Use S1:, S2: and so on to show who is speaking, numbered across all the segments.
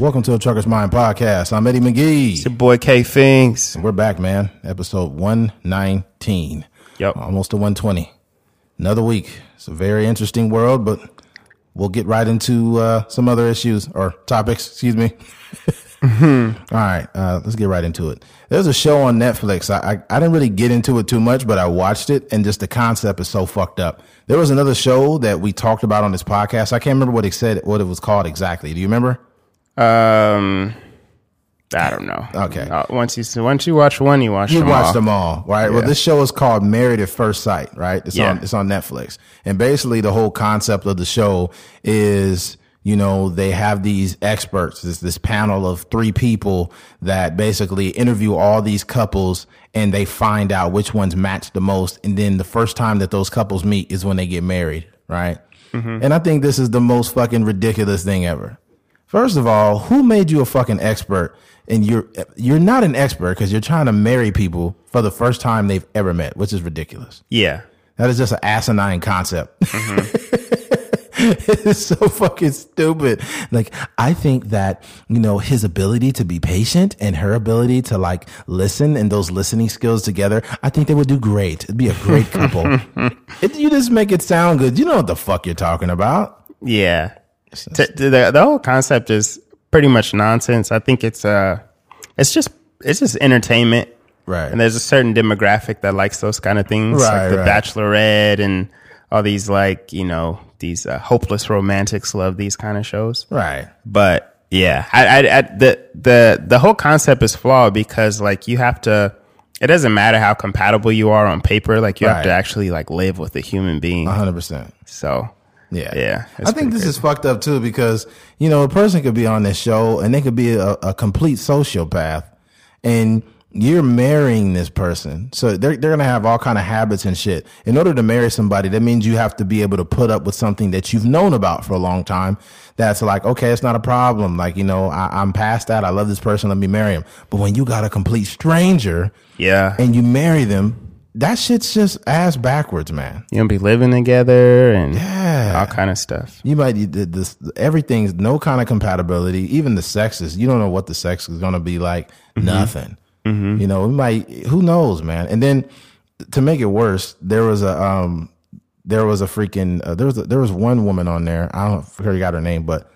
S1: Welcome to the Trucker's Mind podcast. I'm Eddie McGee.
S2: It's your boy K Fings.
S1: We're back, man. Episode 119.
S2: Yep.
S1: Almost to 120. Another week. It's a very interesting world, but we'll get right into uh, some other issues or topics, excuse me. All right, uh, let's get right into it. There's a show on Netflix. I, I I didn't really get into it too much, but I watched it, and just the concept is so fucked up. There was another show that we talked about on this podcast. I can't remember what it said, what it was called exactly. Do you remember?
S2: Um, I don't know.
S1: Okay.
S2: Uh, once you once you watch one, you watch
S1: You
S2: them
S1: watched
S2: all.
S1: them all, right? Well, this show is called Married at First Sight, right? It's on
S2: Yeah.
S1: it's on Netflix, and basically the whole concept of the show is, you know, they have these experts, this this panel of three people that basically interview all these couples, and they find out which ones match the most, and then the first time that those couples meet is when they get married, right? And I think this is the most fucking ridiculous thing ever. First of all, who made you a fucking expert? And you're you're not an expert because you're trying to marry people for the first time they've ever met, which is ridiculous.
S2: Yeah.
S1: That is just an asinine concept. Mm-hmm. it's so fucking stupid. Like I think that you know his ability to be patient and her ability to like listen and those listening skills together. I think they would do great. It'd be a great couple. it, you just make it sound good. You know what the fuck you're talking about.
S2: Yeah. T- the the whole concept is pretty much nonsense. I think it's uh, it's just it's just entertainment.
S1: Right.
S2: And there's a certain demographic that likes those kind of things,
S1: Right,
S2: like the
S1: right.
S2: Bachelorette and all these like you know these uh, hopeless romantics love these kind of shows.
S1: Right.
S2: but yeah, I, I, I, the the the whole concept is flawed because like you have to. It doesn't matter how compatible you are on paper. Like you have to actually like live with a human being.
S1: hundred percent.
S2: So
S1: Yeah.
S2: yeah,
S1: I think this is fucked up too because, you know, a person could be on this show and they could be a, a complete sociopath and you're marrying this person. So they're, they're going to have all kind of habits and shit. In order to marry somebody, that means you have to be able to put up with something that you've known about for a long time. That's like, okay, it's not a problem. Like, you know, I, I'm past that. I love this person. Let me marry him. But when you got a complete stranger
S2: yeah.
S1: and you marry them, that shit's just ass backwards, man.
S2: You'll be living together and
S1: Yeah.
S2: all kind of stuff.
S1: You might the- this everything's no kind of compatibility. Even the sexes, you don't know what the sex is going to be like. Nothing. You know, we might. Who knows, man? And then to make it worse, there was a um, there was a freaking uh, there was a, there was one woman on there. I don't forgot her name, but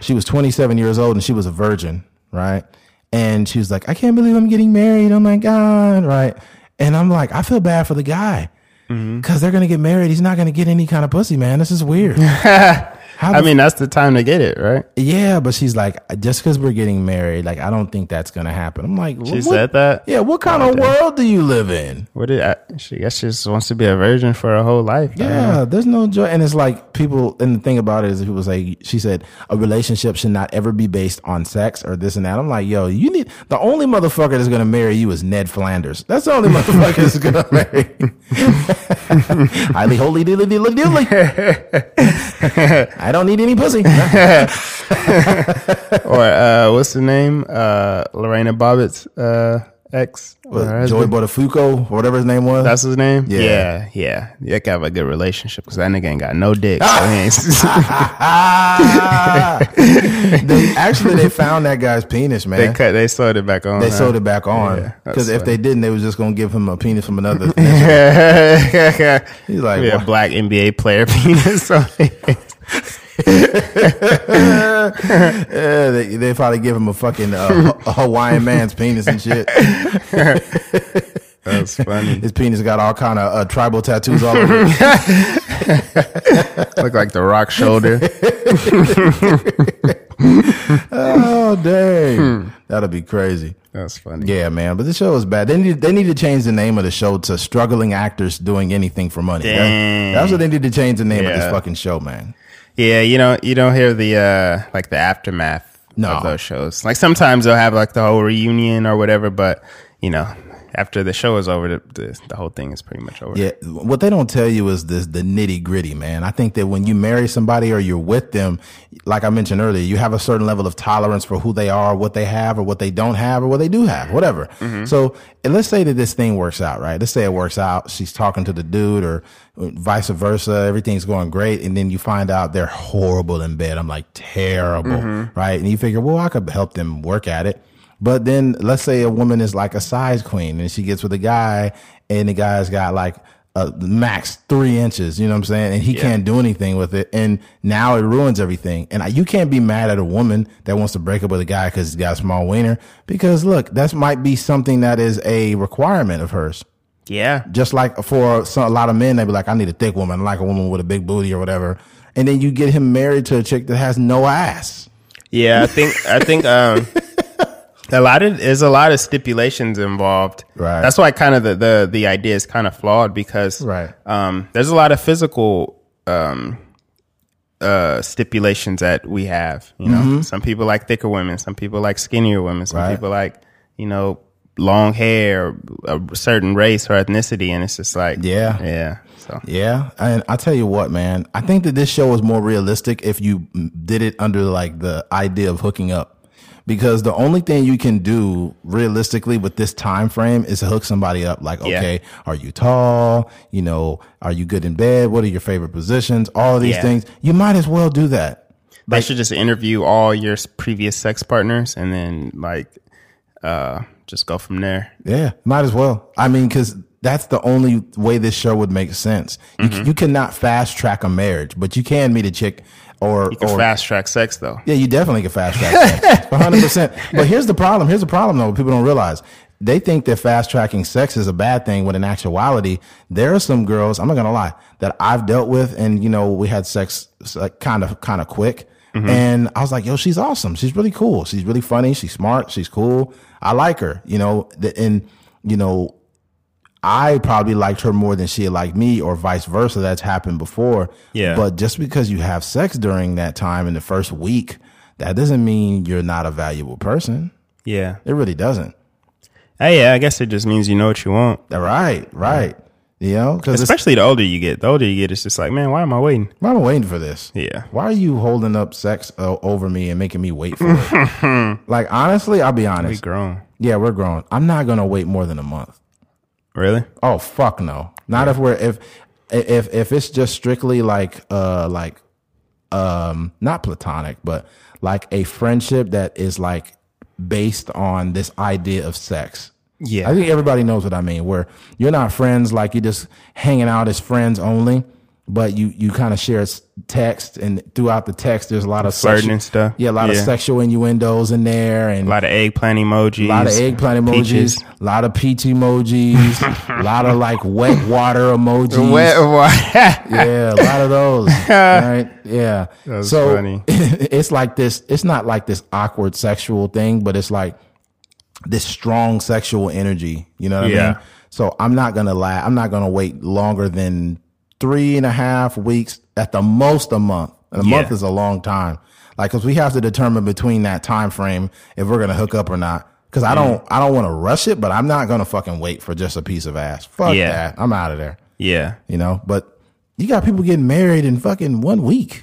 S1: she was 27 years old and she was a virgin, right? And she was like, I can't believe I'm getting married. Oh my god, right? And I'm like, I feel bad for the guy mm-hmm. because they're gonna get married. He's not gonna get any kind of pussy, man. This is weird.
S2: I mean, that's the time to get it, right?
S1: yeah, but she's like, just because we're getting married, like I don't think that's gonna happen. I'm like,
S2: She
S1: what,
S2: said that.
S1: Yeah, what kind oh, of world do you live in?
S2: What did I, she? Guess she just wants to be a virgin for her whole life. I.
S1: Yeah, there's no joy, and it's like people. And the thing about it is, people say she said a relationship should not ever be based on sex or this and that. I'm like, yo, you need the only motherfucker that's gonna marry you is Ned Flanders. That's the only motherfucker that's gonna marry. you. Highly holy dilly dilly dilly. I don't need any pussy.
S2: or uh, what's the name? Uh, Lorena Bobbitt's uh, ex. or her
S1: Joey? Buttafuoco, or whatever his name was.
S2: That's his name.
S1: Yeah.
S2: yeah, yeah. You can have a good relationship because that nigga ain't got no dick. So he ain't-
S1: they actually they found that guy's penis, man.
S2: they
S1: They,
S2: cut. They sewed it back on. huh?
S1: sewed it back on
S2: Yeah,
S1: because if
S2: funny.
S1: they didn't, they was just gonna give him a penis from another. He's like,
S2: yeah,
S1: "What?"
S2: black NBA player penis.
S1: Yeah, they, they probably give him a fucking uh, a Hawaiian man's penis and shit.
S2: That's funny.
S1: His penis got all kind of uh, tribal tattoos all over. it.
S2: Look like the rock shoulder.
S1: oh dang,
S2: Hmm.
S1: that'll be crazy.
S2: That's funny.
S1: Yeah, man, but the show is bad. They need they need to change the name of the show to "Struggling Actors Doing Anything for Money."
S2: Dang.
S1: that's what they need to change the name of this fucking show, man.
S2: Yeah, you know, you don't hear the uh like the aftermath
S1: No.
S2: of those shows. Like sometimes they'll have like the whole reunion or whatever, but you know, after the show is over, the, the, the whole thing is pretty much over.
S1: Yeah, what they don't tell you is this the nitty gritty, man. I think that when you marry somebody or you're with them, like I mentioned earlier, you have a certain level of tolerance for who they are, what they have, or what they don't have, or what they do have, whatever. Mm-hmm. So and let's say that this thing works out, right? Let's say it works out. She's talking to the dude, or vice versa. Everything's going great, and then you find out they're horrible in bed. I'm like terrible, mm-hmm. right? And you figure, well, I could help them work at it. But then let's say a woman is like a size queen and she gets with a guy and the guy's got like a max three inches, you know what I'm saying? And he can't do anything with it. And now it ruins everything. And you can't be mad at a woman that wants to break up with a guy because he's got a small wiener. Because look, that might be something that is a requirement of hers.
S2: Yeah.
S1: Just like for some, a lot of men, they'd be like, I need a thick woman, I like a woman with a big booty or whatever. And then you get him married to a chick that has no ass.
S2: Yeah, I think I think um a lot of there's a lot of stipulations involved.
S1: Right.
S2: That's why kind of the the, the idea is kind of flawed because
S1: Right.
S2: um there's a lot of physical um uh stipulations that we have, you know. Some people like thicker women, some people like skinnier women, some
S1: Right.
S2: people like, you know, long hair, a certain race or ethnicity and it's just like
S1: Yeah.
S2: Yeah. So
S1: Yeah, and I tell you what, man, I think that this show was more realistic if you did it under like the idea of hooking up. Because the only thing you can do realistically with this time frame is to hook somebody up. Like,
S2: Yeah.
S1: okay, are you tall? You know, are you good in bed? What are your favorite positions? All of these
S2: Yeah.
S1: things. You might as well do that.
S2: they should just interview all your previous sex partners and then like uh just go from there.
S1: Yeah, might as well. I mean, because that's the only way this show would make sense. You,
S2: Mm-hmm.
S1: you cannot fast track a marriage, but you can meet a chick or
S2: You can
S1: or
S2: fast track sex though.
S1: Yeah, you definitely can fast track sex. 100%. But here's the problem. Here's the problem though. People don't realize. They think that fast tracking sex is a bad thing when in actuality, there are some girls, I'm not going to lie, that I've dealt with and, you know, we had sex like kind of, kind of quick. Mm-hmm. And I was like, yo, she's awesome. She's really cool. She's really funny. She's smart. She's cool. I like her, you know, the- and, you know, I probably liked her more than she liked me, or vice versa. That's happened before.
S2: Yeah.
S1: But just because you have sex during that time in the first week, that doesn't mean you're not a valuable person.
S2: Yeah.
S1: It really doesn't.
S2: Hey, yeah, I guess it just means you know what you want.
S1: Right, right. You know, because
S2: Especially the older you get. The older you get, it's just like, man, why am I waiting?
S1: why am I waiting for this?
S2: Yeah.
S1: Why are you holding up sex uh, over me and making me wait for it? like honestly, I'll be honest.
S2: We grown.
S1: Yeah, we're grown. I'm not gonna wait more than a month.
S2: Really?
S1: Oh fuck no. Not if we're if if if it's just strictly like uh like um not platonic, but like a friendship that is like based on this idea of sex.
S2: Yeah.
S1: I think everybody knows what I mean, where you're not friends like you're just hanging out as friends only, but you you kind of share text and throughout the text there's a lot of
S2: Flirting and stuff.
S1: Yeah, a lot of sexual innuendos in there and
S2: A lot of eggplant emojis.
S1: a lot of eggplant emojis,
S2: peaches.
S1: a lot of peach emojis, a lot of like wet water emojis. Wet water. Yeah, a lot of those. right? Yeah.
S2: That's
S1: so
S2: funny.
S1: it's like this. It's not like this awkward sexual thing, but it's like this strong sexual energy. You know what I
S2: Yeah.
S1: mean? So I'm not gonna lie. I'm not gonna wait longer than three and a half weeks, at the most a month. And a
S2: Yeah.
S1: month is a long time. Like, cause we have to determine between that time frame if we're gonna hook up or not. Cause I mm. don't, I don't want to rush it, but I'm not gonna fucking wait for just a piece of ass. Fuck
S2: Yeah.
S1: that. I'm out of there.
S2: yeah.
S1: You know, but you got people getting married in fucking one week.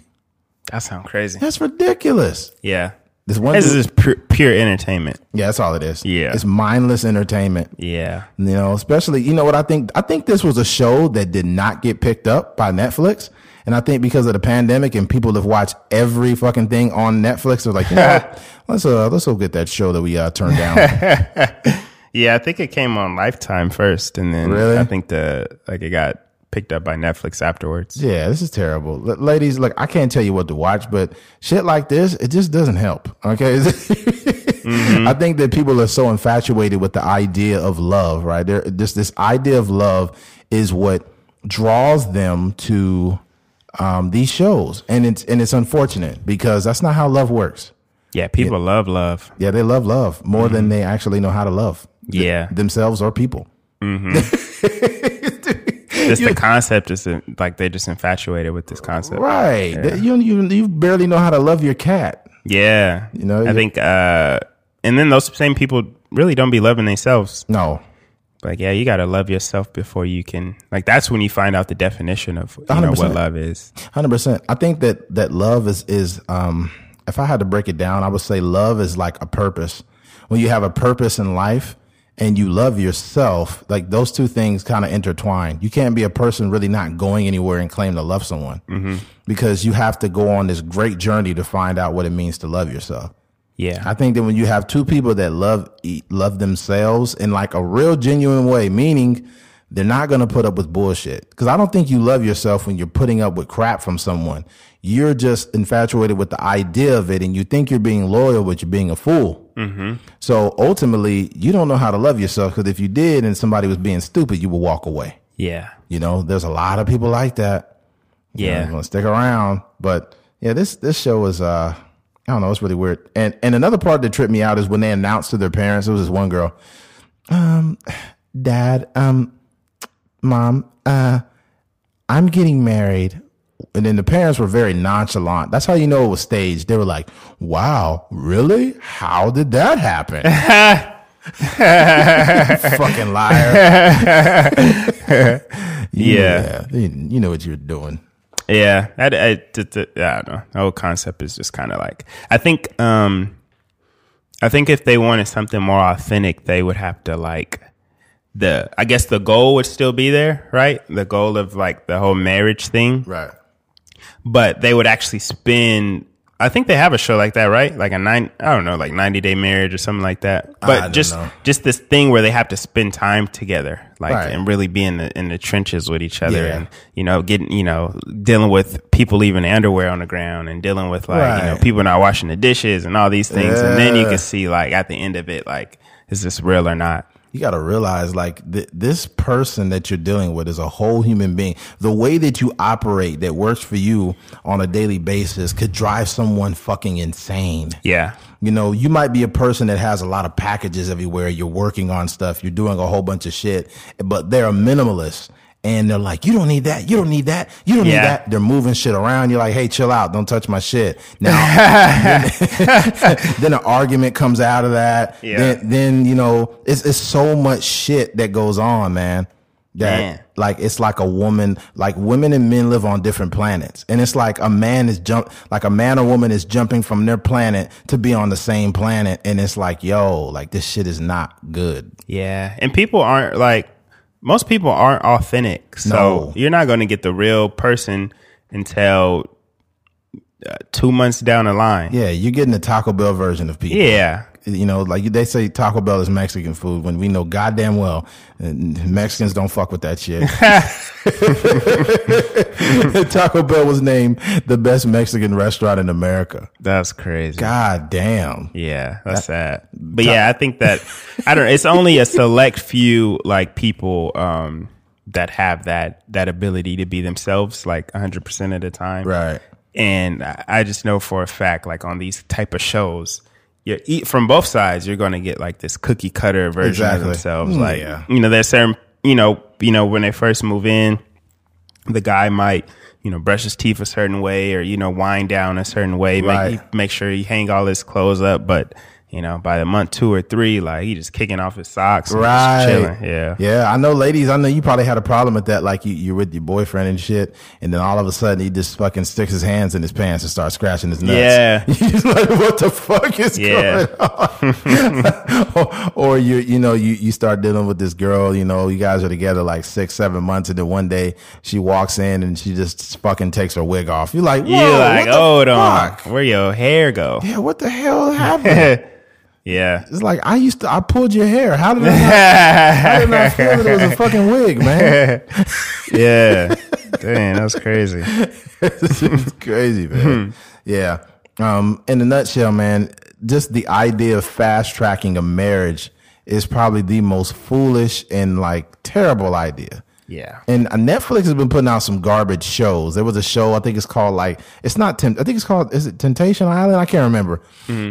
S2: That sounds crazy.
S1: That's ridiculous.
S2: Yeah.
S1: This one,
S2: This
S1: dude-
S2: is just pure, pure entertainment.
S1: yeah, that's all it is.
S2: Yeah.
S1: it's mindless entertainment.
S2: Yeah.
S1: You know, especially you know what I think. I think this was a show that did not get picked up by Netflix, and I think because of the pandemic and people have watched every fucking thing on Netflix, they're like, you know, let's uh, let's go get that show that we uh, turned down.
S2: Yeah, I think it came on Lifetime first, and then
S1: Really?
S2: I think the like it got picked up by Netflix afterwards.
S1: yeah, this is terrible, L- ladies. Look, I can't tell you what to watch, but shit like this, it just doesn't help. Okay. Mm-hmm. I think that people are so infatuated with the idea of love, right? There, this this idea of love is what draws them to um, these shows, and it's and it's unfortunate because that's not how love works.
S2: Yeah, people love love.
S1: Yeah, they love love more than mm-hmm. they actually know how to love
S2: Yeah,
S1: themselves or people. Mm-hmm.
S2: just the concept is like they're just infatuated with this concept.
S1: Right? They- You, you you barely know how to love your cat.
S2: Yeah, you
S1: know,
S2: I think, uh, and then those same people really don't be loving themselves,
S1: No,
S2: like, yeah, you got to love yourself before you can. Like, that's when you find out the definition of you know, what love is.
S1: Hundred percent. I think that that love is is um if I had to break it down, I would say love is like a purpose. When you have a purpose in life and you love yourself, like those two things kind of intertwine. You can't be a person really not going anywhere and claim to love someone mm-hmm. because you have to go on this great journey to find out what it means to love yourself.
S2: Yeah.
S1: I think that when you have two people that love love themselves in like a real genuine way, meaning they're not going to put up with bullshit. Because I don't think you love yourself when you're putting up with crap from someone. You're just infatuated with the idea of it, and you think you're being loyal, but you're being a fool. Mm-hmm. So ultimately, you don't know how to love yourself. Because if you did, and somebody was being stupid, you would walk away.
S2: yeah.
S1: You know, there's a lot of people like that.
S2: Yeah.
S1: I'm gonna stick around. But yeah, this this show is uh I don't know, it's really weird. And and another part that tripped me out is when they announced to their parents, it was this one girl, um, Dad, um, Mom, uh, I'm getting married. And then the parents were very nonchalant. That's how you know it was staged. They were like, Wow, really? How did that happen? Fucking liar.
S2: Yeah.
S1: You you know what you're doing.
S2: Yeah, I don't know. The whole concept is just kind of like I think. um I think if they wanted something more authentic, they would have to like the. I guess the goal would still be there, right? The goal of like the whole marriage thing,
S1: Right.
S2: But they would actually spend. I think they have a show like that, right? Like a nine, I don't know, like ninety day marriage or something like that. But just
S1: know.
S2: just this thing where they have to spend time together, like
S1: Right.
S2: and really be in the in the trenches with each other,
S1: Yeah.
S2: and you know, getting you know, dealing with people leaving underwear on the ground, and dealing with like you know, people not washing the dishes and all these things, and then you can see like at the end of it, like is this real or not?
S1: You got to realize, like, th- this person that you're dealing with is a whole human being. The way that you operate that works for you on a daily basis could drive someone fucking insane.
S2: Yeah,
S1: You know, you might be a person that has a lot of packages everywhere. You're working on stuff. You're doing a whole bunch of shit, but they're a minimalist. And they're like, you don't need that. You don't need that. You don't need that. They're moving shit around. You're like, hey, chill out. Don't touch my shit. Now, then an argument comes out of that.
S2: Yeah.
S1: Then, then you know, it's it's so much shit that goes on, man. That
S2: Man.
S1: like it's like a woman, like women and men live on different planets, and it's like a man is jump, like a man or woman is jumping from their planet to be on the same planet, and it's like, yo, like this shit is not good.
S2: Yeah, and people aren't like most people aren't authentic, so
S1: No.
S2: you're not going to get the real person until uh, two months down the line.
S1: Yeah, you're getting the Taco Bell version of people.
S2: Yeah,
S1: You know, like they say Taco Bell is Mexican food when we know goddamn well uh, Mexicans don't fuck with that shit. Taco Bell was named the best Mexican restaurant in America.
S2: that's crazy.
S1: God damn.
S2: Yeah, that's sad. But yeah, I think that I don't. Know, it's only a select few like people um, that have that that ability to be themselves, like 100 percent of the time.
S1: Right.
S2: And I just know for a fact, like on these type of shows, you eat from both sides. You're going to get like this cookie cutter version
S1: Exactly.
S2: of themselves.
S1: Mm,
S2: Like
S1: yeah.
S2: you know, there's certain you know you know when they first move in, the guy might you know brush his teeth a certain way or you know wind down a certain way,
S1: Right.
S2: make make sure he hang all his clothes up, but. You know, by the month two or three, like he just kicking off his socks,
S1: Right.
S2: chilling. Yeah,
S1: Yeah. I know ladies, I know you probably had a problem with that. Like you, you're with your boyfriend and shit. And then all of a sudden he just fucking sticks his hands in his pants and starts scratching his nuts.
S2: Yeah.
S1: He's like, what the fuck is
S2: Yeah.
S1: going on? or, or you, you know, you, you start dealing with this girl, you know, you guys are together like six, seven months. And then one day she walks in and she just fucking takes her wig off. You're like, Whoa,
S2: you're like,
S1: what the
S2: hold on, where your hair go?
S1: Yeah. What the hell happened?
S2: Yeah,
S1: It's like, I used to, I pulled your hair. How did I not, how did I feel that it was a fucking wig, man?
S2: yeah. Dang, that's crazy.
S1: it's crazy, man. Yeah. Um, in a nutshell, man, just the idea of fast tracking a marriage is probably the most foolish and like terrible idea.
S2: Yeah.
S1: And uh, Netflix has been putting out some garbage shows. There was a show I think it's called like it's not Temp- I think it's called is it Temptation Island? I can't remember.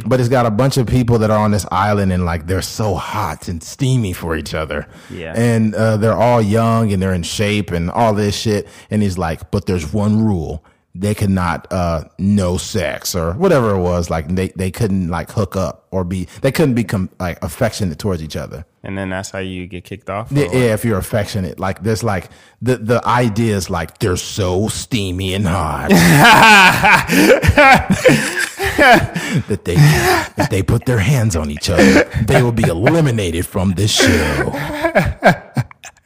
S1: But it's got a bunch of people that are on this island and like they're so hot and steamy for each other.
S2: Yeah.
S1: And uh, they're all young and they're in shape and all this shit. And he's like, but there's one rule: they could not uh no sex or whatever it was. Like they they couldn't like hook up or be they couldn't become like affectionate towards each other.
S2: And then that's how you get kicked off.
S1: yeah, yeah, if you're affectionate. Like there's like the the idea is like they're so steamy and hot. That they if they put their hands on each other. They will be eliminated from this show.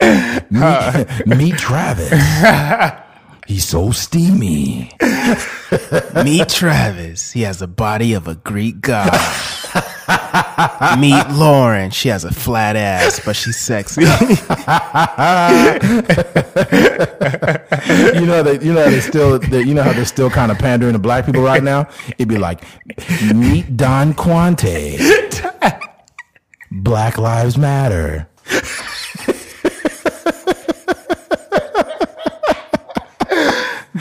S1: Meet travis he's so steamy
S2: Meet Travis. He has the body of a Greek god. Meet Lauren. She has a flat ass, but she's sexy.
S1: you know they you know they still they, you know how they're still kind of pandering to black people right now it'd be like meet don quante black lives matter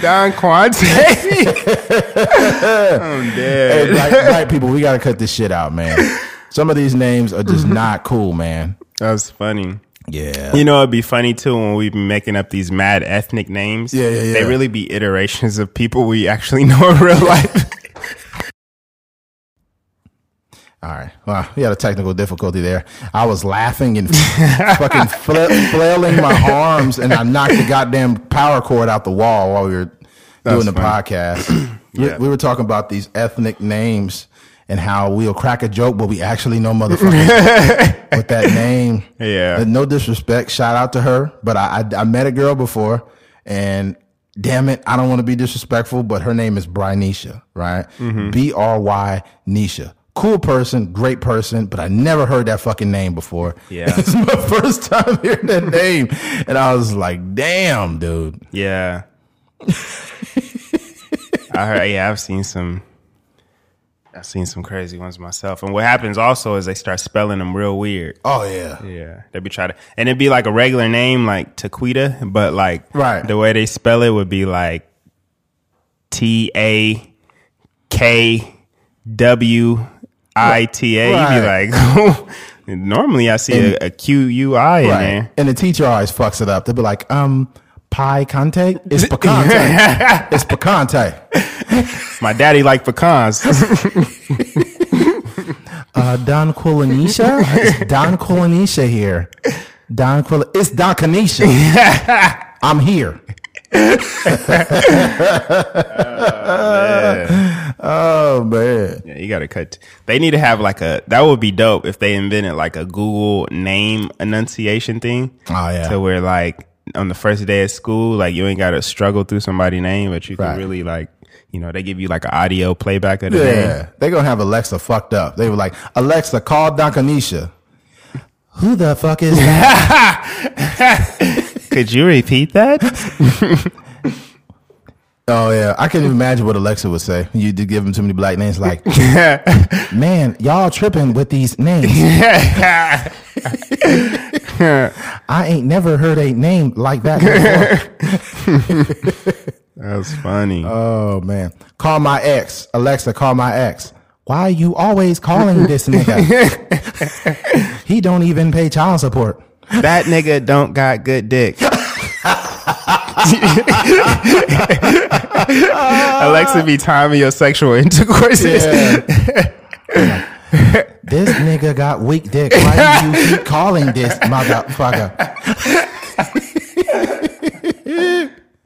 S2: Don Quante. I'm dead.
S1: hey, black, black people we gotta cut this shit out man some of these names are just mm-hmm. not cool man
S2: That was funny.
S1: yeah
S2: You know, it'd be funny too when we be making up these mad ethnic names.
S1: Yeah, yeah, yeah.
S2: They really be iterations of people we actually know in real life.
S1: All right. Well, we had a technical difficulty there. I was laughing and fucking fla- flailing my arms, and I knocked the goddamn power cord out the wall while we were doing the
S2: funny.
S1: podcast. We-
S2: Yeah.
S1: we, were talking about these ethnic names and how we'll crack a joke, but we actually know motherfuckers with that name.
S2: Yeah.
S1: No disrespect. Shout out to her, but I, I, I met a girl before, and damn it, I don't want to be disrespectful, but her name is Brynisha, right?
S2: Mm-hmm.
S1: B R Y Nisha. Cool person, great person, but I never heard that fucking name before.
S2: Yeah.
S1: it's my first time hearing that name, and I was like, "Damn, dude."
S2: yeah. I heard, yeah, I've seen some. I've seen some crazy ones myself. And what happens also is they start spelling them real weird.
S1: Oh yeah,
S2: Yeah, they be trying to, and it'd be like a regular name like Taquita, but like
S1: Right.
S2: the way they spell it would be like T A K W I T A. You'd be like, normally I see a, a Q U I in
S1: right.
S2: there.
S1: And the teacher always fucks it up. They'll be like, "Um, pie conte? It's picante. it's picante."
S2: My daddy liked pecans.
S1: Uh, Don Quilinisha? It's Don Quilinisha here. Don Quil. It's Don Kanisha. I'm here. oh Oh, man.
S2: yeah, you gotta cut. They need to have like a. That would be dope if they invented like a Google name enunciation thing.
S1: Oh yeah.
S2: to where like on the first day of school, like you ain't got to struggle through somebody's name, but you can
S1: Right.
S2: really like, you know, they give you like an audio playback of the name.
S1: yeah. They're gonna have Alexa fucked up. They were like, Alexa, call Donkanisha. Who the fuck is that?
S2: Could you repeat that?
S1: oh yeah. I can't even imagine what Alexa would say. You did give him too many black names. Like, man, y'all tripping with these names. I ain't never heard a name like that.
S2: That's funny.
S1: oh man. Call my ex. Alexa, call my ex. Why are you always calling this nigga? he don't even pay child support.
S2: that nigga don't got good dick. Alexa be timing your sexual intercourse.
S1: This nigga got weak dick. Why do you keep calling this motherfucker?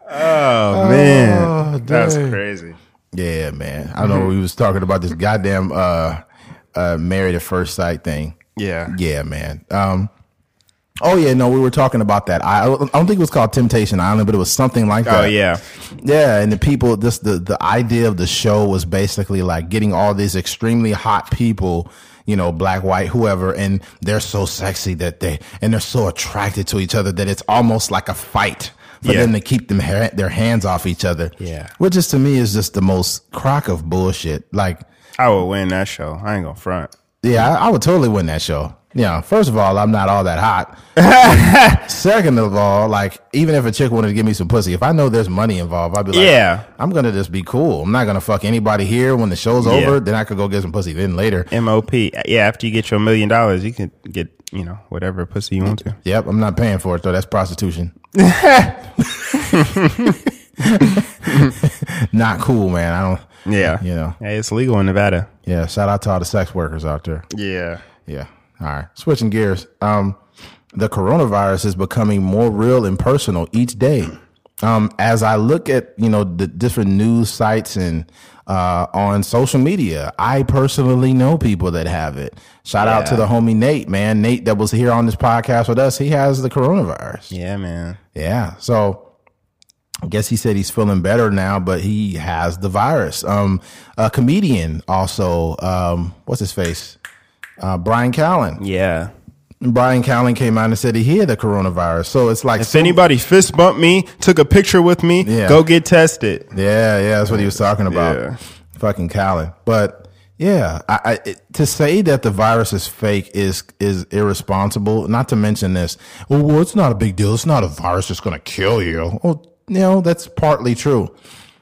S2: Oh man,
S1: Oh,
S2: that's crazy.
S1: Yeah, man. I know we was talking about this goddamn uh uh married at first sight thing.
S2: Yeah,
S1: Yeah, man. Um Oh yeah, no, we were talking about that. I, I don't think it was called Temptation Island, but it was something like oh, that.
S2: Oh yeah,
S1: Yeah, and the people, this the the idea of the show was basically like getting all these extremely hot people, you know, black, white, whoever, and they're so sexy that they and they're so attracted to each other that it's almost like a fight for
S2: Yeah.
S1: them to keep them ha- their hands off each other.
S2: Yeah.
S1: which is to me is just the most crock of bullshit. Like,
S2: I would win that show. I ain't gonna front.
S1: yeah, I, I would totally win that show. Yeah, first of all, I'm not all that hot. Second of all, like even if a chick wanted to give me some pussy, if I know there's money involved, I'd be like,
S2: Yeah.
S1: I'm gonna just be cool. I'm not gonna fuck anybody here when the show's
S2: Yeah.
S1: over. Then I could go get some pussy. Then later,
S2: MOP. Yeah, after you get your million dollars, you can get you know whatever pussy you want to.
S1: yep, I'm not paying for it though. That's prostitution. Not cool, man. I don't.
S2: Yeah.
S1: You know.
S2: Hey, it's legal in Nevada.
S1: Yeah. Shout out to all the sex workers out there.
S2: Yeah.
S1: Yeah. All right. Switching gears. Um, the coronavirus is becoming more real and personal each day. Um, as I look at you know the different news sites and uh, on social media, I personally know people that have it. Shout out to the homie Nate, man. Nate that was here on this podcast with us. He has the coronavirus.
S2: Yeah, man.
S1: Yeah. So I guess he said he's feeling better now, but he has the virus. Um, a comedian also, um, what's his face? Uh, Brian Callen.
S2: Yeah.
S1: Brian Callen came out and said he had the coronavirus. So it's like,
S2: If
S1: so-
S2: anybody fist bumped me, took a picture with me,
S1: Yeah.
S2: go get tested.
S1: yeah, yeah, that's what he was talking about.
S2: Yeah.
S1: Fucking Callen. But yeah, I, I, it, to say that the virus is fake is is irresponsible. Not to mention this. Well, well, it's not a big deal. It's not a virus that's going to kill you. Well, you know that's partly true,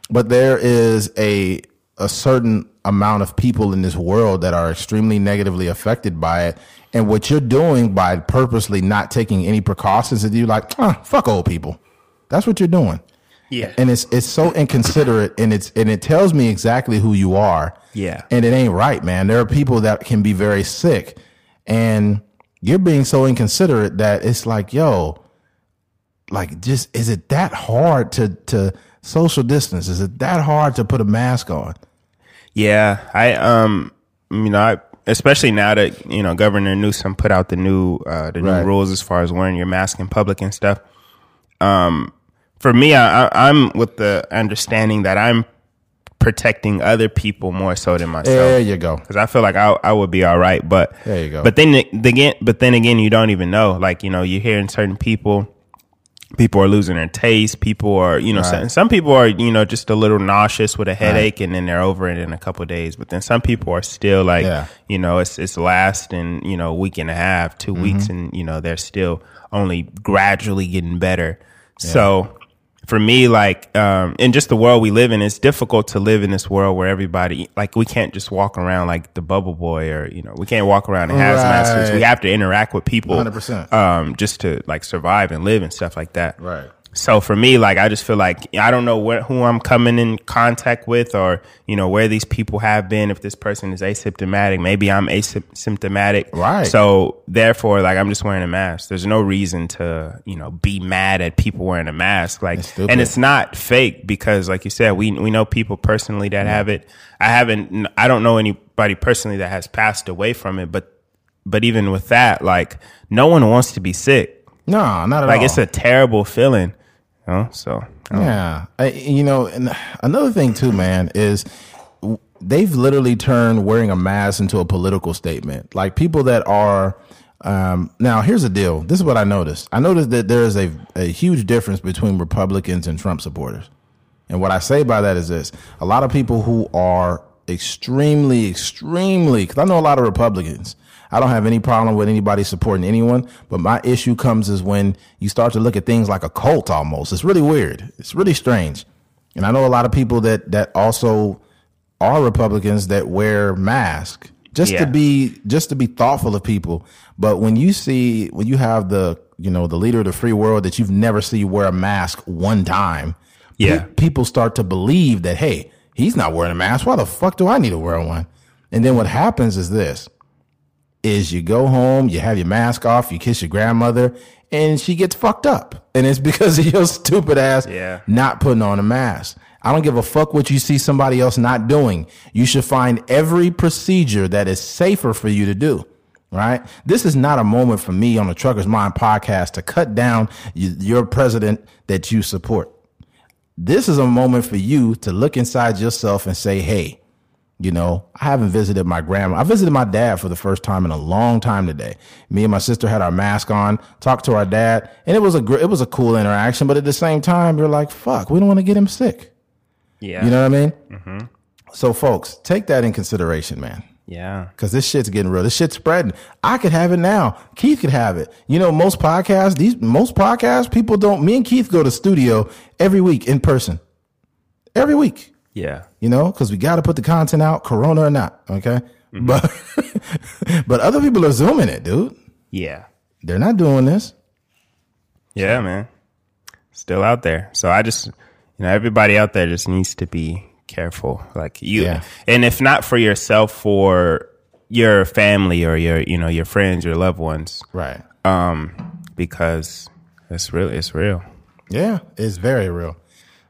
S1: but there is a a certain amount of people in this world that are extremely negatively affected by it. And what you're doing by purposely not taking any precautions is you like, ah, fuck old people. That's what you're doing
S2: Yeah.
S1: and it's it's so inconsiderate and it's and it tells me exactly who you are
S2: Yeah.
S1: and it ain't right man there are people that can be very sick and you're being so inconsiderate that it's like yo like just is it that hard to to social distance is it that hard to put a mask on
S2: Yeah, I um, you know, I, especially now that you know Governor Newsom put out the new uh, the new
S1: Right.
S2: rules as far as wearing your mask in public and stuff. Um, for me, I, I, I'm with the understanding that I'm protecting other people more so than myself.
S1: there you go
S2: because I feel like I I would be all right. But
S1: There you go.
S2: But then the- again, but then again, you don't even know. Like you know, you're hearing certain people. People are losing their taste. People are, you know,
S1: Right.
S2: some, some people are, you know, just a little nauseous with a headache, and then they're over it in a couple of days. But then some people are still like,
S1: Yeah.
S2: you know, it's it's lasting, you know, a week and a half, 2
S1: Mm-hmm.
S2: weeks, and you know, they're still only gradually getting better. So for me, like, um, in just the world we live in, it's difficult to live in this world where everybody, like, we can't just walk around like the bubble boy or, you know, we can't walk around in hazmat suits. We have to interact with people
S1: 100%.
S2: um, just to like survive and live and stuff like that.
S1: Right.
S2: So for me, like I just feel like I don't know where, who I'm coming in contact with, or you know where these people have been. If this person is asymptomatic, maybe I'm asymptomatic.
S1: Right.
S2: So therefore, like I'm just wearing a mask. There's no reason to you know be mad at people wearing a mask. Like, and it's not fake because, like you said, we we know people personally that have it. I haven't. I don't know anybody personally that has passed away from it, but but even with that, like no one wants to be sick.
S1: no not at
S2: Like
S1: all
S2: it's a terrible feeling. You know? So
S1: Yeah, I, you know, and another thing too, man, is they've literally turned wearing a mask into a political statement. Like people that are. Um, now, here's the deal. This is what I noticed. I noticed that there is a, a huge difference between Republicans and Trump supporters. And what I say by that is this a lot of people who are extremely, extremely, because I know a lot of Republicans. I don't have any problem with anybody supporting anyone, but my issue comes is when you start to look at things like a cult almost. It's really weird. It's really strange. And I know a lot of people that that also are Republicans that wear masks just
S2: Yeah.
S1: to be just to be thoughtful of people. But when you see when you have the you know the leader of the free world that you've never seen wear a mask one time, pe-
S2: Yeah.
S1: people start to believe that hey, he's not wearing a mask. Why the fuck do I need to wear one? And then what happens is this: is you go home, you have your mask off, you kiss your grandmother, and she gets fucked up, and it's because of your stupid ass
S2: Yeah.
S1: not putting on a mask. I don't give a fuck what you see somebody else not doing. You should find every procedure that is safer for you to do. Right? This is not a moment for me on the Trucker's Mind podcast to cut down your president that you support. This is a moment for you to look inside yourself and say, hey, you know, I haven't visited my grandma. I visited my dad for the first time in a long time today. Me and my sister had our mask on, talked to our dad, and it was a gr- it was a cool interaction. But at the same time, you're like, fuck, we don't want to get him sick.
S2: yeah,
S1: You know what I mean? Mm-hmm. So, folks, take that in consideration, man.
S2: yeah,
S1: Cause this shit's getting real. This shit's spreading. I could have it now. Keith could have it. You know, most podcasts, these most podcasts, people don't. Me and Keith go to studio every week in person. Every week
S2: yeah,
S1: you know, because we got to put the content out, Corona or not. Okay, but but other people are zooming it, dude.
S2: yeah,
S1: They're not doing this.
S2: yeah, man. Still out there. So I just, you you know, everybody out there just needs to be careful. Like you,
S1: Yeah.
S2: and if not for yourself, for your family or your, you know, your friends, your loved ones,
S1: Right.
S2: um, because it's real. It's real.
S1: Yeah, it's very real.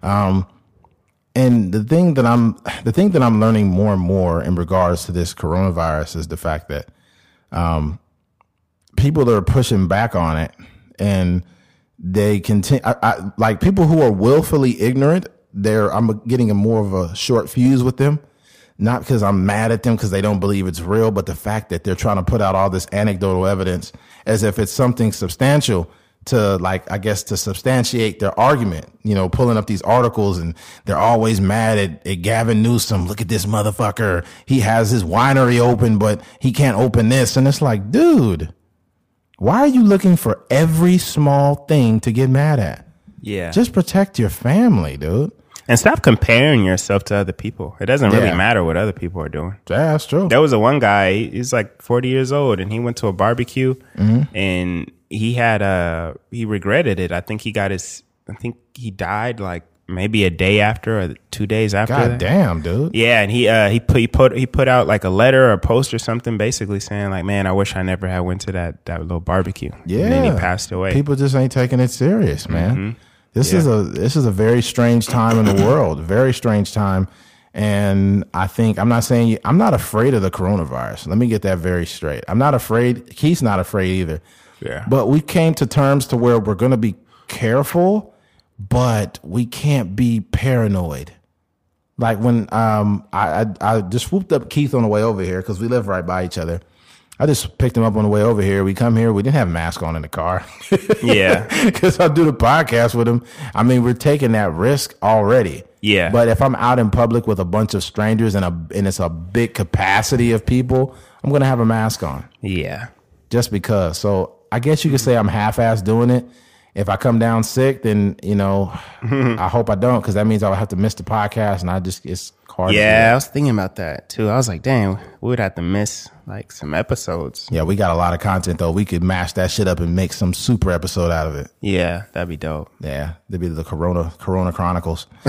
S1: Um, and the thing that I'm the thing that I'm learning more and more in regards to this coronavirus is the fact that um, people that are pushing back on it and they continue I, I, like people who are willfully ignorant. They're I'm getting a more of a short fuse with them. Not because I'm mad at them because they don't believe it's real, but the fact that they're trying to put out all this anecdotal evidence as if it's something substantial to like I guess to substantiate their argument. You know, pulling up these articles and they're always mad at, at Gavin Newsom. Look at this motherfucker. He has his winery open, but he can't open this. And it's like, dude, why are you looking for every small thing to get mad at?
S2: Yeah.
S1: Just protect your family, dude.
S2: and stop comparing yourself to other people. It doesn't really
S1: Yeah.
S2: matter what other people are doing.
S1: Yeah, that's true.
S2: There was a one guy. He's like forty years old, and he went to a barbecue,
S1: Mm-hmm.
S2: and he had uh he regretted it. I think he got his. I think he died like maybe a day after or two days after.
S1: God
S2: that.
S1: damn, dude.
S2: Yeah, and he uh he put he put he put out like a letter or a post or something, basically saying like, "Man, I wish I never had went to that that little barbecue."
S1: Yeah.
S2: and then he passed away.
S1: People just ain't taking it serious, man. This is a this is a very strange time in the world. Very strange time. And I think I'm not saying I'm not afraid of the coronavirus. Let me get that very straight. I'm not afraid. Keith's not afraid either.
S2: Yeah.
S1: But we came to terms to where we're going to be careful, but we can't be paranoid. Like when um I I, I just swooped up Keith on the way over here because we live right by each other. I just picked him up on the way over here. We come here. We didn't have a mask on in the car.
S2: Yeah.
S1: because I do the podcast with him. I mean, we're taking that risk already.
S2: Yeah.
S1: But if I'm out in public with a bunch of strangers and a and it's a big capacity of people, I'm gonna have a mask on
S2: yeah,
S1: just because. So I guess you could say I'm half-ass doing it. If I come down sick, then you know, I hope I don't because that means I'll have to miss the podcast, and I just it's hard.
S2: yeah. I was thinking about that too. I was like, "Damn, we would have to miss like some episodes."
S1: yeah. We got a lot of content though. We could mash that shit up and make some super episode out of it.
S2: Yeah, that'd be dope.
S1: Yeah, there'd be the Corona Corona Chronicles.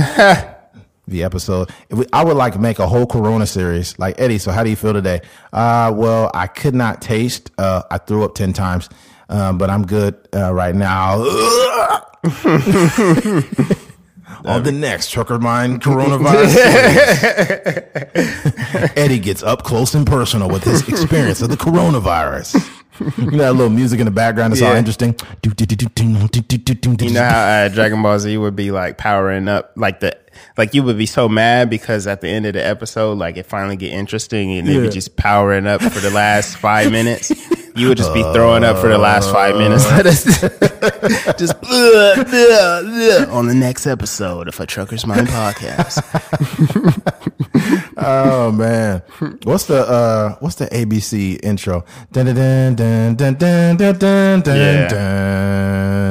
S1: the episode. If we, I would like to make a whole Corona series. Like Eddie, so how do you feel today? Uh, well, I could not taste. Uh, I threw up ten times, um, but I'm good uh, right now. On the next Trucker Mind coronavirus, Eddie gets up close and personal with his experience of the coronavirus. You know that little music in the background is all interesting.
S2: You know how uh, Dragon Ball Z would be like powering up, like the like you would be so mad because at the end of the episode, like it finally get interesting and it
S1: Yeah.
S2: would just powering up for the last five minutes. You would just be throwing up for the last five minutes. just "Ugh, ugh, ugh," on the next episode of a Trucker's Mind podcast.
S1: Oh man, what's the uh what's the ABC intro? Dun dun dun dun dun dun dun dun
S2: Yeah.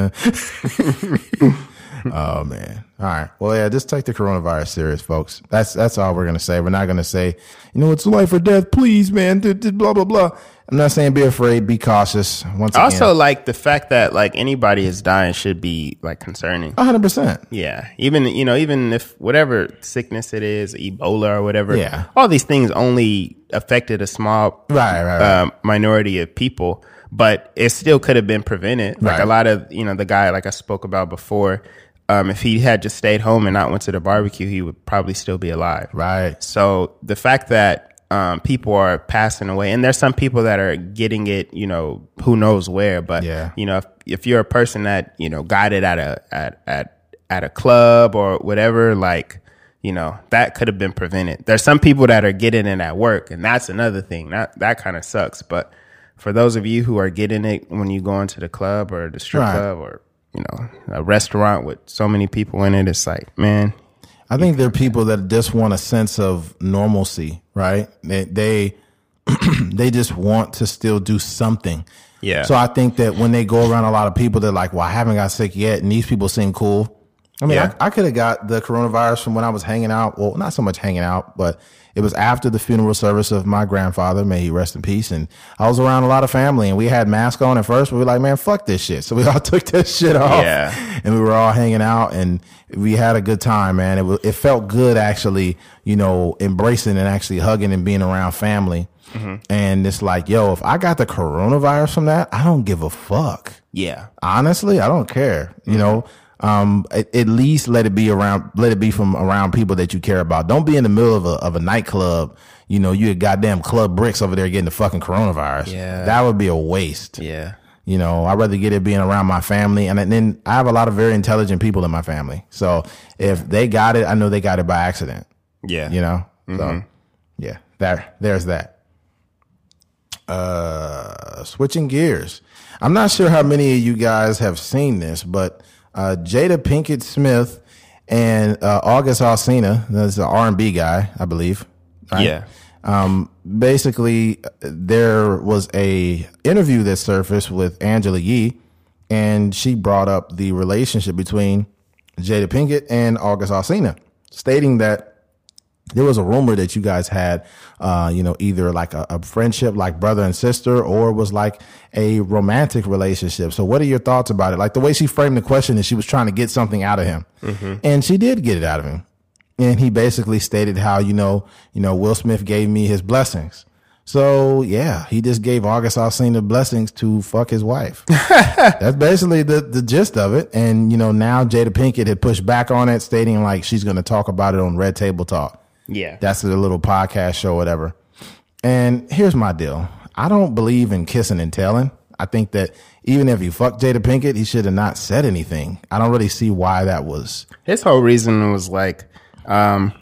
S1: dun. oh man. All right. Well, yeah, just take the coronavirus serious, folks. That's that's all we're gonna say. We're not gonna say, you know, it's life or death. Please, man. Blah blah blah. I'm not saying be afraid. Be cautious. Once again,
S2: Also, like the fact that like anybody is dying should be like concerning.
S1: 100. percent
S2: Yeah, even you know, even if whatever sickness it is, Ebola or whatever,
S1: Yeah.
S2: all these things only affected a small
S1: Right, right, right.
S2: um, minority of people, but it still could have been prevented. Like
S1: Right.
S2: a lot of you know, the guy like I spoke about before, um, if he had just stayed home and not went to the barbecue, he would probably still be alive.
S1: Right.
S2: So the fact that um, people are passing away, and there's some people that are getting it, you know, who knows where, but
S1: Yeah.
S2: you know, if, if you're a person that you know got it at a at at at a club or whatever, like you know, that could have been prevented. There's some people that are getting it at work, and that's another thing. That that kind of sucks. But for those of you who are getting it when you go into the club or the strip
S1: Right.
S2: club or you know a restaurant with so many people in it, it's like, man,
S1: I think there are people that just want a sense of normalcy, right? They they they just want to still do something.
S2: Yeah.
S1: So I think that when they go around a lot of people, they're like, "Well, I haven't got sick yet," and these people seem cool. I mean,
S2: Yeah.
S1: I, I could have got the coronavirus from when I was hanging out. Well, not so much hanging out, but it was after the funeral service of my grandfather. May he rest in peace. And I was around a lot of family, and we had masks on at first. We were like, man, fuck this shit. So we all took that shit off.
S2: Yeah.
S1: And we were all hanging out, and we had a good time, man. It was, it felt good actually, you know, embracing and actually hugging and being around family. Mm-hmm. And it's like, yo, if I got the coronavirus from that, I don't give a fuck
S2: Yeah.
S1: honestly, I don't care. You mm-hmm. know, um, at, at least let it be around, let it be from around people that you care about. Don't be in the middle of a of a nightclub. You know, you had goddamn club bricks over there getting the fucking coronavirus.
S2: Yeah.
S1: that would be a waste.
S2: Yeah.
S1: You know, I'd rather get it being around my family, and then I have a lot of very intelligent people in my family. So if they got it, I know they got it by accident.
S2: Yeah.
S1: You know, so yeah, there, there's that. Uh, switching gears. I'm not sure how many of you guys have seen this, but uh, Jada Pinkett Smith and uh, August Alsina, that's the R&B guy, I believe. right?
S2: Yeah.
S1: Um, basically, there was a interview that surfaced with Angela Yee, and she brought up the relationship between Jada Pinkett and August Alsina, stating that there was a rumor that you guys had, uh, you know, either like a, a friendship, like brother and sister, or was like a romantic relationship. So, what are your thoughts about it? Like the way she framed the question is she was trying to get something out of him, and she did get it out of him. And he basically stated how you know, you know, Will Smith gave me his blessings. So yeah, he just gave August Alsina blessings to fuck his wife. That's basically the, the gist of it. And you know, now Jada Pinkett had pushed back on it, stating like she's going to talk about it on Red Table Talk.
S2: Yeah.
S1: That's a little podcast show, whatever. And here's my deal. I don't believe in kissing and telling. I think that even if he fucked Jada Pinkett, he should have not said anything. I don't really see why that was.
S2: His whole reason was like, um,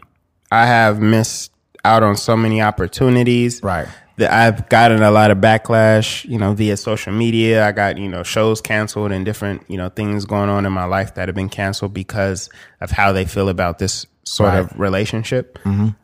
S2: I have missed out on so many opportunities.
S1: Right.
S2: That I've gotten a lot of backlash, you know, via social media. I got, you know, shows canceled and different, you know, things going on in my life that have been canceled because of how they feel about this sort of relationship.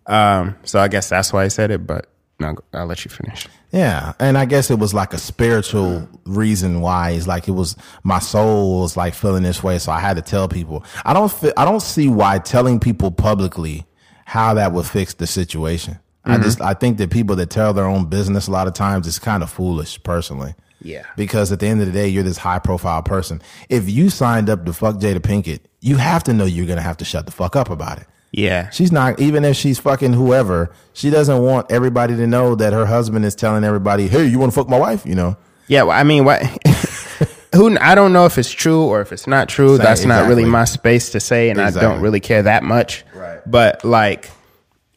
S2: Um, so I guess that's why I said it, but no, I'll let you finish.
S1: Yeah, and I guess it was like a spiritual reason why. It's like it was my soul was like feeling this way, so I had to tell people. I don't. Fi- I don't see why telling people publicly how that would fix the situation. I just. I think that people that tell their own business a lot of times is kind of foolish, personally.
S2: Yeah.
S1: Because at the end of the day, you're this high profile person. If you signed up to fuck Jada Pinkett, you have to know you're gonna have to shut the fuck up about it.
S2: Yeah.
S1: She's not even if she's fucking whoever. She doesn't want everybody to know that her husband is telling everybody, "Hey, you want to fuck my wife?" You know.
S2: Yeah, well, I mean, what? Who I don't know if it's true or if it's not true.
S1: Same,
S2: That's not really my space to say, and I don't really care that much.
S1: Right.
S2: But like,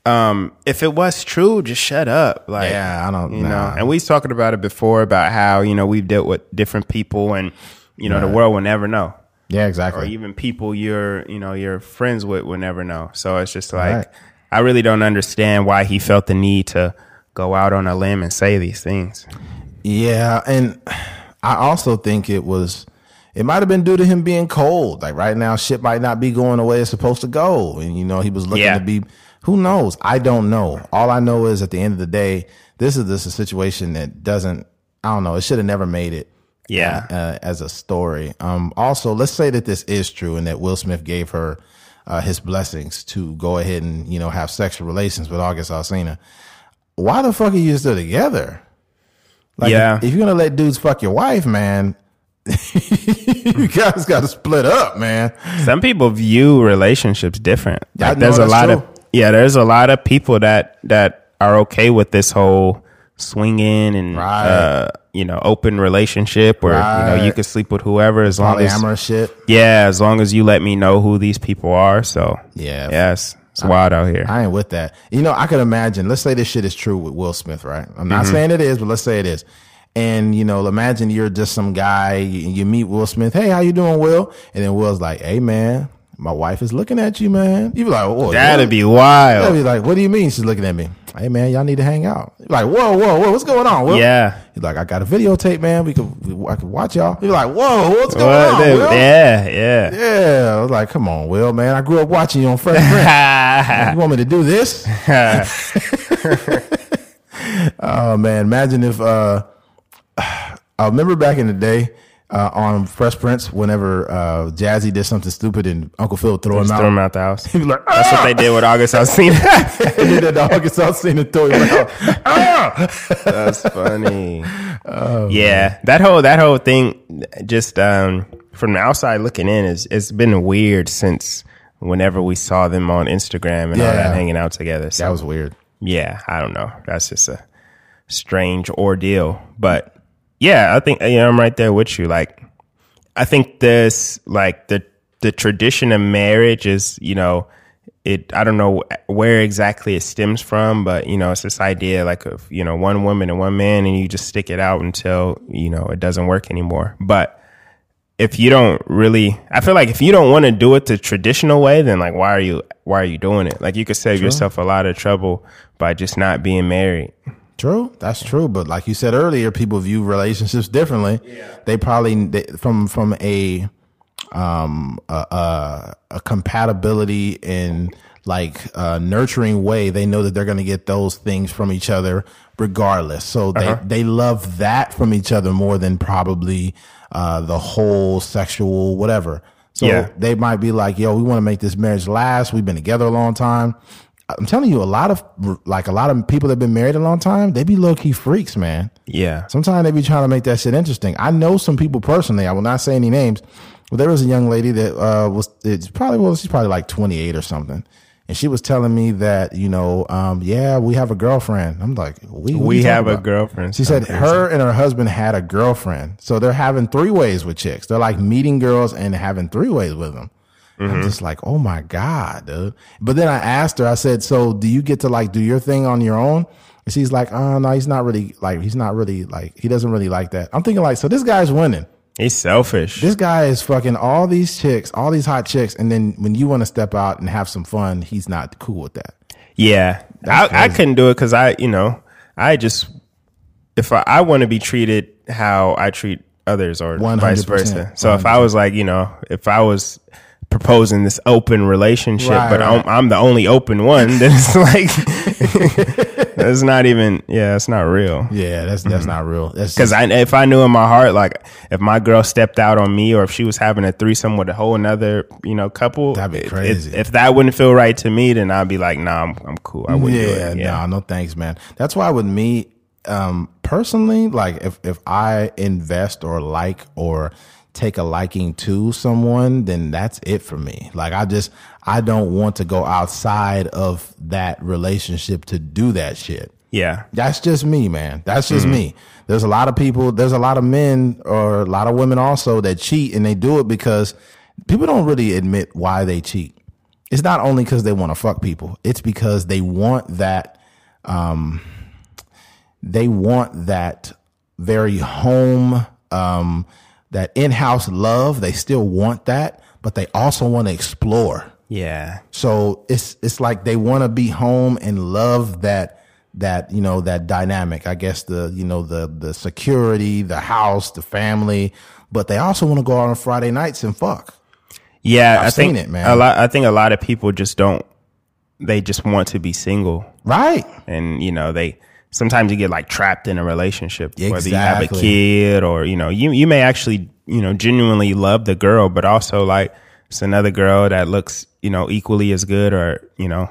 S2: um, if it was true, just shut up. Like,
S1: Yeah, I don't-
S2: You know, and we was talking about it before about how you know we've dealt with different people, and you know the world will never know,
S1: Yeah, exactly.
S2: or even people you're you know you're friends with will never know. So it's just like
S1: Right.
S2: I really don't understand why he felt the need to go out on a limb and say these things.
S1: Yeah, and I also think it was. It might have been due to him being cold. Like right now, shit might not be going the way it's supposed to go, and you know he was looking
S2: Yeah.
S1: to be. Who knows? I don't know. All I know is at the end of the day, this is this a situation that doesn't. I don't know. It should have never made it.
S2: Yeah.
S1: uh, as a story. Um, also, let's say that this is true and that Will Smith gave her uh, his blessings to go ahead and you know have sexual relations with August Alsina. Why the fuck are you still together? Like,
S2: Yeah.
S1: if, if you're gonna let dudes fuck your wife, man, you guys got to split up, man.
S2: Some people view relationships different.
S1: I
S2: Like there's a lot
S1: true.
S2: of yeah, there's a lot of people that that are okay with this whole swinging and
S1: Right.
S2: uh, you know open relationship where you know you
S1: Right.
S2: can sleep with whoever as long as
S1: shit.
S2: yeah, as long as you let me know who these people are. So
S1: Yeah.
S2: yes, it's wild out here.
S1: I ain't with that. You know, I could imagine. Let's say this shit is true with Will Smith, right? I'm not
S2: Mm-hmm.
S1: saying it is, but let's say it is. And you know, imagine you're just some guy. You, you meet Will Smith. Hey, how you doing, Will? And then Will's like, Hey, man, my wife is looking at you, man. You be like, Whoa,
S2: That'd be wild.
S1: be like, What do you mean she's looking at me? Hey, man, y'all need to hang out. Like, Whoa, whoa, whoa, what's going on? Will?
S2: Yeah.
S1: He's like, I got a videotape, man. We could, we, I could watch y'all. You're like, Whoa, what's going
S2: What
S1: on,
S2: the-
S1: Will?
S2: yeah, yeah.
S1: Yeah, I was like, come on, Will, man. I grew up watching you on Fresh Prince. you want me to do this? oh man, imagine if uh I remember back in the day, uh, on Fresh Prince whenever uh, Jazzy did something stupid and Uncle Phil would throw him out.
S2: throw him out the house.
S1: He'd be like,
S2: That's what they did with August Alsina.
S1: and then the August Alsina throw him out. Ah!
S2: That's funny.
S1: Oh,
S2: yeah, that whole that whole thing, just um, from the outside looking in, is it's been weird since whenever we saw them on Instagram and all that hanging out together. So
S1: That was weird.
S2: yeah, I don't know. That's just a strange ordeal. But yeah, I think yeah, I'm right there with you. Like, I think this like the the tradition of marriage is you know it. I don't know where exactly it stems from, but you know it's this idea like of you know one woman and one man, and you just stick it out until you know it doesn't work anymore. But if you don't really i feel like if you don't want to do it the traditional way then like why are you why are you doing it like you could save yourself a lot of trouble by just not being married
S1: True, that's true. But like you said earlier, people view relationships differently. Yeah. They probably they, from from a um a, a, a compatibility and like uh, nurturing way. They know that they're going to get those things from each other regardless. So they they love that from each other more than probably uh, the whole sexual whatever. So
S2: Yeah.
S1: they might be like, "Yo, we want to make this marriage last. We've been together a long time." I'm telling you, a lot of like a lot of people that have been married a long time, they be low key freaks, man.
S2: yeah
S1: Sometimes they be trying to make that shit interesting. I know some people personally. I will not say any names, but there was a young lady that uh, was it's probably well, she's probably like 28 or something, and she was telling me that you know, um, yeah, we have a girlfriend. I'm like, we
S2: we have a
S1: about?
S2: girlfriend
S1: She said her and her husband had a girlfriend, so they're having three ways with chicks. They're like meeting girls and having three ways with them. I'm mm-hmm. just like, oh my god, dude. But then I asked her, I said, so do you get to like do your thing on your own? And she's like, oh no, he's not really like he's not really like he doesn't really like that. I'm thinking like, so this guy's winning.
S2: he's selfish
S1: This guy is fucking all these chicks, all these hot chicks, and then when you want to step out and have some fun, he's not cool with that.
S2: yeah I, I couldn't do it because i you know i just if i, I want to be treated how i treat others or vice
S1: 100%.
S2: versa so if i was like you know if i was proposing this open relationship
S1: Right,
S2: but
S1: right.
S2: I'm, I'm the only open one then it's like it's not even yeah it's not real
S1: Yeah, that's that's not real.
S2: Because I, if I knew in my heart, like if my girl stepped out on me, or if she was having a threesome with a whole another, you know, couple,
S1: That'd be
S2: it- it-
S1: crazy.
S2: if that wouldn't feel right to me, then I'd be like, nah, I'm, I'm cool. I wouldn't do
S1: yeah,
S2: it.
S1: no, no thanks, man. That's why with me, um, personally, like if if I invest or like or take a liking to someone, then that's it for me. Like I just I don't want to go outside of that relationship to do that shit.
S2: yeah,
S1: That's just me, man. That's just
S2: Mm-hmm.
S1: me. There's a lot of people, there's a lot of men or a lot of women also that cheat and they do it because people don't really admit why they cheat. It's not only because they want to fuck people. It's because they want that um they want that very home um that in-house love. They still want that, but they also want to explore.
S2: yeah,
S1: So it's it's like they want to be home and love that that you know that dynamic. I guess the you know the the security, the house, the family, but they also want to go out on Friday nights and fuck.
S2: yeah.
S1: I've
S2: I think
S1: seen it, man.
S2: A lot. I think a lot of people just don't. They just want to be single,
S1: Right?
S2: and you know they. Sometimes you get like trapped in a relationship, whether you have a kid or you know you you may actually you know genuinely love the girl, but also like it's another girl that looks you know equally as good or you know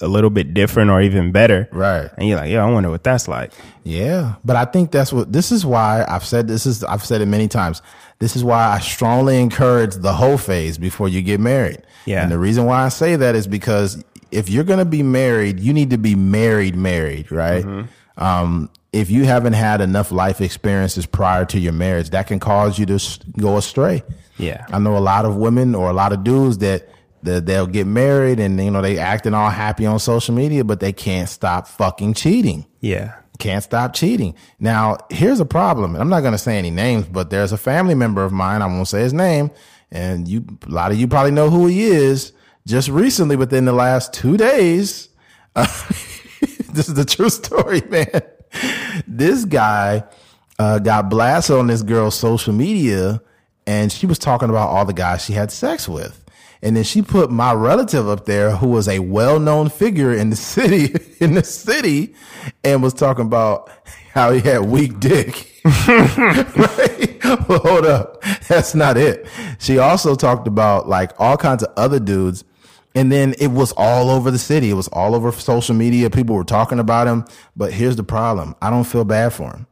S2: a little bit different or even better,
S1: Right.
S2: And you're like, yeah, I wonder what that's like.
S1: Yeah, but I think that's what this is why I've said this is I've said it many times. This is why I strongly encourage the whole phase before you get married.
S2: Yeah.
S1: And the reason why I say that is because if you're going to be married, you need to be married married, right? Um if you haven't had enough life experiences prior to your marriage, that can cause you to go astray.
S2: Yeah.
S1: I know a lot of women or a lot of dudes that that they'll get married and you know they acting all happy on social media, but they can't stop fucking cheating
S2: Yeah.
S1: can't stop cheating. Now, here's a problem. I'm not going to say any names, but there's a family member of mine. I won't say his name, and you, a lot of you probably know who he is. Just recently, within the last two days, uh, this is the true story, man. This guy uh, got blasted on this girl's social media, and she was talking about all the guys she had sex with. And then she put my relative up there, who was a well-known figure in the city, in the city, and was talking about how he had weak dick. right? well, hold up. That's not it. She also talked about like all kinds of other dudes. And then it was all over the city. It was all over social media. People were talking about him. But here's the problem. I don't feel bad for him.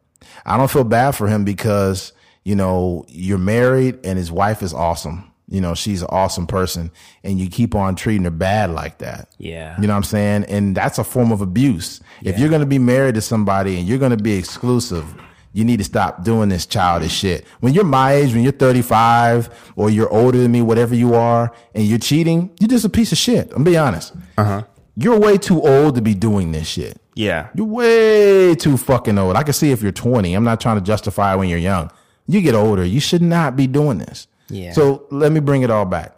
S1: I don't feel bad for him because, you know, you're married and his wife is awesome. You know, she's an awesome person and you keep on treating her bad like that.
S2: Yeah.
S1: You know what I'm saying? And that's a form of abuse. If you're going to be married to somebody and you're going to be exclusive, you need to stop doing this childish shit. When you're my age, when you're 35 or you're older than me, whatever you are, and you're cheating, you're just a piece of shit. I'm be honest. Uh-huh. You're way too old to be doing this shit.
S2: Yeah.
S1: You're way too fucking old. I can see if you're 20. I'm not trying to justify when you're young. You get older, you should not be doing this.
S2: Yeah.
S1: So let me bring it all back.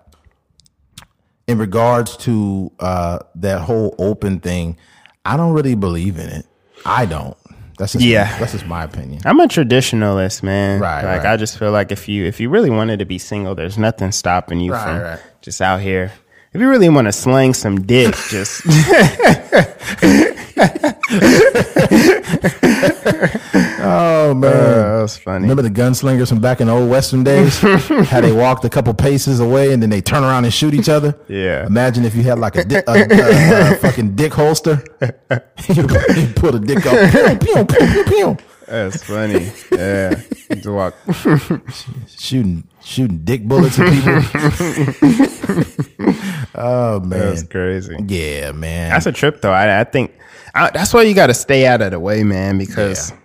S1: In regards to uh, that whole open thing, I don't really believe in it. I don't. That's just
S2: Yeah.
S1: That's just my opinion.
S2: I'm a traditionalist, man.
S1: Right,
S2: Like
S1: right.
S2: I just feel like if you if you really wanted to be single, there's nothing stopping you
S1: Right,
S2: from
S1: right.
S2: just out here. If you really want to slang some dick, just
S1: Oh man.
S2: Uh, that was funny.
S1: Remember the gunslingers from back in the old Western days? How they walked a couple paces away and then they turn around and shoot each other?
S2: Yeah.
S1: Imagine if you had like a, di- a, a, a fucking dick holster. you, pull a dick up. Pew, pew, pew, pew, pew.
S2: That's funny. Yeah. Just walk.
S1: Shooting, shooting dick bullets at people. oh man.
S2: That's crazy.
S1: Yeah, man.
S2: That's a trip, though. I, I think I, that's why you got to stay out of the way, man, because
S1: Yeah.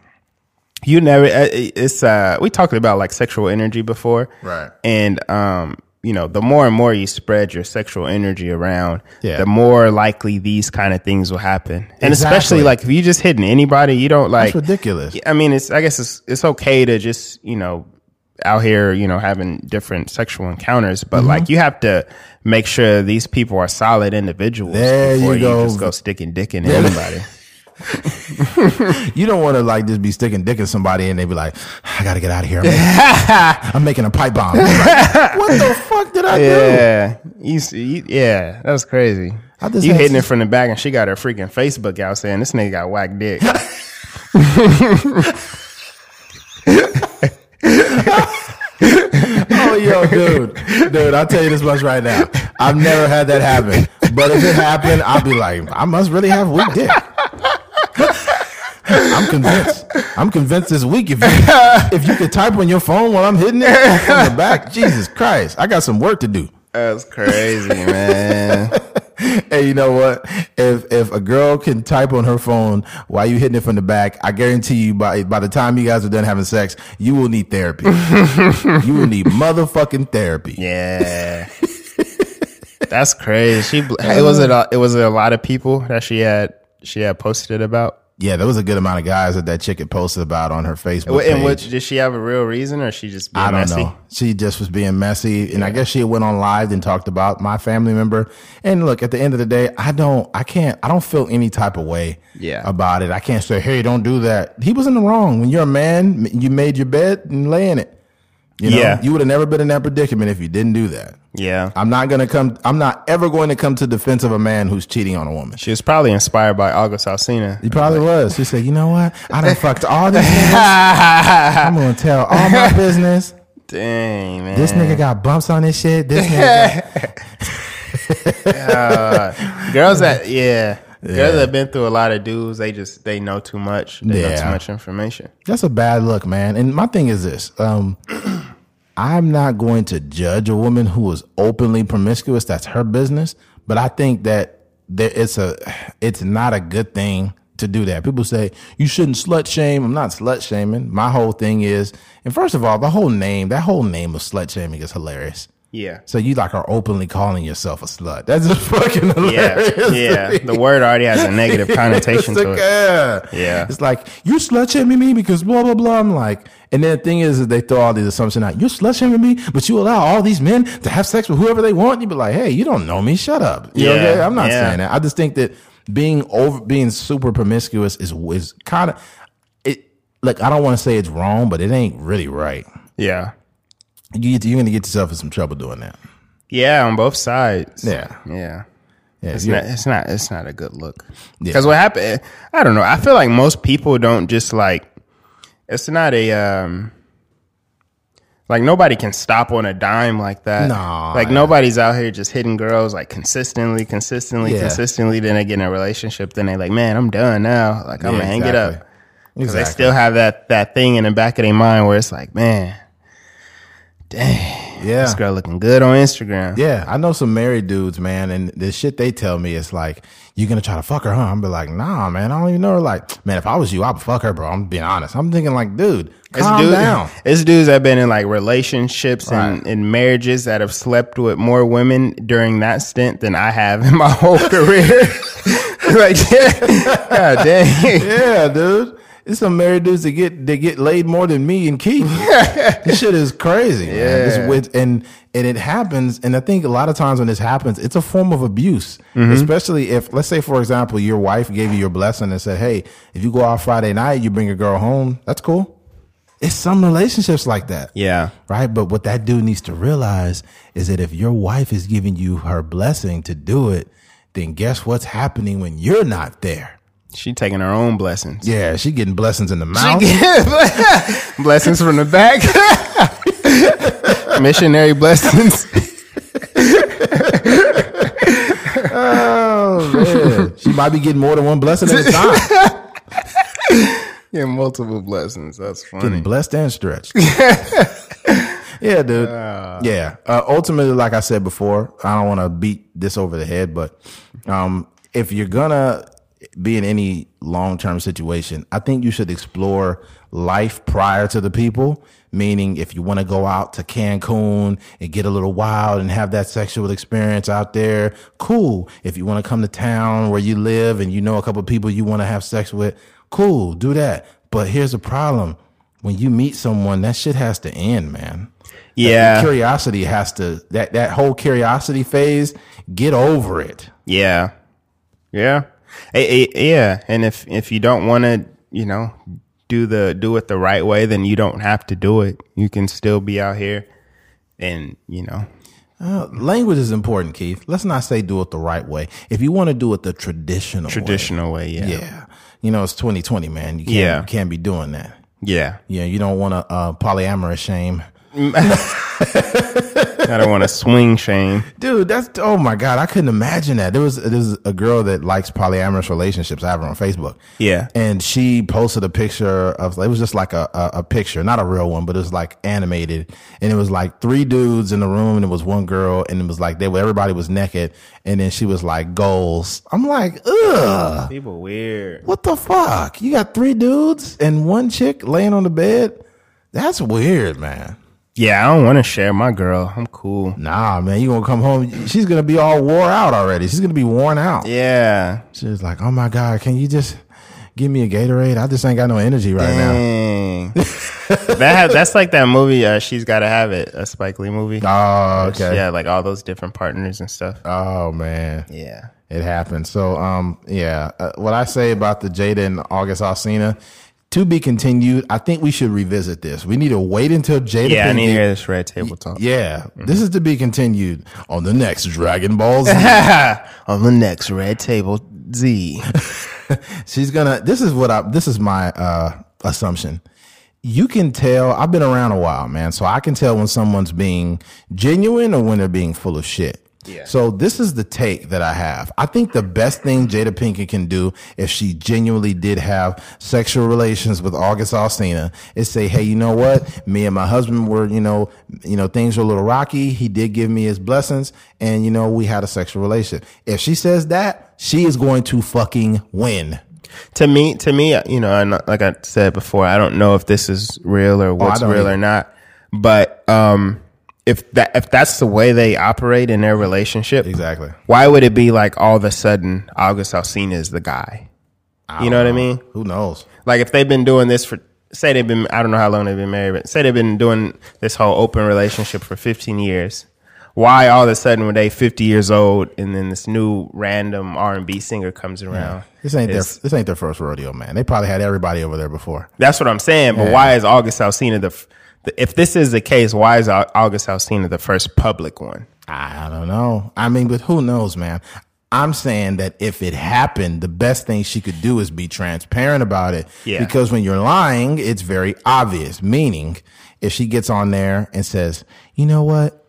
S2: you never. uh, It's uh, we talked about like sexual energy before,
S1: Right.
S2: And um, you know, the more and more you spread your sexual energy around,
S1: Yeah.
S2: the more likely these kind of things will happen. And
S1: Exactly.
S2: especially like if you just hitting anybody, you don't like.
S1: That's ridiculous.
S2: I mean, it's I guess it's it's okay to just you know out here you know having different sexual encounters,
S1: Mm-hmm.
S2: but like you have to make sure these people are solid individuals
S1: There
S2: before
S1: you go.
S2: just go sticking dick in anybody.
S1: You don't want to like just be sticking dick in somebody and they be like, I gotta get out of here. I'm making, I'm making a pipe bomb. Like, what the fuck did I do?
S2: yeah, you, see- you, yeah, that's crazy.
S1: I just
S2: You hitting it from the back, and she got her freaking Facebook out saying this nigga got whack dick.
S1: Oh, yo, dude, dude, I'll tell you this much right now. I've never had that happen, but if it happened, I'll be like, I must really have weak dick. I'm convinced. I'm convinced this week if you if you could type on your phone while I'm hitting it from the back, Jesus Christ, I got some work to do.
S2: That's crazy, man.
S1: Hey, you know what? If if a girl can type on her phone while you hitting it from the back, I guarantee you by by the time you guys are done having sex, you will need therapy. you will need motherfucking therapy.
S2: Yeah. That's crazy. She it was it a, it was a lot of people that she had she had posted about.
S1: Yeah, there was a good amount of guys that that chick had posted about on her Facebook
S2: And what did she have a real reason or she just being
S1: I don't
S2: messy?
S1: know. She just was being messy, and I guess she went on live and talked about my family member. And look, at the end of the day, I don't, I can't, I don't feel any type of way
S2: Yeah.
S1: about it. I can't say, hey, don't do that. He was in the wrong. When you're a man, you made your bed and lay in it. You know,
S2: Yeah.
S1: you would have never been in that predicament if you didn't do that.
S2: Yeah.
S1: I'm not gonna come. I'm not ever going to come to defense of a man who's cheating on a woman.
S2: She was probably inspired by August Alsina.
S1: He probably was. She said, "You know what? I done fucked all this. I'm gonna tell all my business.
S2: Dang, man.
S1: This nigga got bumps on his shit. This nigga."
S2: Uh, girls that yeah. Girls have been through a lot of dudes, they just they know too much. They know too much information.
S1: That's a bad look, man. And my thing is this: um, I'm not going to judge a woman who is openly promiscuous. That's her business. But I think that there, it's a, it's not a good thing to do that. People say you shouldn't slut shame. I'm not slut shaming. My whole thing is, and first of all, the whole name, that whole name of slut shaming is hilarious.
S2: Yeah.
S1: So you like are openly calling yourself a slut. That's just fucking
S2: Yeah.
S1: hilarious.
S2: Yeah. The word already has a negative connotation
S1: It's
S2: to
S1: like,
S2: it.
S1: yeah.
S2: Yeah.
S1: It's like, you're slut shaming me because blah, blah, blah. I'm like, and then the thing is, is they throw all these assumptions out. You're slut shaming me, but you allow all these men to have sex with whoever they want. You be like, hey, you don't know me. Shut up. You know,
S2: Yeah.
S1: okay? I'm not
S2: Yeah.
S1: saying that. I just think that being over, being super promiscuous is, is kind of, it, look, I don't want to say it's wrong, but it ain't really right.
S2: Yeah.
S1: You, you're going to get yourself in some trouble doing that.
S2: Yeah, on both sides.
S1: Yeah.
S2: Yeah.
S1: Yeah.
S2: It's not. It's not. It's not a good look.
S1: Yeah.
S2: Because what happened? I don't know. I feel like most people don't just like. It's not a. um Like nobody can stop on a dime like that.
S1: Nah,
S2: like nobody's out here just hitting girls like consistently, consistently,
S1: Yeah.
S2: consistently. Then they get in a relationship. Then they like, man, I'm done now. Like I'm
S1: Yeah,
S2: gonna hang it up. Because
S1: Exactly.
S2: they still have that that thing in the back of their mind where it's like, man, dang,
S1: Yeah.
S2: this girl looking good on Instagram.
S1: Yeah, I know some married dudes, man, and the shit they tell me is like, you're gonna try to fuck her, huh?" I'm be like, "Nah, man, I don't even know her." Like, man, if I was you, I'd fuck her, bro. I'm being honest. I'm thinking like, dude,
S2: It's
S1: calm
S2: dude-
S1: down.
S2: It's dudes that have been in like relationships
S1: Right.
S2: and, and marriages that have slept with more women during that stint than I have in my whole career. like, God dang.
S1: yeah, dude. It's some married dudes that get they get laid more than me and Keith. this shit is crazy,
S2: Yeah.
S1: with and and it happens. And I think a lot of times when this happens, it's a form of abuse. Mm-hmm. Especially if, let's say, for example, your wife gave you your blessing and said, "Hey, if you go out Friday night, you bring your girl home. That's cool." It's some relationships like that.
S2: Yeah.
S1: Right. But what that dude needs to realize is that if your wife is giving you her blessing to do it, then guess what's happening when you're not there?
S2: She taking her own blessings.
S1: Yeah, she getting blessings in the mouth.
S2: blessings from the back. Missionary blessings.
S1: oh man, she might be getting more than one blessing at a time.
S2: Yeah, multiple blessings. That's funny.
S1: Getting blessed and stretched. yeah, dude. yeah. Uh, ultimately, like I said before, I don't want to beat this over the head, but um, if you're gonna be in any long term situation, I think you should explore life prior to the people. Meaning, if you want to go out to Cancun and get a little wild and have that sexual experience out there, cool. If you want to come to town where you live and you know a couple people you want to have sex with, cool, do that. But here's the problem. When you meet someone, that shit has to end, man.
S2: Yeah.
S1: Curiosity has to that that whole curiosity phase, get over it.
S2: Yeah, yeah, yeah. And if if you don't want to, you know, do the do it the right way, then you don't have to do it. You can still be out here, and you know,
S1: Uh, language is important, Keith. Let's not say do it the right way. If you want to do it the traditional
S2: traditional way. Yeah,
S1: way, yeah. You know, it's 2020, man. You can't
S2: Yeah.
S1: you can't be doing that.
S2: yeah.
S1: Yeah, you don't want to uh, polyamorous shame.
S2: I don't want to swing shame.
S1: Dude, that's oh my god, I couldn't imagine that. There was there was a girl that likes polyamorous relationships. I have her on Facebook.
S2: Yeah.
S1: and she posted a picture of it was just like a, a a picture, not a real one, but it was like animated, and it was like three dudes in the room, and it was one girl, and it was like they were everybody was naked, and then she was like goals. I'm like, ugh,
S2: People weird.
S1: what the fuck? You got three dudes and one chick laying on the bed. That's weird, man.
S2: Yeah, I don't want to share my girl. I'm cool.
S1: Nah, man, you gonna come home? She's gonna be all wore out already. She's gonna be worn out.
S2: Yeah.
S1: She's like, oh my god, can you just give me a Gatorade? I just ain't got no energy right now.
S2: Dang. that that's like that movie. Uh, She's got to have it. A Spike Lee movie.
S1: Oh, okay.
S2: Yeah, like all those different partners and stuff.
S1: Oh man,
S2: Yeah.
S1: it happened. So, um, yeah, uh, what I say about the Jada and August Alsina, to be continued. I think we should revisit this. We need to wait until Jada.
S2: Yeah, I need to hear this red table talk.
S1: Yeah, this is to be continued on the next Dragon Ball Z.
S2: On the next red table Z.
S1: She's gonna. This is what I. This is my uh, assumption. You can tell. I've been around a while, man, so I can tell when someone's being genuine or when they're being full of shit.
S2: Yeah.
S1: So this is the take that I have. I think the best thing Jada Pinkett can do if she genuinely did have sexual relations with August Alsina is say, "Hey, you know what? Me and my husband were, you know, you know, things were a little rocky. He did give me his blessings, and you know, we had a sexual relation." If she says that, she is going to fucking win.
S2: to me, to me, you know, and like I said before, I don't know if this is real or what's
S1: don't
S2: real
S1: either.
S2: or not. But um, if that if that's the way they operate in their relationship,
S1: Exactly.
S2: why would it be like all of a sudden August Alsina is the guy? You know what I mean?
S1: Who knows?
S2: Like if they've been doing this for say they've been I don't know how long they've been married, but say they've been doing this whole open relationship for 15 years. Why all of a sudden when they 50 years old and then this new random R&B singer comes around?
S1: This ain't their this ain't their first rodeo, man. They probably had everybody over there before.
S2: That's what I'm saying. But
S1: Yeah.
S2: why is August Alsina the? If this is the case, why is August Alsina the first public one?
S1: I don't know. I mean, but who knows, man? I'm saying that if it happened, the best thing she could do is be transparent about it.
S2: Yeah.
S1: Because when you're lying, it's very obvious. Meaning, if she gets on there and says, you know what?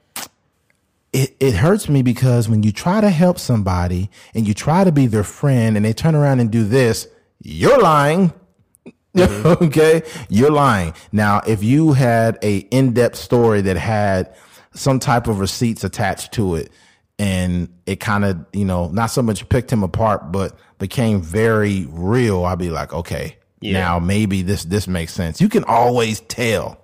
S1: It, it hurts me because when you try to help somebody and you try to be their friend and they turn around and do this, you're lying. Mm-hmm. okay. You're lying. Now, if you had a in-depth story that had some type of receipts attached to it and it kind of, you know, not so much picked him apart, but became very real, I'd be like, okay,
S2: Yeah.
S1: now maybe this, this makes sense. You can always tell,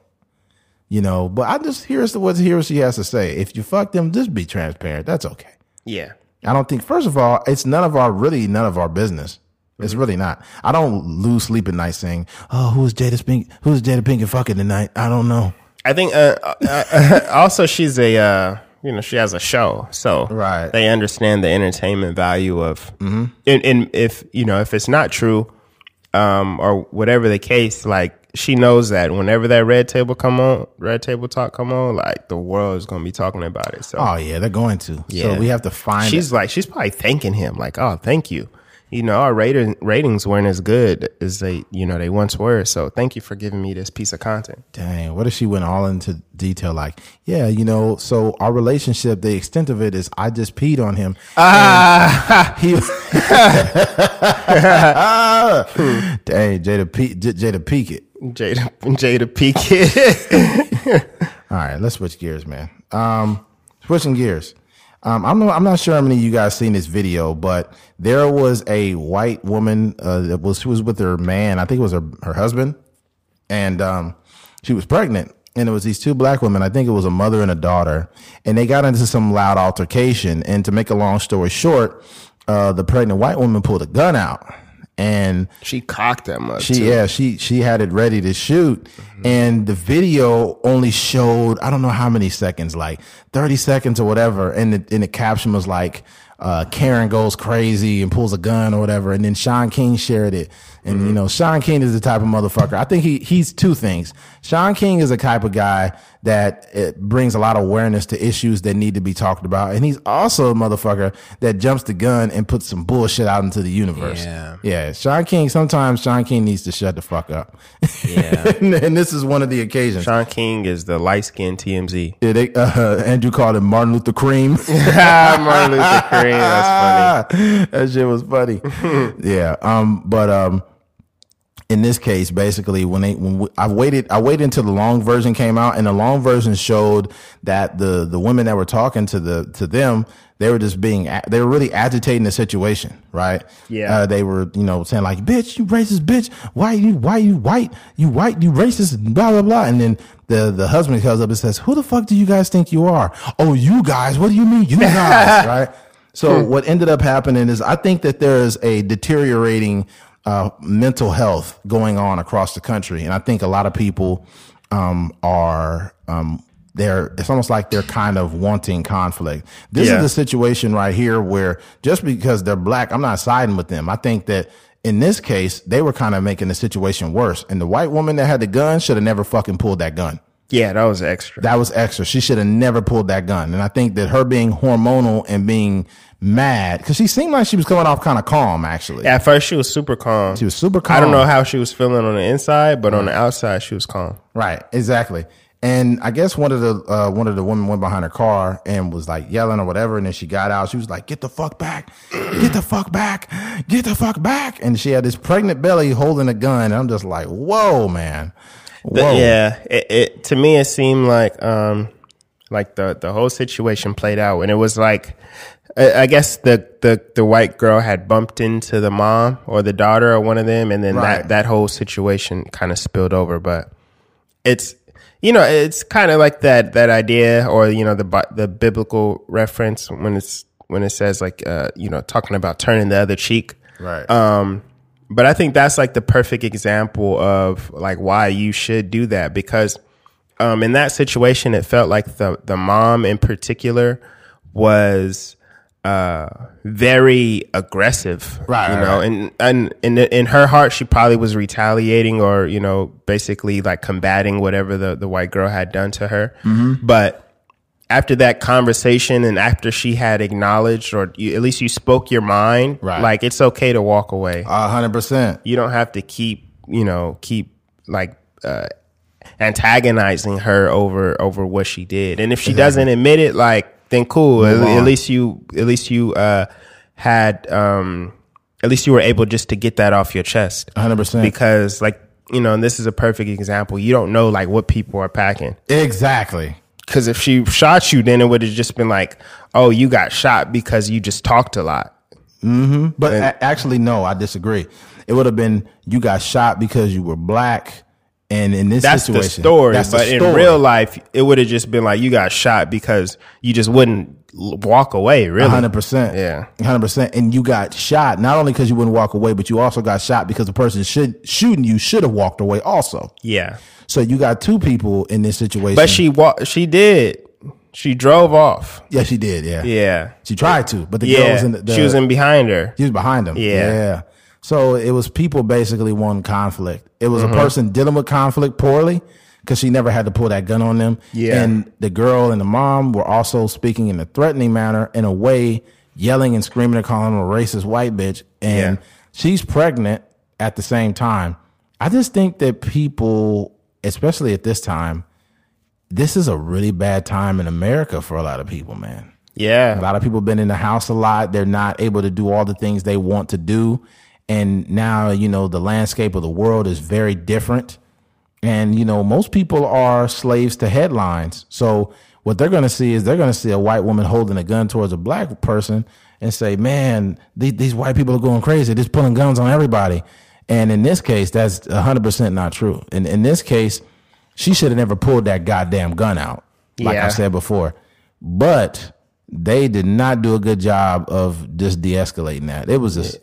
S1: you know, but I just, here's what, here's what she has to say. If you fuck them, just be transparent. That's okay.
S2: Yeah.
S1: I don't think, first of all, it's none of our, really none of our business. It's really not. I don't lose sleep at night saying, oh, who's Jada Pink? Who's Jada Pinkett fucking tonight? I don't know.
S2: I think uh, uh, uh, also she's a uh, you know she has a show, so
S1: Right.
S2: they understand the entertainment value of. And, and if you know if it's not true, um, or whatever the case, like she knows that whenever that red table come on, red table talk come on, like the world is gonna be talking about it. So
S1: Oh yeah, they're going to.
S2: Yeah.
S1: So we have to find
S2: she's like she's probably thanking him, like oh thank you. You know our rating, ratings weren't as good as they you know they once were. So thank you for giving me this piece of content.
S1: Dang, what if she went all into detail? Like, yeah, you know, so our relationship, the extent of it is I just peed on him. Ah, he, dang, Jada, P, Jada Pinkett.
S2: Jada Jada Pinkett.
S1: All right, let's switch gears, man. Um, switching gears. Um, I'm not, I'm not sure how many of you guys seen this video, but there was a white woman uh, that was she was with her man. I think it was her her husband, and um, she was pregnant. And it was these two black women. I think it was a mother and a daughter, and they got into some loud altercation. And to make a long story short, uh, the pregnant white woman pulled a gun out, and
S2: she cocked that much.
S1: she yeah she she had it ready to shoot and the video only showed i don't know how many seconds like 30 seconds or whatever and the, and the caption was like uh, Karen goes crazy and pulls a gun or whatever, and then Shaun King shared it. And you know, Shaun King is the type of motherfucker. I think he he's two things. Shaun King is the type of guy that it brings a lot of awareness to issues that need to be talked about, and he's also a motherfucker that jumps the gun and puts some bullshit out into the universe.
S2: Yeah.
S1: Yeah, Shaun King. Sometimes Shaun King needs to shut the fuck up.
S2: Yeah.
S1: and, and this is one of the occasions.
S2: Shaun King is the light skinned TMZ.
S1: Yeah, they, uh, Andrew called him Martin Luther Cream.
S2: Martin Luther King. That's funny.
S1: that shit was funny. yeah. Um. But um. In this case, basically, when they when we, I waited, I waited until the long version came out, and the long version showed that the the women that were talking to the to them, they were just being, they were really agitating the situation, right?
S2: Yeah.
S1: Uh, they were, you know, saying like, "Bitch, you racist, bitch. Why you, why you white? You white, you racist." Blah blah blah. And then the the husband comes up and says, "Who the fuck do you guys think you are? Oh, you guys. What do you mean, you guys? right?" So what ended up happening is I think that there is a deteriorating uh, mental health going on across the country, and I think a lot of people um, are um, they're it's almost like they're kind of wanting conflict. This
S2: Yeah.
S1: is the situation right here where just because they're black, I'm not siding with them. I think that in this case, they were kind of making the situation worse, and the white woman that had the gun should have never fucking pulled that gun.
S2: Yeah, that was extra.
S1: That was extra. She should have never pulled that gun. And I think that her being hormonal and being mad, because she seemed like she was coming off kind of calm, actually.
S2: At first, she was super calm.
S1: She was super calm.
S2: I don't know how she was feeling on the inside, but on the outside, she was calm.
S1: Right, exactly. And I guess one of the uh, one of the women went behind her car and was like yelling or whatever. And then she got out. She was like, "Get the fuck back! Get the fuck back! Get the fuck back!" And she had this pregnant belly holding a gun. And I'm just like, "Whoa, man!
S2: The- yeah, it, it to me it seemed like um like the the whole situation played out, and it was like I, I guess the the the white girl had bumped into the mom or the daughter or one of them, and then
S1: Right.
S2: that that whole situation kind of spilled over. But it's you know it's kind of like that that idea or you know the the biblical reference when it's when it says like uh you know talking about turning the other cheek
S1: Right.
S2: um but i think that's like the perfect example of like why you should do that because um in that situation it felt like the the mom in particular was uh very aggressive
S1: Right,
S2: you know
S1: right.
S2: and and in in her heart she probably was retaliating or you know basically like combating whatever the the white girl had done to her
S1: Mm-hmm.
S2: but after that conversation and after she had acknowledged or you, at least you spoke your mind,
S1: Right.
S2: like it's okay to walk away.
S1: A hundred percent.
S2: You don't have to keep, you know, keep like uh, antagonizing her over over what she did. And if she doesn't admit it, like then cool. At, at least you at least you uh, had um, at least you were able just to get that off your chest.
S1: A hundred percent.
S2: Because like you know, and this is a perfect example. You don't know like what people are packing.
S1: Exactly.
S2: Because if she shot you, then it would have just been like, oh, you got shot because you just talked a lot. Mm-hmm.
S1: But a- actually, no, I disagree. It would have been you got shot because you were black, and in this
S2: That's
S1: situation,
S2: the story.
S1: that's the
S2: but in real life, it would have just been like you got shot because you just wouldn't walk away. Really,
S1: hundred percent.
S2: Yeah.
S1: hundred percent. And you got shot not only because you wouldn't walk away, but you also got shot because the person should shooting you should have walked away also.
S2: yeah.
S1: So you got two people in this situation.
S2: But she wa- She did. She drove off.
S1: yeah, she did. Yeah,
S2: Yeah.
S1: She tried to, but the girl was in the, the
S2: she was in behind her.
S1: She was behind him.
S2: Yeah. yeah.
S1: So it was people basically wanting conflict. It was
S2: Mm-hmm.
S1: a person dealing with conflict poorly because she never had to pull that gun on them.
S2: Yeah.
S1: And the girl and the mom were also speaking in a threatening manner, in a way, yelling and screaming and calling him a racist white bitch. And
S2: Yeah.
S1: she's pregnant at the same time. I just think that people, especially at this time, this is a really bad time in America for a lot of people, man.
S2: Yeah.
S1: A lot of people been in the house a lot. They're not able to do all the things they want to do. And now, you know, the landscape of the world is very different. And, you know, most people are slaves to headlines. So what they're going to see is they're going to see a white woman holding a gun towards a black person and say, man, these, these white people are going crazy. They're just pulling guns on everybody. And in this case, that's 100% not true. And in this case, she should have never pulled that goddamn gun out, like
S2: Yeah.
S1: I said before. But they did not do a good job of just de-escalating that. It was just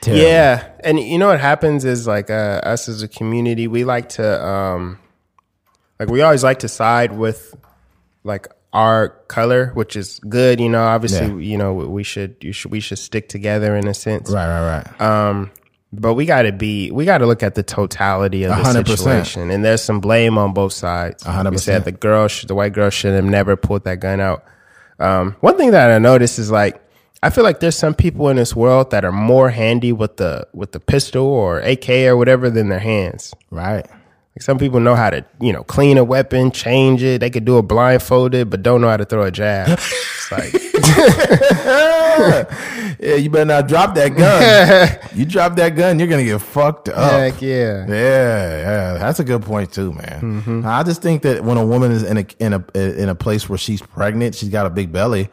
S1: terrible.
S2: Yeah, and you know what happens is like uh, us as a community, we like to um, like we always like to side with like our color, which is good. You know, obviously,
S1: Yeah.
S2: you know we should you should we should stick together in a sense.
S1: Right, right, right.
S2: Um, but we got to be we got to look at the totality of the
S1: 100%.
S2: situation, and there's some blame on both sides.
S1: hundred
S2: We said the girl, the white girl, should have never pulled that gun out. Um, one thing that I noticed is like I feel like there's some people in this world that are more handy with the with the pistol or AK or whatever than their hands.
S1: right.
S2: Like some people know how to you know clean a weapon, change it. They could do a blindfolded, but don't know how to throw a jab. It's like
S1: Yeah, you better not drop that gun. you drop that gun, you're gonna get fucked up.
S2: heck yeah.
S1: Yeah, yeah, that's a good point too, man. Mm-hmm. I just think that when a woman is in a in a in a place where she's pregnant, she's got a big belly.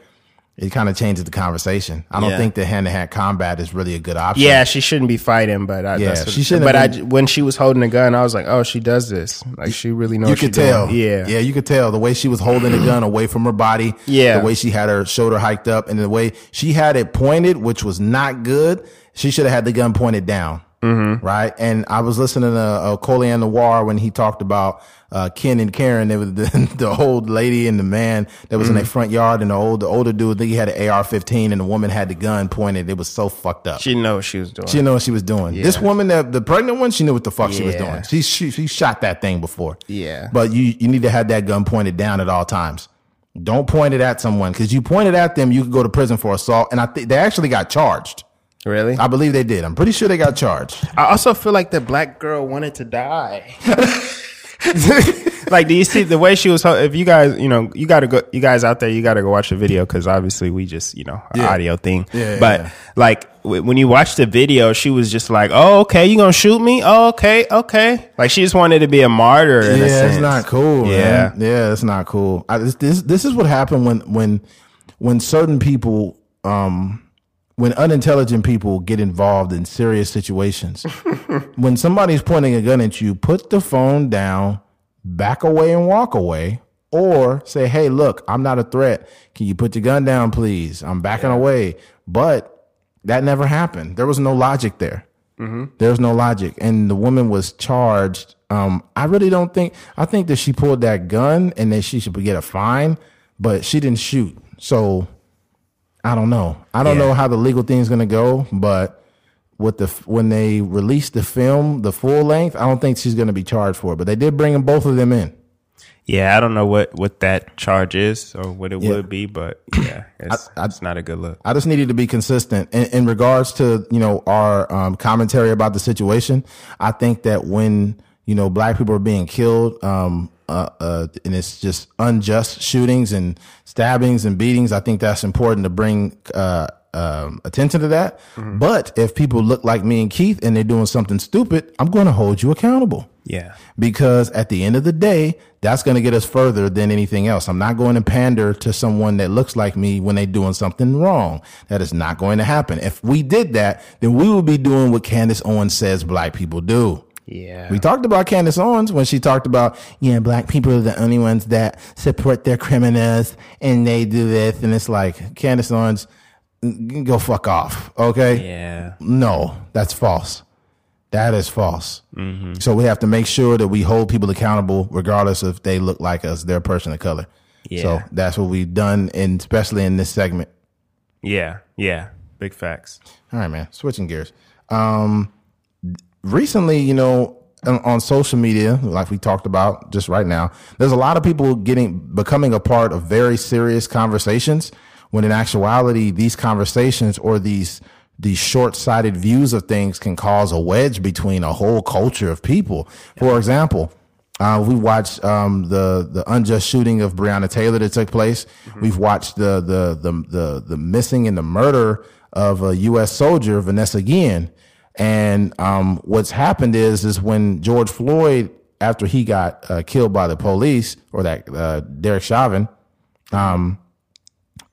S1: It kind of changes the conversation. I don't
S2: Yeah.
S1: think that hand to hand combat is really a good option.
S2: Yeah, she shouldn't be fighting, but I,
S1: Yeah, she shouldn't
S2: But
S1: have
S2: I, when she was holding the gun, I was like, oh, she does this. Like she really knows.
S1: you could tell.
S2: doing- Yeah,
S1: yeah, you could tell the way she was holding the gun away from her body.
S2: Yeah.
S1: the way she had her shoulder hiked up, and the way she had it pointed, which was not good. She should have had the gun pointed down. Mm-hmm. Right, and I was listening to uh, Colion Noir when he talked about uh, Ken and Karen. There was the, the old lady and the man that was in their front yard, and the old the older dude. I think he had an AR-15, and the woman had the gun pointed. It was so fucked up.
S2: she knew what she was doing.
S1: She know what she was doing. This woman, the, the pregnant one, she knew what the fuck she was doing. She, she she shot that thing before.
S2: Yeah.
S1: But you you need to have that gun pointed down at all times. Don't point it at someone because you point it at them, you could go to prison for assault. And I think they actually got charged.
S2: Really?
S1: I believe they did. I'm pretty sure they got charged.
S2: I also feel like the black girl wanted to die. like, do you see the way she was? If you guys, you know, you got to go. You guys out there, you got to go watch the video because obviously we just, you know,
S1: Yeah.
S2: audio thing.
S1: Yeah, yeah,
S2: but
S1: yeah.
S2: like w- when you watch the video, she was just like, "Oh, okay, you gonna shoot me? Oh, okay, okay." Like she just wanted to be a martyr. In a
S1: yeah,
S2: sense.
S1: it's not cool.
S2: Yeah.
S1: man. yeah, it's not cool. I, this, this this is what happened when when when certain people, um, when unintelligent people get involved in serious situations. when somebody's pointing a gun at you, put the phone down, back away, and walk away. Or say, hey, look, I'm not a threat. Can you put your gun down, please? I'm backing away. But that never happened. There was no logic there. There's no logic. And the woman was charged. Um, I really don't think, I think that she pulled that gun and that she should get a fine, but she didn't shoot. So I don't know. I don't
S2: Yeah.
S1: know how the legal thing's going to go, but with the, when they released the film, the full length, I don't think she's going to be charged for it, but they did bring them both of them in.
S2: Yeah, I don't know what what that charge is or what it
S1: Yeah.
S2: would be, but yeah, it's,
S1: I-
S2: it's not a good look.
S1: I just needed to be consistent in, in regards to you know our um, commentary about the situation. I think that when you know black people are being killed, um, uh, uh, and it's just unjust shootings and stabbings and beatings, I think that's important to bring uh, um, attention to that. But if people look like me and Keith and they're doing something stupid, I'm going to hold you accountable
S2: Yeah,
S1: because at the end of the day, that's going to get us further than anything else. I'm not going to pander to someone that looks like me when they're doing something wrong. That is not going to happen. If we did that, then we would be doing what Candace Owens says black people do.
S3: Yeah.
S1: We talked about Candace Owens when she talked about, yeah, black people are the only ones that support their criminals and they do this. And it's like, Candace Owens, mm, go fuck off. Okay.
S2: yeah,
S1: No, that's false. That is false. So we have to make sure that we hold people accountable, regardless if they look like us. They're a person of color.
S2: Yeah.
S1: So that's what we've done, and especially in this segment.
S2: yeah, yeah. Big facts.
S1: All right, man. Switching gears. Um, recently, you know, on, on social media, like we talked about just right now, there's a lot of people getting becoming a part of very serious conversations. When in actuality, these conversations or these these short-sighted views of things can cause a wedge between a whole culture of people. For example, uh, we watched um, the the unjust shooting of Breonna Taylor that took place. We've watched the, the the the the missing and the murder of a U.S. soldier, Vanessa Guillen. And um, what's happened is is when George Floyd, after he got uh, killed by the police, or that uh, Derek Chauvin,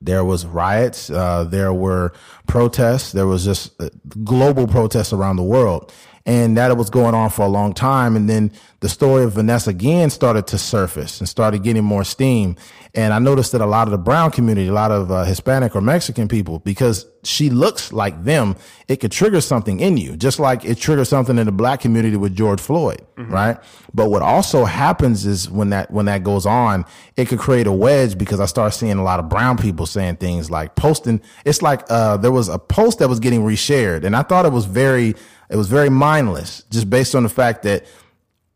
S1: there was riots. Uh, there were protests. There was just uh, global protests around the world. And that was going on for a long time. And then the story of Vanessa Guillen started to surface and started getting more steam. And I noticed that a lot of the brown community, a lot of uh, Hispanic or Mexican people, because she looks like them, it could trigger something in you, just like it triggered something in the black community with George Floyd, right? But what also happens is when that when that goes on, it could create a wedge because I start seeing a lot of brown people saying things like posting. It's like uh, there was a post that was getting reshared, and I thought it was very it was very mindless, just based on the fact that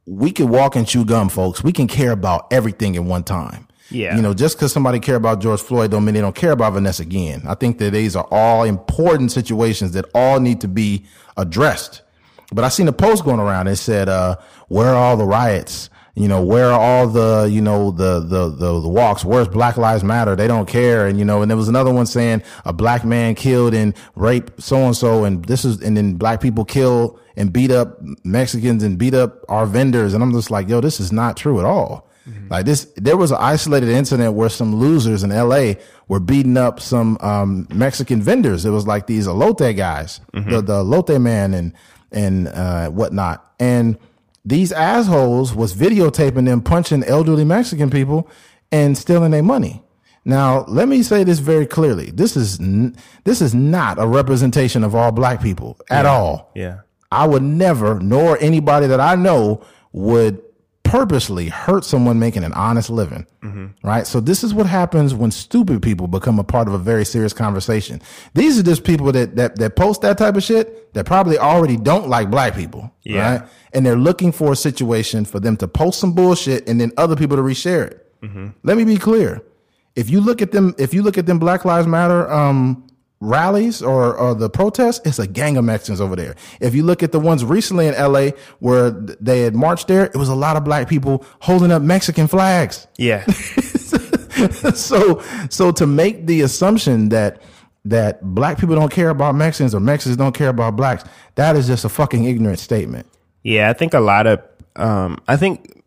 S1: we can walk and chew gum, folks. We can care about everything at one time.
S2: Yeah.
S1: You know, just because somebody care about George Floyd don't mean they don't care about Vanessa Guillen. I think that these are all important situations that all need to be addressed. But I seen a post going around that said, uh, where are all the riots? You know, where are all the, you know, the, the, the, the walks? Where's Black Lives Matter? They don't care. And, you know, and there was another one saying a black man killed and raped so and so. And this is, and then black people kill and beat up Mexicans and beat up our vendors. And I'm just like, yo, this is not true at all. Like this, there was an isolated incident where some losers in LA were beating up some, um, Mexican vendors. It was like these elote guys, the, the elote man and, and, uh, whatnot. And these assholes was videotaping them punching elderly Mexican people and stealing their money. Now, let me say this very clearly. This is, n- this is not a representation of all black people at all.
S2: Yeah,
S1: I would never, nor anybody that I know would purposely hurt someone making an honest living. Right. So this is what happens when stupid people become a part of a very serious conversation. These are just people that, that, that post that type of shit that probably already don't like black people.
S2: Yeah.
S1: Right. And they're looking for a situation for them to post some bullshit and then other people to reshare it. Let me be clear. If you look at them, if you look at them Black Lives Matter, um, rallies or, or the protests, it's a gang of Mexicans over there. If you look at the ones recently in LA where they had marched there, it was a lot of black people holding up Mexican flags.
S2: yeah,
S1: so, so to make the assumption that, that black people don't care about Mexicans or Mexicans don't care about blacks, that is just a fucking ignorant statement.
S2: yeah. I think a lot of, um, I think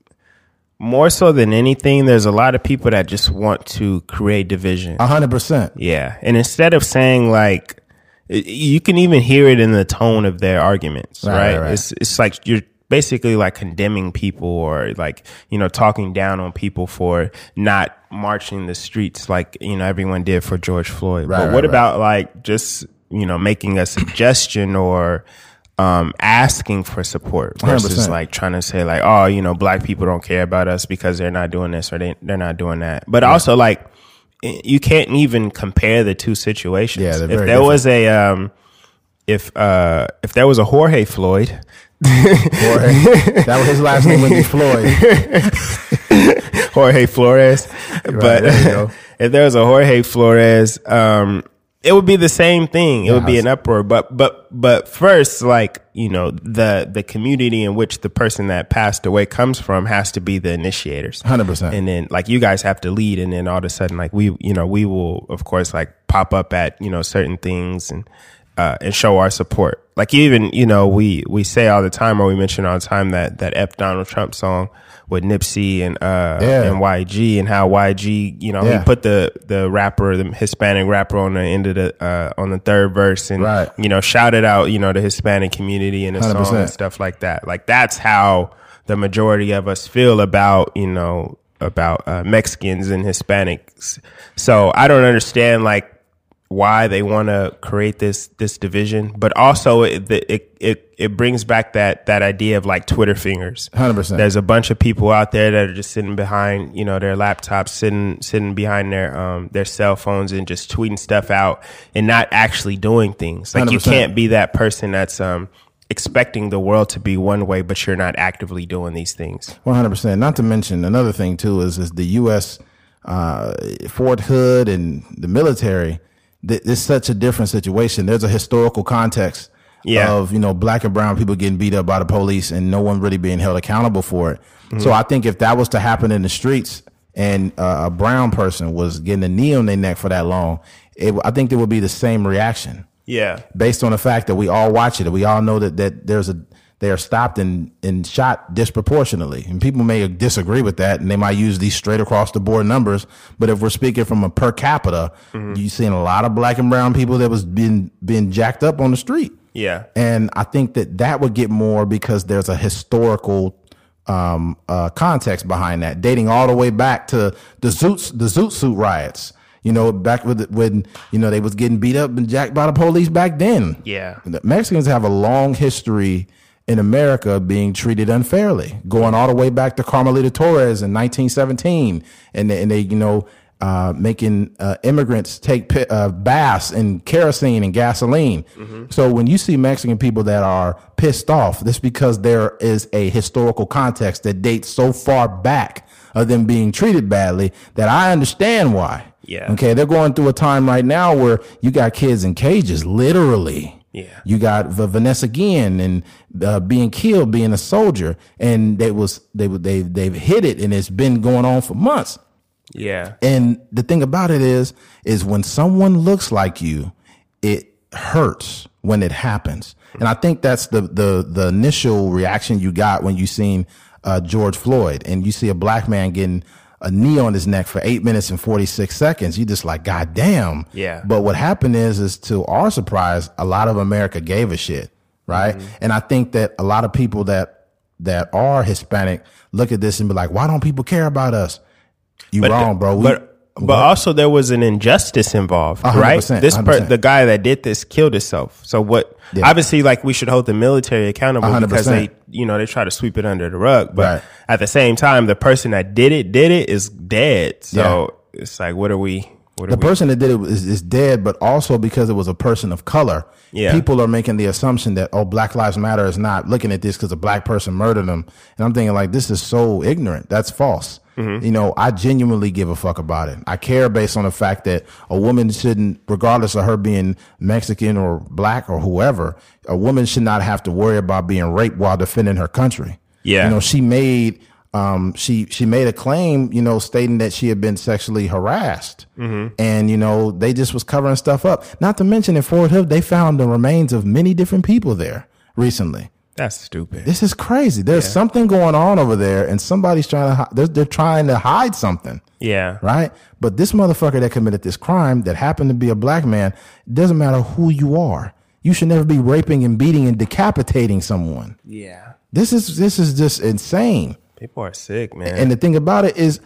S2: more so than anything, there's a lot of people that just want to create division.
S1: A hundred percent.
S2: Yeah, and instead of saying like, you can even hear it in the tone of their arguments,
S1: Right,
S2: right?
S1: right.
S2: It's it's like you're basically like condemning people or like you know talking down on people for not marching the streets like you know everyone did for George Floyd.
S1: Right,
S2: but what about like just you know making a suggestion or um asking for support versus
S1: 100%.
S2: like trying to say like oh you know black people don't care about us because they're not doing this or they they're not doing that but also like you can't even compare the two situations.
S1: Yeah,
S2: if there was a um, if uh, if there was a Jorge Floyd,
S1: Jorge. that was his last name would be Floyd.
S2: Jorge Flores. but
S1: there
S2: if there was a Jorge Flores, um, it would be the same thing. It would be an uproar. But but but first, like you know, the the community in which the person that passed away comes from has to be the initiators.
S1: 100%.
S2: And then like you guys have to lead, and then all of a sudden, like we you know we will of course like pop up at you know certain things and uh, and show our support. Like even you know we we say all the time, or we mention all the time that that F Donald Trump song with Nipsey and uh
S1: Yeah.
S2: and YG and how YG you know
S1: Yeah.
S2: he put the the rapper the Hispanic rapper on the end of the uh on the third verse and
S1: Right.
S2: you know shouted out you know the Hispanic community in the song
S1: 100%.
S2: and stuff like that. Like that's how the majority of us feel about you know about uh, Mexicans and Hispanics. So I don't understand like why they want to create this this division, but also it, it it it brings back that that idea of like Twitter fingers.
S1: 100%.
S2: There's a bunch of people out there that are just sitting behind you know their laptops, sitting sitting behind their um their cell phones and just tweeting stuff out and not actually doing things. Like you
S1: 100%.
S2: can't be that person that's um expecting the world to be one way, but you're not actively doing these things.
S1: One hundred percent. Not to mention another thing too is is the U.S. Uh, Fort Hood and the military. Th- It's such a different situation. There's a historical context
S2: Yeah.
S1: of you know black and brown people getting beat up by the police and no one really being held accountable for it. So I think if that was to happen in the streets and uh, a brown person was getting a knee on their neck for that long, it, I think there would be the same reaction
S2: Yeah.
S1: based on the fact that we all watch it. We all know that, that there's a they are stopped and, and shot disproportionately. And people may disagree with that and they might use these straight across the board numbers. But if we're speaking from a per capita, you've seen a lot of black and brown people that was being being jacked up on the street.
S2: Yeah.
S1: And I think that that would get more because there's a historical um, uh, context behind that, dating all the way back to the Zoot the Zoot Suit riots. You know, back with when you know they was getting beat up and jacked by the police back then.
S2: Yeah.
S1: The Mexicans have a long history in America being treated unfairly, going all the way back to Carmelita Torres in 1917, and they, and they you know uh, making uh, immigrants take uh, baths in kerosene and gasoline. So when you see Mexican people that are pissed off, that's because there is a historical context that dates so far back of them being treated badly that I understand why.
S2: Yeah.
S1: Okay, they're going through a time right now where you got kids in cages, literally.
S2: Yeah.
S1: You got V- Vanessa Guillen and uh, being killed, being a soldier, and they was they they they've hit it, and it's been going on for months.
S2: Yeah.
S1: And the thing about it is, is when someone looks like you, it hurts when it happens. And I think that's the the the initial reaction you got when you seen uh, George Floyd, and you see a black man getting a knee on his neck for eight minutes and forty six seconds. You just like, God damn.
S2: Yeah.
S1: But what happened is, is to our surprise, a lot of America gave a shit, right? Mm-hmm. And I think that a lot of people that that are Hispanic look at this and be like, why don't people care about us? You wrong, bro. We-
S2: but but also there was an injustice involved,
S1: hundred
S2: right?
S1: percent,
S2: This per,
S1: 100%.
S2: the guy that did this killed himself. So what?
S1: Yeah.
S2: Obviously, like we should hold the military accountable
S1: 100%.
S2: because they, you know, they try to sweep it under the rug. But
S1: Right.
S2: at the same time, the person that did it did it is dead. So it's like, what are we? What
S1: the person that did it is, is dead, but also because it was a person of color,
S2: Yeah.
S1: people are making the assumption that oh, Black Lives Matter is not looking at this because a black person murdered them, and I'm thinking like this is so ignorant. That's false.
S2: Mm-hmm.
S1: You know, I genuinely give a fuck about it. I care based on the fact that a woman shouldn't, regardless of her being Mexican or black or whoever, a woman should not have to worry about being raped while defending her country.
S2: Yeah.
S1: you know, she made um, she she made a claim, you know, stating that she had been sexually harassed, and you know they just was covering stuff up. Not to mention in Fort Hood, they found the remains of many different people there recently.
S2: That's stupid.
S1: This is crazy. There's something going on over there, and somebody's trying to they're, they're trying to hide something,
S2: yeah.
S1: right? But this motherfucker that committed this crime that happened to be a black man, doesn't matter who you are. You should never be raping and beating and decapitating someone.
S2: Yeah.
S1: This is this is just insane.
S2: People are sick, man.
S1: And the thing about it is,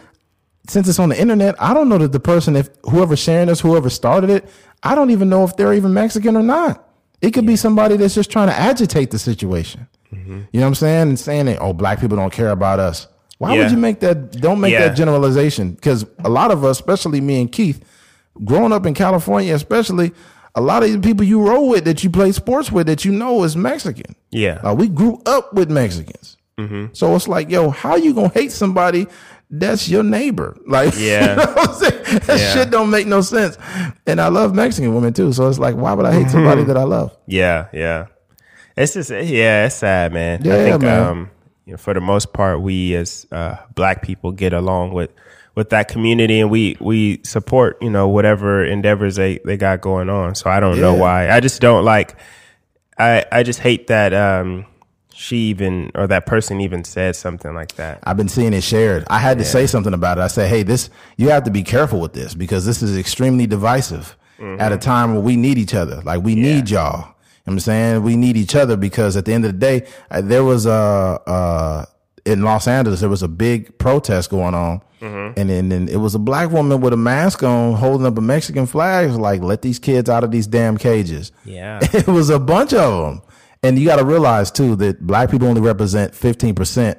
S1: since it's on the internet, I don't know that the person, if whoever's sharing this, whoever started it, I don't even know if they're even Mexican or not. It could be somebody that's just trying to agitate the situation.
S2: Mm-hmm.
S1: You know what I'm saying? And saying that, oh, black people don't care about us. Why
S2: Yeah.
S1: would you make that? Don't make
S2: Yeah.
S1: that generalization. Because a lot of us, especially me and Keith, growing up in California, especially, a lot of the people you roll with that you play sports with that you know is Mexican.
S2: Yeah.
S1: Uh, we grew up with Mexicans. So it's like, yo, how you gonna hate somebody that's your neighbor. Like,
S2: Yeah.
S1: you know what I'm saying? That
S2: Yeah.
S1: shit don't make no sense. And I love Mexican women too. So it's like, why would I hate somebody that I love?
S2: Yeah, yeah. It's just yeah, it's sad, man. I
S1: Yeah,
S2: think
S1: man.
S2: um you know, for the most part we as uh black people get along with with that community and we we support, you know, whatever endeavors they they got going on. So I don't know why. I just don't like I I just hate that um she even or that person even said something like that.
S1: I've been seeing it shared. I had to say something about it. I said, hey, this, you have to be careful with this because this is extremely divisive at a time where we need each other. Like we need y'all. You know I'm saying we need each other because at the end of the day, uh, there was a, uh, in Los Angeles, there was a big protest going on. And then, then it was a black woman with a mask on holding up a Mexican flag. Like, let these kids out of these damn cages.
S2: Yeah.
S1: it was a bunch of them. And you got to realize too that black people only represent 15%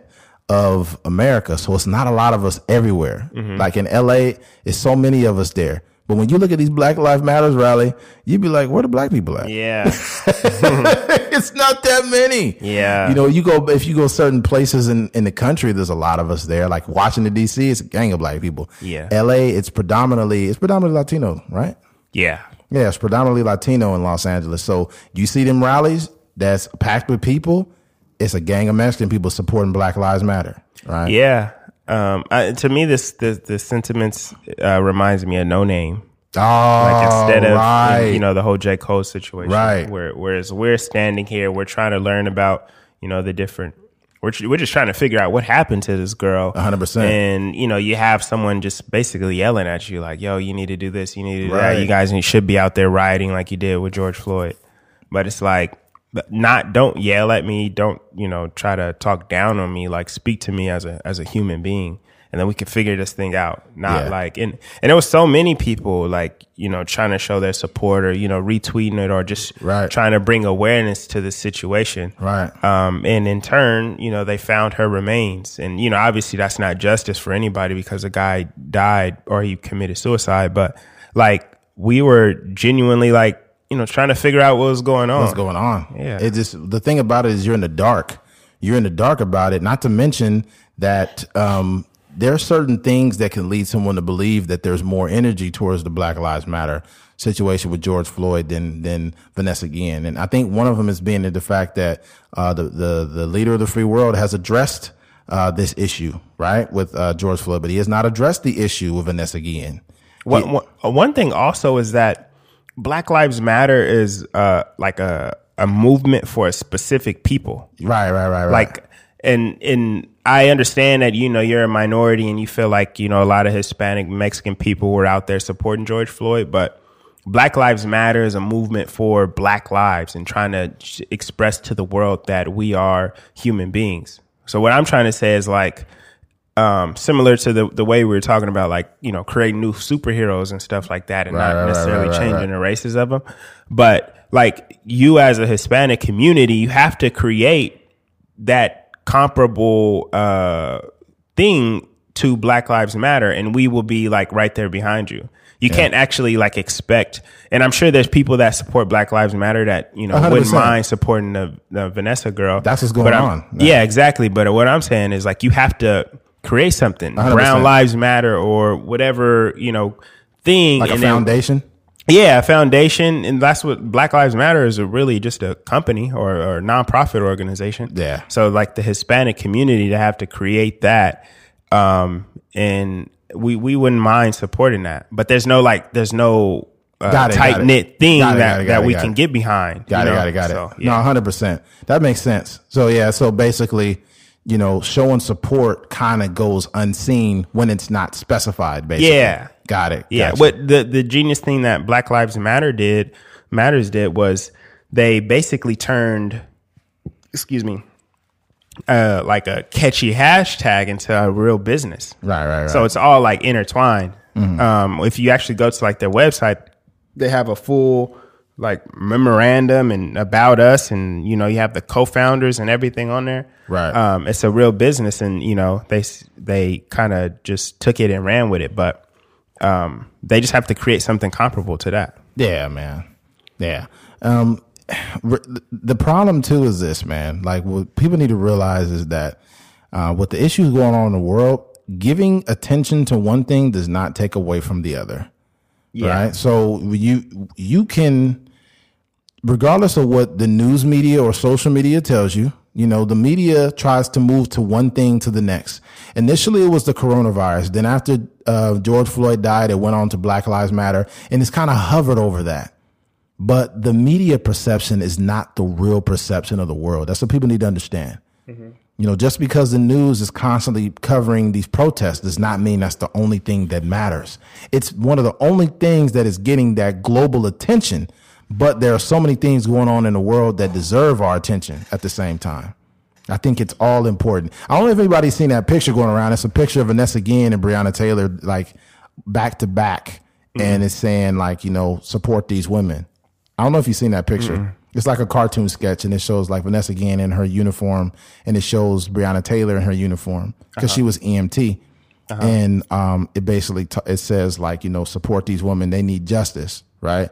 S1: of America. So it's not a lot of us everywhere. Mm-hmm. Like in LA, it's so many of us there. But when you look at these Black Lives Matters rally, you'd be like, where the black people at?
S2: Yeah.
S1: it's not that many.
S2: Yeah.
S1: You know, you go, if you go certain places in, in the country, there's a lot of us there. Like Washington DC, it's a gang of black people.
S2: Yeah.
S1: LA, it's predominantly, it's predominantly Latino, right?
S2: yeah.
S1: Yeah, it's predominantly Latino in Los Angeles. So you see them rallies that's packed with people. It's a gang of Mexican people supporting Black Lives Matter, right?
S2: Yeah. Um I, to me this the the sentiments uh reminds me of no name.
S1: Oh,
S2: like instead of
S1: right.
S2: you know the whole J Cole situation,
S1: Right.
S2: Where whereas we're standing here, we're trying to learn about you know the different. We're we're just trying to figure out what happened to this girl.
S1: 100%.
S2: And you know you have someone just basically yelling at you like, "Yo, you need to do this. You need to do that. You guys should be out there rioting like you did with George Floyd." But it's like. But Not don't yell at me. Don't you know? Try to talk down on me. Like speak to me as a as a human being, and then we can figure this thing out. Not
S1: Yeah.
S2: like and and there was so many people like you know trying to show their support or you know retweeting it or just
S1: Right.
S2: trying to bring awareness to the situation
S1: Right.
S2: um and in turn you know they found her remains and you know obviously that's not justice for anybody because a guy died or he committed suicide but like we were genuinely like you know trying to figure out what was going on
S1: what's going on.
S2: Yeah.
S1: It just the thing about it is you're in the dark. You're in the dark about it. Not to mention that um, there are certain things that can lead someone to believe that there's more energy towards the Black Lives Matter situation with George Floyd than than Vanessa Guillen. And I think one of them is being the fact that uh, the the the leader of the free world has addressed uh, this issue right with uh, George Floyd, but he has not addressed the issue with Vanessa Guillen.
S2: One, one, one thing also is that Black Lives Matter is uh, like a a movement for a specific people.
S1: Right, right, right, right.
S2: Like, and and I understand that you know you're a minority and you feel like you know a lot of Hispanic Mexican people were out there supporting George Floyd, but Black Lives Matter is a movement for Black lives and trying to sh- express to the world that we are human beings. So what I'm trying to say is like um, similar to the the way we were talking about, like you know, creating new superheroes and stuff like that, and
S1: Right,
S2: not necessarily
S1: right, right,
S2: changing the races of them. But like you, as a Hispanic community, you have to create that comparable uh, thing to Black Lives Matter, and we will be like right there behind you. You can't actually like expect, and I'm sure there's people that support Black Lives Matter that you know would not mind supporting the, the Vanessa girl.
S1: That's what's going on.
S2: Yeah, exactly. But what I'm saying is like you have to create something.
S1: 100%.
S2: Brown Lives Matter or whatever you know thing.
S1: like a
S2: then-
S1: foundation.
S2: yeah, a foundation, and that's what Black Lives Matter is. A really just a company or, or nonprofit organization.
S1: Yeah.
S2: So like the Hispanic community to have to create that, um, and we we wouldn't mind supporting that. But there's no like there's no uh,
S1: it, it.
S2: tight knit thing
S1: Got it,
S2: that
S1: it,
S2: that
S1: it,
S2: we can
S1: it.
S2: get behind.
S1: Got
S2: you
S1: it,
S2: know?
S1: got it, got it.
S2: So,
S1: No, hundred percent. That makes sense. So yeah, so basically, you know, showing support kind of goes unseen when it's not specified. Basically,
S2: Yeah.
S1: got it.
S2: Yeah,
S1: Gotcha.
S2: what the the genius thing that Black Lives Matter did matters did was they basically turned, excuse me, uh, like a catchy hashtag into a real business.
S1: right, right, right.
S2: So it's all like intertwined. Um, if you actually go to like their website, they have a full like memorandum and about us, and you know you have the co-founders and everything on there.
S1: Right.
S2: Um, it's a real business, and you know they they kind of just took it and ran with it, but um, they just have to create something comparable to that.
S1: Yeah, man. Yeah. Um, the problem too is this, man. Like what people need to realize is that uh, with the issues going on in the world, giving attention to one thing does not take away from the other. yeah. Right? So you you can regardless of what the news media or social media tells you, you know, the media tries to move to one thing to the next. Initially, it was the coronavirus. Then after uh, George Floyd died, it went on to Black Lives Matter, and it's kind of hovered over that. But the media perception is not the real perception of the world. That's what people need to understand. You know, just because the news is constantly covering these protests does not mean that's the only thing that matters. It's one of the only things that is getting that global attention. But there are so many things going on in the world that deserve our attention at the same time. I think it's all important. I don't know if anybody's seen that picture going around. It's a picture of Vanessa Guillen and Breonna Taylor, like back to back, and mm-hmm. it's saying like, you know, support these women. I don't know if you've seen that picture. Mm-hmm. It's like a cartoon sketch, and it shows like Vanessa Guillen in her uniform, and it shows Breonna Taylor in her uniform because she uh-huh. was EMT, uh-huh. and um, it basically t- it says like you know support these women, they need justice, right?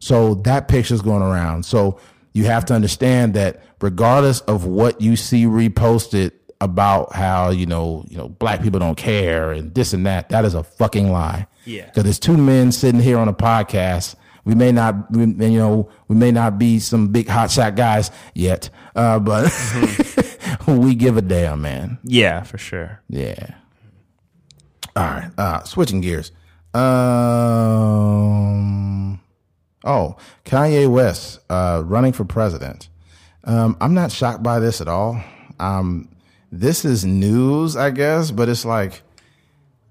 S1: So that picture's going around. So you have to understand that regardless of what you see reposted about how you know you know black people don't care and this and that, that is a fucking lie.
S2: Yeah.
S1: Because there's two men sitting here on a podcast. We may not, we, you know, we may not be some big hotshot guys yet, uh, but we give a damn, man.
S2: Yeah, for sure.
S1: Yeah. All right. Uh, switching gears. Um. Oh, Kanye West uh, running for president. Um, I'm not shocked by this at all. Um, this is news, I guess, but it's like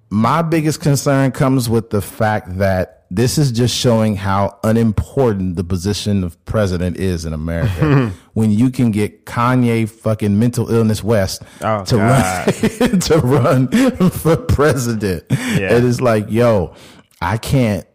S1: my biggest concern comes with the fact that this is just showing how unimportant the position of president is in America. when you can get Kanye fucking mental illness West
S2: Oh,
S1: to run to run for president.
S2: Yeah.
S1: It is like, yo, I can't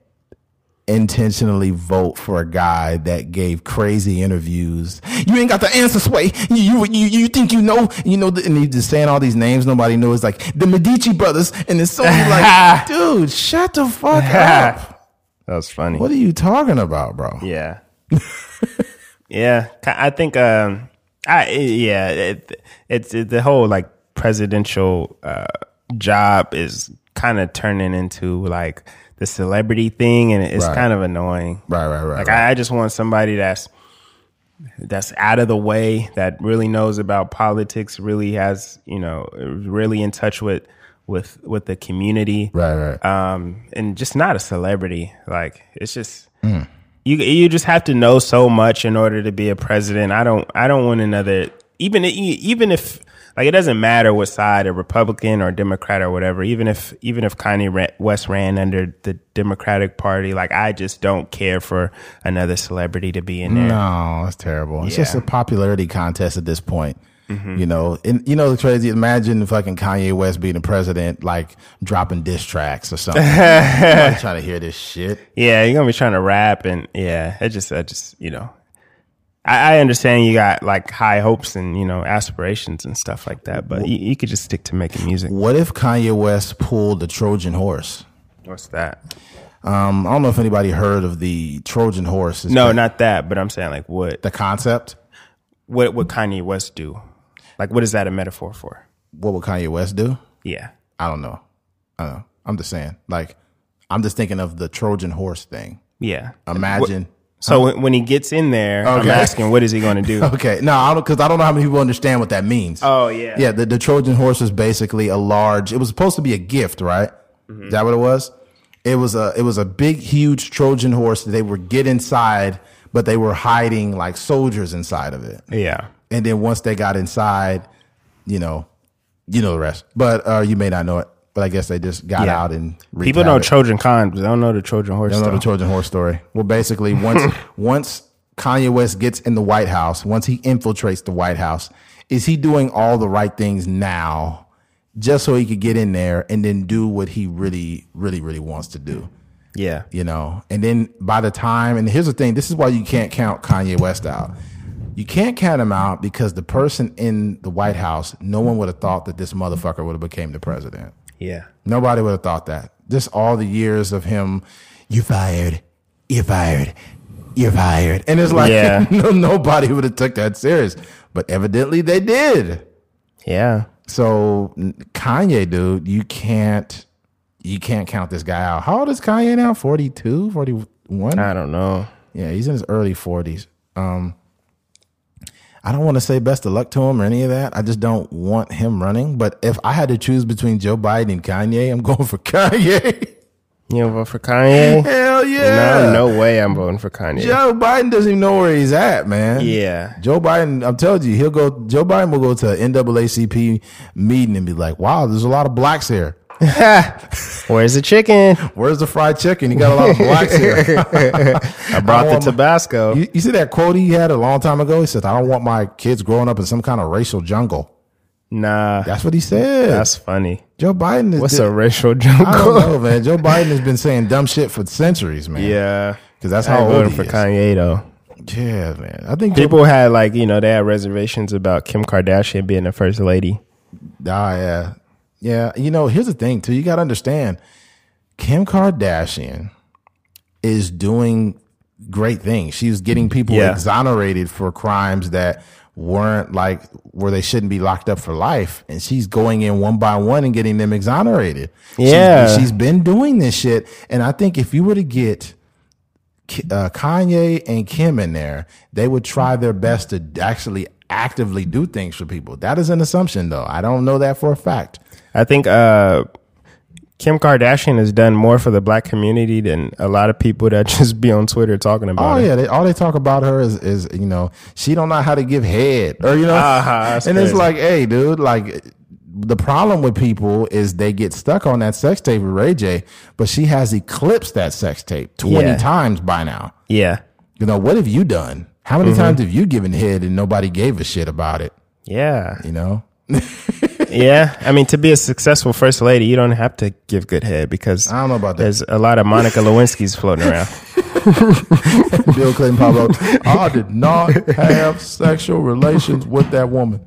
S1: intentionally vote for a guy that gave crazy interviews. You ain't got the answer, Sway. You you you, think you know? You know, and he's just saying all these names nobody knows, like the Medici brothers, and it's so like, dude, shut the fuck up.
S2: That was funny.
S1: What are you talking about, bro?
S2: Yeah. yeah. I think, um, I, yeah, it, it's it, the whole like presidential, uh, job is kind of turning into like the celebrity thing and it's
S1: Right.
S2: kind of annoying.
S1: Right, right, right.
S2: Like
S1: right.
S2: I, I just want somebody that's that's out of the way, that really knows about politics, really has, you know, really in touch with with with the community
S1: right, right.
S2: um, and just not a celebrity. Like it's just you you just have to know so much in order to be a president. I don't I don't want another even even if like it doesn't matter what side, a Republican or Democrat or whatever. Even if even if Kanye West ran under the Democratic Party, like I just don't care for another celebrity to be in there.
S1: No, that's terrible. It's just a popularity contest at this point. Mm-hmm. You know, and you know the crazy. Imagine fucking Kanye West being the president, like dropping diss tracks or something. Trying to hear this shit.
S2: Yeah, you're gonna be trying to rap and yeah, it just I just you know. I, I understand you got like high hopes and you know aspirations and stuff like that, but you, you could just stick to making music.
S1: What if Kanye West pulled the Trojan horse?
S2: What's that?
S1: Um, I don't know if anybody heard of the Trojan horse. It's
S2: No, not that. But I'm saying like what
S1: the concept.
S2: what would Kanye West do? Like what is that a metaphor for?
S1: What would Kanye West do?
S2: Yeah.
S1: I don't know. I don't know. I'm just saying. Like, I'm just thinking of the Trojan horse thing.
S2: Yeah.
S1: Imagine.
S2: So when, when he gets in there, I'm
S1: Okay.
S2: asking what is he going to do?
S1: Okay, no, I don't because I don't know how many people understand what that means.
S2: Oh, yeah.
S1: yeah. The, the Trojan horse was basically a large. It was supposed to be a gift, right?
S2: Mm-hmm.
S1: Is that what it was? It was a it was a big, huge Trojan horse. that They would get inside, but they were hiding like soldiers inside of it.
S2: Yeah.
S1: And then once they got inside, you know, you know the rest. But uh, you may not know it. But I guess they just got
S2: Yeah.
S1: out and
S2: People know
S1: havoc.
S2: Trojan Con, but they don't know the Trojan horse.
S1: Don't know the. Trojan horse story. Well, basically, once once Kanye West gets in the White House, once he infiltrates the White House, is he doing all the right things now, just so he could get in there and then do what he really, really, really wants to do?
S2: yeah.
S1: You know, and then by the time, and here's the thing: this is why you can't count Kanye West out. You can't count him out because the person in the White House, no one would have thought that this motherfucker would have became the president.
S2: Yeah.
S1: Nobody would have thought that. Just all the years of him, you fired, you're fired, you're fired, and it's like
S2: Yeah.
S1: no, nobody would have took that serious. But evidently they did.
S2: Yeah.
S1: so Kanye, dude, you can't you can't count this guy out. How old is Kanye now? 42, 41?
S2: I don't know.
S1: Yeah, he's in his early 40s. Um, I don't want to say best of luck to him or any of that. I just don't want him running. But if I had to choose between Joe Biden and Kanye, I'm going for Kanye.
S2: You vote for Kanye?
S1: Hell yeah.
S2: No, no way I'm voting for Kanye.
S1: Joe Biden doesn't even know where he's at, man.
S2: Yeah.
S1: Joe Biden, I'm telling you, he'll go, Joe Biden will go to an NAACP meeting and be like, wow, there's a lot of blacks here.
S2: Where's the chicken?
S1: Where's the fried chicken? You got a lot of blacks here.
S2: I brought the
S1: want my-
S2: Tabasco.
S1: You, you see that quote he had a long time ago? He said, I don't want my kids growing up in some kind of racial jungle.
S2: Nah,
S1: That's what he said.
S2: that's funny.
S1: Joe Biden is.
S2: What's
S1: di-
S2: a racial jungle?
S1: I don't know, man. Joe Biden has been saying dumb shit for centuries, man.
S2: Yeah.
S1: Because that's how
S2: ain't
S1: old he
S2: for
S1: is.
S2: Kanye though.
S1: Yeah, man. I think Joe,
S2: People had like, you know, they had reservations about Kim Kardashian being the first lady.
S1: Ah, yeah. Yeah. You know, here's the thing, too. You got to understand Kim Kardashian is doing great things. She's getting people
S2: Yeah.
S1: exonerated for crimes that weren't like where they shouldn't be locked up for life. And she's going in one by one and getting them exonerated. She's-
S2: Yeah.
S1: she's been doing this shit. And I think if you were to get uh, Kanye and Kim in there, they would try their best to actually actively do things for people. That is an assumption, though. I don't know that for a fact.
S2: I think uh Kim Kardashian has done more for the black community than a lot of people that just be on Twitter talking about
S1: Oh
S2: it.
S1: yeah, they, all they talk about her is, is you know she don't know how to give head or you know,
S2: Uh-huh,
S1: and it's like, hey, dude, like the problem with people is they get stuck on that sex tape with Ray J, but she has eclipsed that sex tape twenty
S2: Yeah.
S1: times by now.
S2: Yeah.
S1: You know what have you done? How many
S2: Mm-hmm.
S1: times have you given head and nobody gave a shit about it?
S2: Yeah.
S1: You know,
S2: Yeah. I mean, to be a successful first lady, you don't have to give good head because
S1: I don't know about that.
S2: there's a lot of Monica Lewinsky's floating around.
S1: Bill Clinton pop up. I did not have sexual relations with that woman,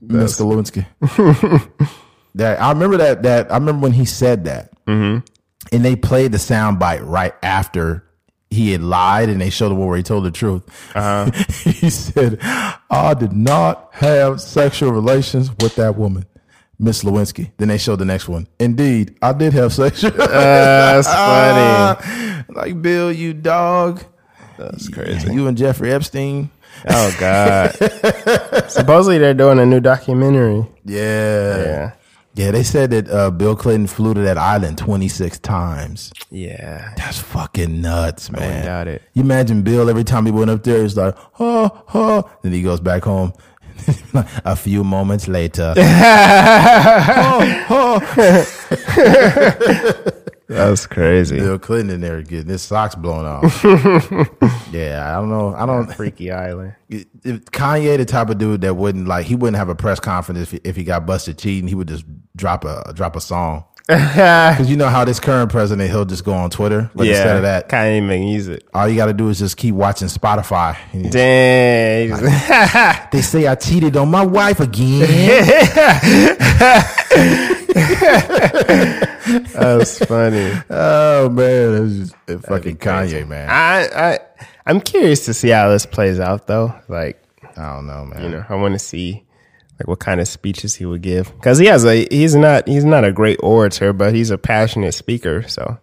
S1: Miss Lewinsky. that I remember that. That I remember when he said that, mm-hmm. and they played the sound bite right after he had lied, and they showed him where he told the truth. Uh-huh. he said, "I did not have sexual relations with that woman." Miss Lewinsky. Then they showed the next one. Indeed, I did have sexual.
S2: That's funny.
S1: like Bill, you dog.
S2: That's crazy.
S1: You and Jeffrey Epstein.
S2: Oh God. Supposedly they're doing a new documentary.
S1: Yeah.
S2: Yeah.
S1: Yeah, they said that uh, Bill Clinton flew to that island 26 times.
S2: Yeah.
S1: That's fucking nuts, man.
S2: doubt it.
S1: You imagine Bill every time he went up there, he's like, ha, ha. Then he goes back home. a few moments later.
S2: That's crazy.
S1: Bill Clinton in there getting his socks blown off. yeah, I don't know. I don't.
S2: Freaky Island.
S1: Kanye, the type of dude that wouldn't like, he wouldn't have a press conference if he, if he got busted cheating. He would just drop a drop a song. Because you know how this current president, he'll just go on Twitter. But
S2: yeah.
S1: instead of that,
S2: Can't even use it.
S1: all you got to do is just keep watching Spotify.
S2: Dang.
S1: They say I cheated on my wife again.
S2: That's funny.
S1: oh man, it's just uh, it's fucking Kanye, man.
S2: I, I I'm curious to see how this plays out though. Like,
S1: I don't know, man.
S2: you know, I want to see like what kind of speeches he would give because he has a he's not he's not a great orator, but he's a passionate speaker. So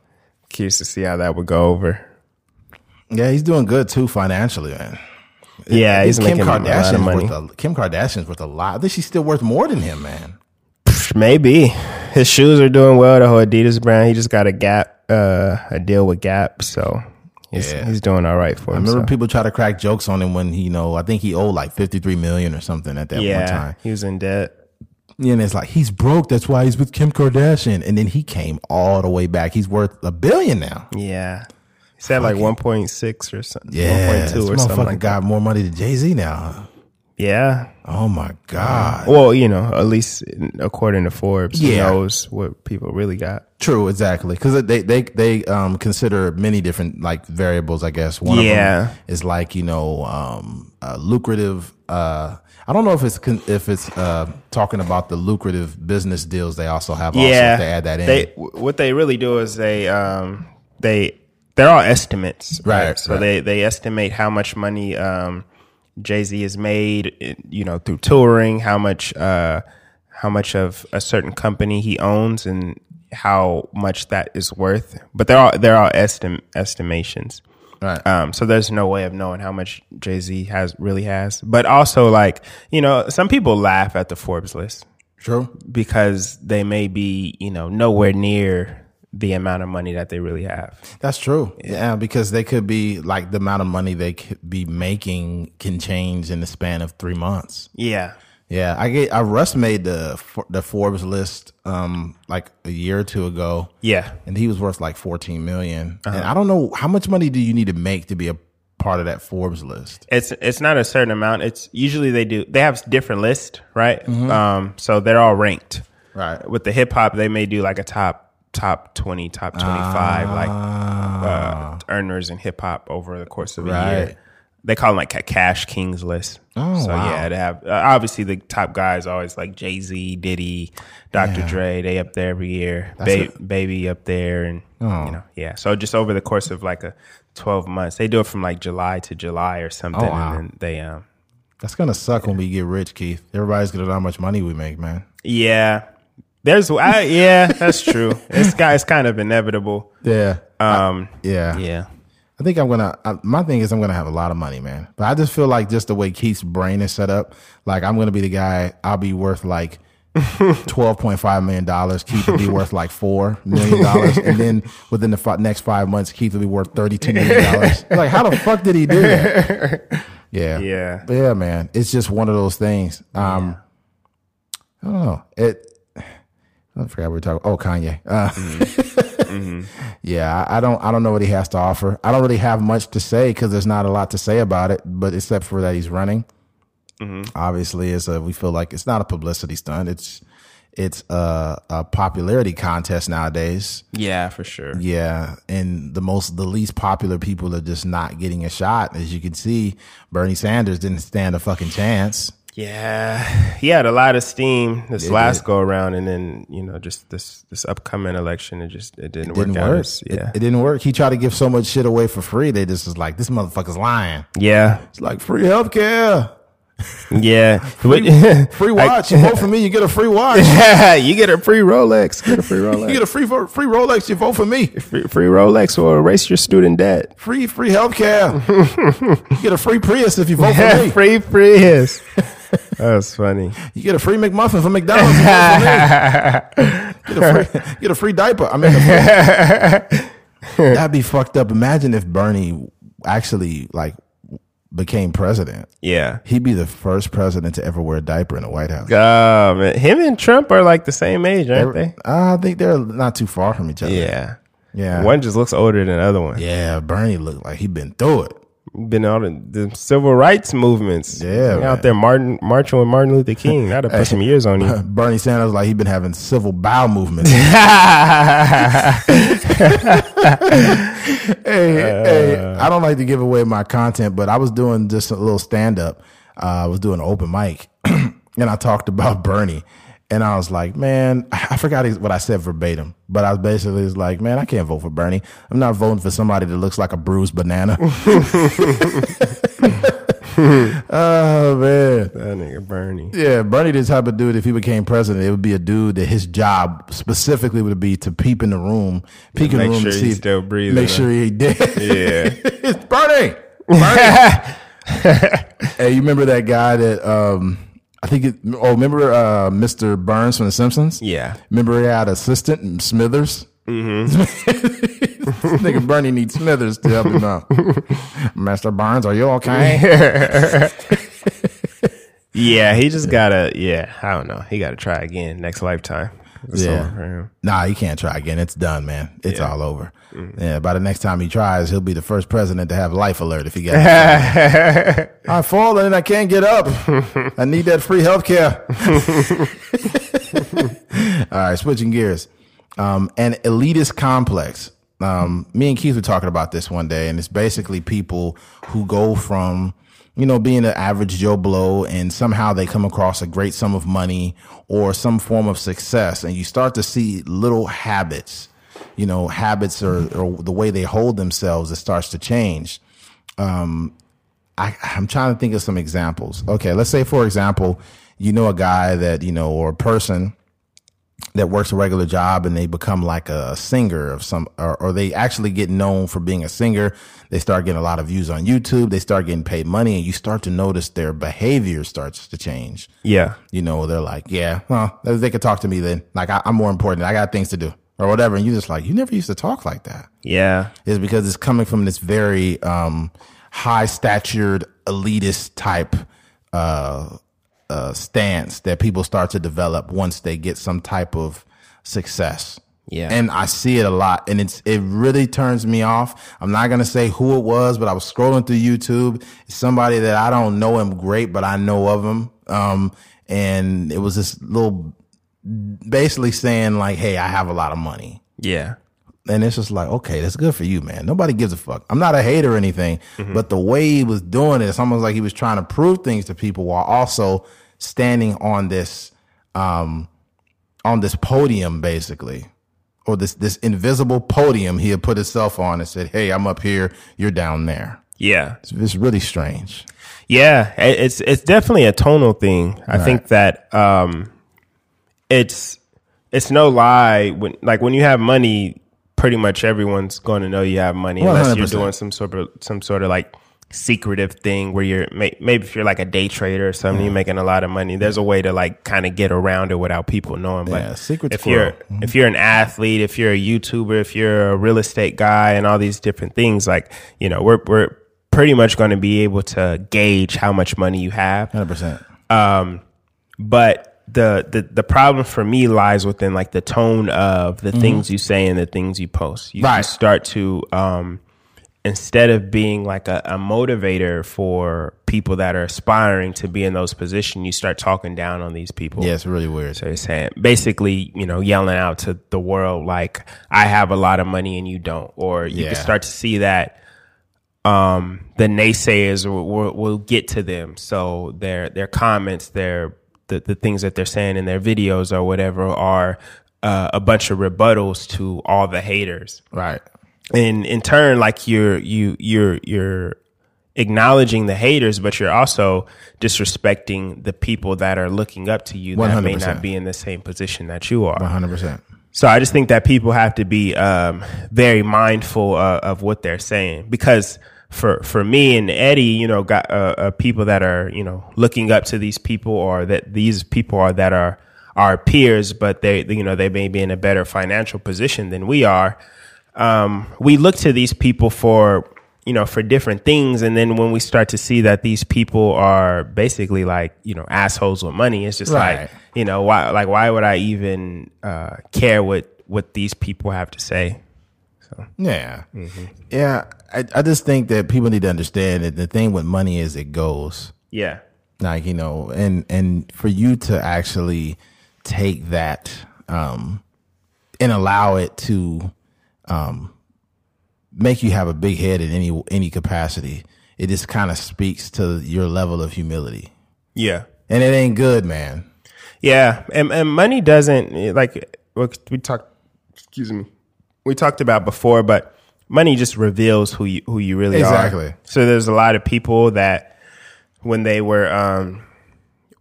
S2: curious to see how that would go over.
S1: Yeah, he's doing good too financially, man.
S2: Yeah, he's
S1: think
S2: making a lot of money.
S1: a, Kim Kardashian's worth a lot. I think she's still worth more than him, man.
S2: Maybe his shoes are doing well. The whole Adidas brand. He just got a Gap, uh, a deal with Gap, so he's
S1: Yeah.
S2: he's doing all right for
S1: I remember people try to crack jokes on him when he, you know, I think he owed like fifty three million or something at that one
S2: Yeah,
S1: time.
S2: he was in debt.
S1: And it's like he's broke. That's why he's with Kim Kardashian. And then he came all the way back. He's worth a billion now.
S2: Yeah, He's said like one point six or something.
S1: Yeah,
S2: one
S1: this
S2: point two or something
S1: motherfucker
S2: like that.
S1: got more money than Jay Z now.
S2: Yeah,
S1: Oh my god.
S2: Well, you know, at least according to Forbes, he
S1: Yeah.
S2: knows what people really got.
S1: True, exactly. Because they they they um consider many different like variables. I guess one
S2: Yeah.
S1: of them is like you know um uh, lucrative. Uh, I don't know if it's con- if it's uh talking about the lucrative business deals they also have. Also,
S2: yeah,
S1: if they add that in.
S2: They what they really do is they um they they're all estimates, right?
S1: Right,
S2: So
S1: right.
S2: they they estimate how much money um Jay Z has made, eh, you know, through touring, how much uh how much of a certain company he owns and how much that is worth. But they're all they're all estim- estimations.
S1: Right.
S2: Um, so there's no way of knowing how much Jay Z has really has. But also, like you know, some people laugh at the Forbes list
S1: True.
S2: because they may be you know nowhere near the amount of money that they really have.
S1: That's true. Yeah. because they could be like the amount of money they could be making can change in the span of three months.
S2: Yeah.
S1: Yeah, I get. I Russ made the the Forbes list um like a year or two ago,
S2: Yeah.
S1: and he was worth like fourteen million. And I don't know how much money do you need to make to be a part of that Forbes list.
S2: It's it's not a certain amount. It's usually they do they have different lists, right? Um, so they're all ranked.
S1: Right.
S2: With the hip hop, they may do like a top top twenty, top twenty five, like uh, earners in hip hop over the course of a
S1: Right.
S2: year. They call them like a cash kings list.
S1: Oh,
S2: so
S1: wow.
S2: yeah, they have uh, obviously the top guys always like Jay Z, Diddy, Dr. Dre. They up there every year. Ba- Baby up there, and
S1: Oh.
S2: you know, yeah. So just over the course of like a twelve months, they do it from like July to July or something,
S1: Oh, wow.
S2: and then they um
S1: That's gonna suck when we get rich, Keith. Everybody's gonna know how much money we make, man.
S2: Yeah, there's I, yeah, that's true. It's got it's kind of inevitable.
S1: Yeah.
S2: Um,
S1: Yeah.
S2: yeah,
S1: I think I'm gonna. I, my thing is, I'm gonna have a lot of money, man. But I just feel like just the way Keith's brain is set up, like I'm gonna be the guy. I'll be worth like twelve point five million dollars. Keith will be worth like four million dollars, and then within the fi- next five months, Keith will be worth thirty two million dollars. Like, how the fuck did he do that? Yeah,
S2: Yeah.
S1: But yeah, man. It's just one of those things. Um, I don't know. It. I forgot what we were talking. Oh, Kanye. Uh, mm-hmm. Mm-hmm. yeah, I, I don't. I don't know what he has to offer. I don't really have much to say because there's not a lot to say about it. But except for that, he's running. Mm-hmm. Obviously, it's a. We feel like it's not a publicity stunt. It's it's a, a popularity contest nowadays.
S2: yeah, for sure.
S1: Yeah, and the most the least popular people are just not getting a shot. As you can see, Bernie Sanders didn't stand a fucking chance.
S2: Yeah, he had a lot of steam this
S1: It
S2: last
S1: did.
S2: go around, and then you know just this this upcoming election, it just it didn't,
S1: Didn't
S2: work
S1: work.
S2: as-
S1: It-
S2: yeah,
S1: It, didn't work. He tried to give so much shit away for free. They just was like, this motherfucker's lying.
S2: yeah,
S1: It's like free healthcare,
S2: yeah.
S1: free watch. you vote for me, you get a free watch.
S2: you get a free Rolex. Get a free Rolex.
S1: You get a free free Rolex. You vote for me.
S2: free, free Rolex or erase your student debt.
S1: Free free healthcare. you get a free Prius if you vote for me.
S2: free Prius. That's funny.
S1: You get a free McMuffin from McDonald's. you vote for me. Get a free, get a free diaper. I mean, free- that'd be fucked up. Imagine if Bernie actually like became president.
S2: Yeah.
S1: He'd be the first president to ever wear a diaper in the White House.
S2: Oh man, him and Trump are like the same age, aren't they?
S1: I think they're not too far from each other.
S2: Yeah.
S1: Yeah.
S2: One just looks older than the other one.
S1: Yeah, Bernie looked like he'd been through it.
S2: Been on the, the civil rights movements.
S1: Yeah, man.
S2: out there Martin marching with Martin Luther King. That'll put some years on you.
S1: Bernie Sanders like he'd been having civil bowel movements. hey, hey, I don't like to give away my content, but I was doing just a little stand up. Uh, I was doing an open mic, and I talked about Bernie. And I was like, man, I forgot what I said verbatim, but I was basically was like, man, I can't vote for Bernie. I'm not voting for somebody that looks like a bruised banana. oh man.
S2: That nigga Bernie.
S1: Yeah, Bernie the type of dude. If he became president, it would be a dude that his job specifically would be to peep in the room, peek in the room
S2: sure
S1: to see
S2: he's
S1: if-
S2: still breathing,
S1: make sure he dead.
S2: Yeah.
S1: it's Bernie. Bernie. hey, you remember that guy that? um I think. It, oh, remember uh Mr. Burns from The Simpsons?
S2: Yeah.
S1: Remember he had assistant Smithers. Mm-hmm. nigga Bernie needs Smithers to help him out. Master Burns, are you okay?
S2: Yeah, he just gotta yeah, I don't know. He gotta try again next lifetime. It's
S1: Yeah.
S2: over.
S1: Nah, he can't try again. It's done, man. It's
S2: Yeah.
S1: all over. Yeah, by the next time he tries, he'll be the first president to have life alert if he gets. I fall and I can't get up. I need that free health care. all right, switching gears. Um, an elitist complex. Um, me and Keith were talking about this one day, and it's basically people who go from, you know, being an average Joe Blow and somehow they come across a great sum of money or some form of success, and you start to see little habits, you know, habits or, or the way they hold themselves, it starts to change. Um, I, I'm trying to think of some examples. Okay, let's say for example, you know a guy that you know or a person that works a regular job and they become like a singer of some or, or they actually get known for being a singer. They start getting a lot of views on youtube. They start getting paid money and you start to notice their behavior starts to change.
S2: Yeah.
S1: you know they're like yeah well they could talk to me then. Like I, i'm more important. I got things to do or whatever. And you're just like you never used to talk like that.
S2: Yeah.
S1: is because it's coming from this very um, high statured elitist type uh, uh, stance that people start to develop once they get some type of success.
S2: Yeah.
S1: And I see it a lot and it's it really turns me off. I'm not gonna say who it was, but I was scrolling through YouTube. It's somebody that I don't know him great, but I know of him. Um, and it was this little basically saying like, Hey, I have a lot of money.
S2: Yeah.
S1: And it's just like, okay, that's good for you, man. Nobody gives a fuck. I'm not a hater or anything, but the way he was doing it, it's almost like he was trying to prove things to people while also standing on this, um, on this podium, basically, or this this invisible podium he had put himself on and said, "Hey, I'm up here, you're down there."
S2: Yeah.
S1: It's, it's really strange.
S2: Yeah, it's it's definitely a tonal thing. I think that um, it's it's no lie when like when you have money, pretty much everyone's going to know you have money unless you're doing some sort of some sort of like secretive thing where you're maybe if you're like a day trader or something, you're making a lot of money. There's a way to like kind of get around it without people knowing.
S1: Yeah,
S2: But
S1: secret
S2: if you're
S1: squirrel.
S2: if you're an athlete, if you're a YouTuber, if you're a real estate guy, and all these different things, like you know, we're we're pretty much going to be able to gauge how much money you have.
S1: Hundred percent.
S2: Um, but the, the the problem for me lies within like the tone of the things you say and the things you post. You, you
S1: Right.
S2: start to um, instead of being like a, a motivator for people that are aspiring to be in those positions, you start talking down on these people.
S1: Yeah, it's really weird.
S2: So you're saying basically, you know, yelling out to the world like I have a lot of money and you don't, or you
S1: Yeah.
S2: can start to see that um, the naysayers will, will, will get to them. So their their comments, their the, the things that they're saying in their videos or whatever are uh, a bunch of rebuttals to all the haters
S1: Right.
S2: and in turn like you're you you're you're acknowledging the haters but you're also disrespecting the people that are looking up to you that may
S1: 100%.
S2: not be in the same position that you are
S1: One hundred percent.
S2: so I just think that people have to be um, very mindful uh, of what they're saying because for for me and Eddie, you know, got uh, uh, people that are you know looking up to these people or that these people are that are our peers, but they you know they may be in a better financial position than we are. Um, we look to these people for you know for different things, and then when we start to see that these people are basically like you know assholes with money, it's just
S1: Right.
S2: like you know why like why would I even uh, care what what these people have to say?
S1: Yeah. Yeah. I, I just think that people need to understand that the thing with money is it goes.
S2: Yeah,
S1: like you know and and for you to actually take that um and allow it to um make you have a big head in any any capacity it just kind of speaks to your level of humility
S2: yeah,
S1: and it ain't good man
S2: yeah. And and money doesn't like we talked. Excuse me. We talked about before, but money just reveals who you who you really
S1: Exactly.
S2: are. Exactly. So there's a lot of people that when they were um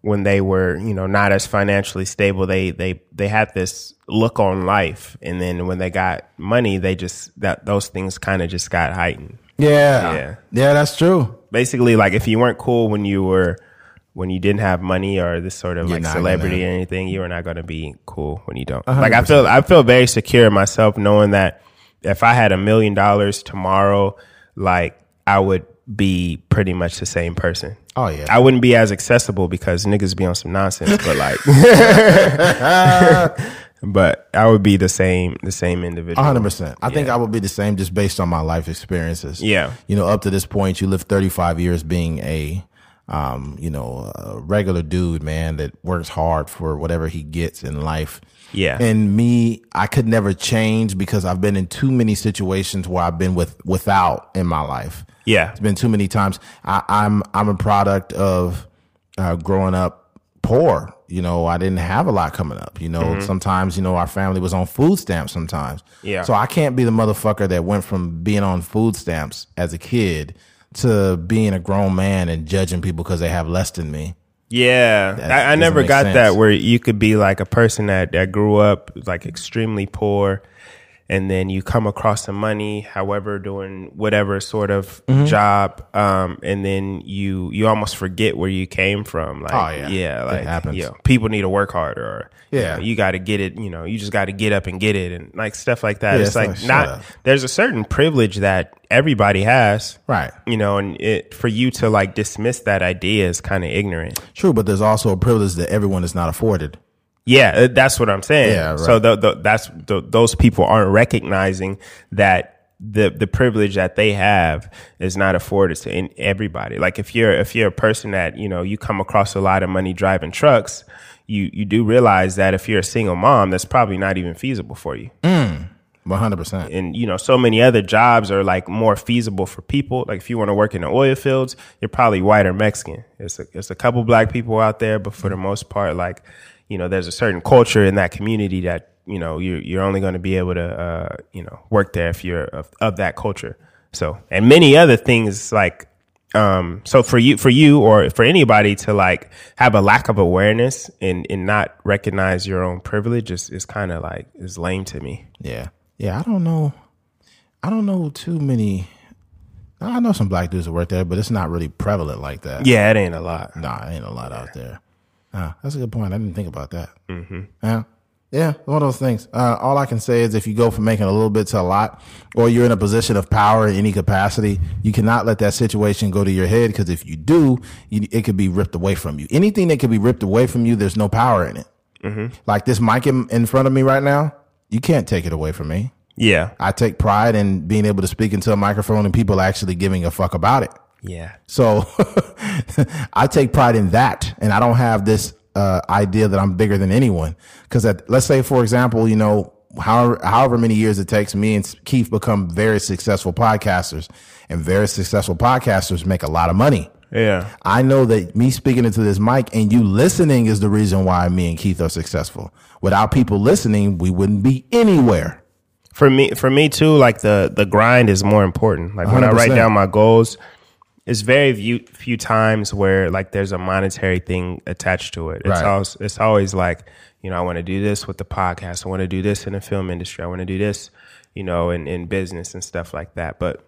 S2: when they were you know not as financially stable they they they had this look on life and then when they got money they just that those things kind of just got heightened
S1: yeah
S2: Yeah.
S1: yeah that's true
S2: basically like if you weren't cool when you were when you didn't have money or this sort of
S1: You're
S2: like
S1: not
S2: celebrity
S1: gonna-
S2: or anything you were not going to be cool when you don't like i feel i feel very secure in myself knowing that if i had a million dollars tomorrow like i would be pretty much the same person
S1: oh yeah
S2: I wouldn't be as accessible because niggas be on some nonsense, but like, but I would be the same, the same individual.
S1: hundred percent. I think I would be the same just based on my life experiences.
S2: Yeah.
S1: You know, up to this point, you live thirty five years being a, um, you know, a regular dude, man, that works hard for whatever he gets in life.
S2: Yeah.
S1: And me, I could never change because I've been in too many situations where I've been with without in my life.
S2: Yeah.
S1: It's been too many times. I, I'm I'm a product of uh, growing up poor. You know, I didn't have a lot coming up. You know, sometimes you know our family was on food stamps. Sometimes,
S2: Yeah.
S1: So I can't be the motherfucker that went from being on food stamps as a kid to being a grown man and judging people because they have less than me.
S2: Yeah, I, I never got
S1: sense.
S2: that where you could be like a person that, that grew up like extremely poor and then you come across some money, however, doing whatever sort of
S1: Mm-hmm.
S2: job, um, and then you you almost forget where you came from. Like,
S1: Oh, yeah.
S2: yeah,
S1: It
S2: like
S1: happens.
S2: you know, people need to work harder, or you
S1: Yeah.
S2: know, you got to get it. You know, you just got to get up and get it, and like stuff like that.
S1: Yeah,
S2: it's
S1: it's
S2: like not.
S1: up.
S2: There's a certain privilege that everybody has,
S1: Right.
S2: You know, and it for you to like dismiss that idea is kind of ignorant.
S1: True, but there's also a privilege that everyone is not afforded.
S2: Yeah, uh, that's what I'm saying.
S1: Yeah, right.
S2: So the, the, that's the, those people aren't recognizing that the the privilege that they have is not afforded to in, everybody. Like if you're if you're a person that you know you come across a lot of money driving trucks, you you do realize that if you're a single mom, that's probably not even feasible for you.
S1: Hundred percent.
S2: And you know, so many other jobs are like more feasible for people. Like if you want to work in the oil fields, you're probably white or Mexican. It's a, it's a couple black people out there, but for the most part, like you know, there's a certain culture in that community that you know you're you're only going to be able to uh, you know work there if you're of, of that culture. So and many other things like um so for you for you or for anybody to like have a lack of awareness and and not recognize your own privilege is, is kind of like is lame to me.
S1: Yeah. Yeah. I don't know. I don't know too many. I know some black dudes that work there, but it's not really prevalent like that.
S2: Yeah, it ain't a lot.
S1: Nah, it ain't a lot out there. Uh, that's a good point. I didn't think about that. Mm-hmm. Yeah. Yeah, one of those things. Uh, all I can say is if you go from making a little bit to a lot, or you're in a position of power in any capacity, you cannot let that situation go to your head because if you do, you, it could be ripped away from you. Anything that could be ripped away from you, there's no power in it. Like this mic in, in front of me right now, you can't take it away from me.
S2: Yeah.
S1: I take pride in being able to speak into a microphone and people actually giving a fuck about it.
S2: Yeah.
S1: So I take pride in that, and I don't have this uh, idea that I'm bigger than anyone. Because let's say, for example, you know, however however many years it takes, me and Keith become very successful podcasters, and very successful podcasters make a lot of money.
S2: Yeah.
S1: I know that me speaking into this mic and you listening is the reason why me and Keith are successful. Without people listening, we wouldn't be anywhere.
S2: For me for me too, like the the grind is more important. Like when I write down my goals, it's very few, few times where like there's a monetary thing attached to it. It's
S1: Right.
S2: always it's always like, you know, I want to do this with the podcast. I want to do this in the film industry. I want to do this, you know, in, in business and stuff like that. But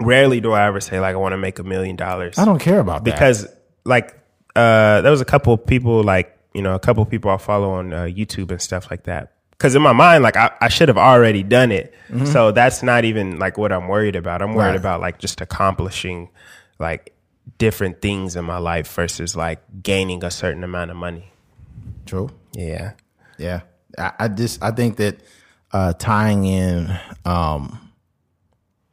S2: rarely do I ever say like I want to make a million dollars.
S1: I don't care about that.
S2: because like uh there was a couple of people like you know a couple of people I follow on uh, YouTube and stuff like that. Because in my mind, like I, I should have already done it, so that's not even like what I'm worried about. I'm worried
S1: Right.
S2: about like just accomplishing like different things in my life versus like gaining a certain amount of money.
S1: True.
S2: Yeah,
S1: Yeah, I, I just I think that uh, tying in um,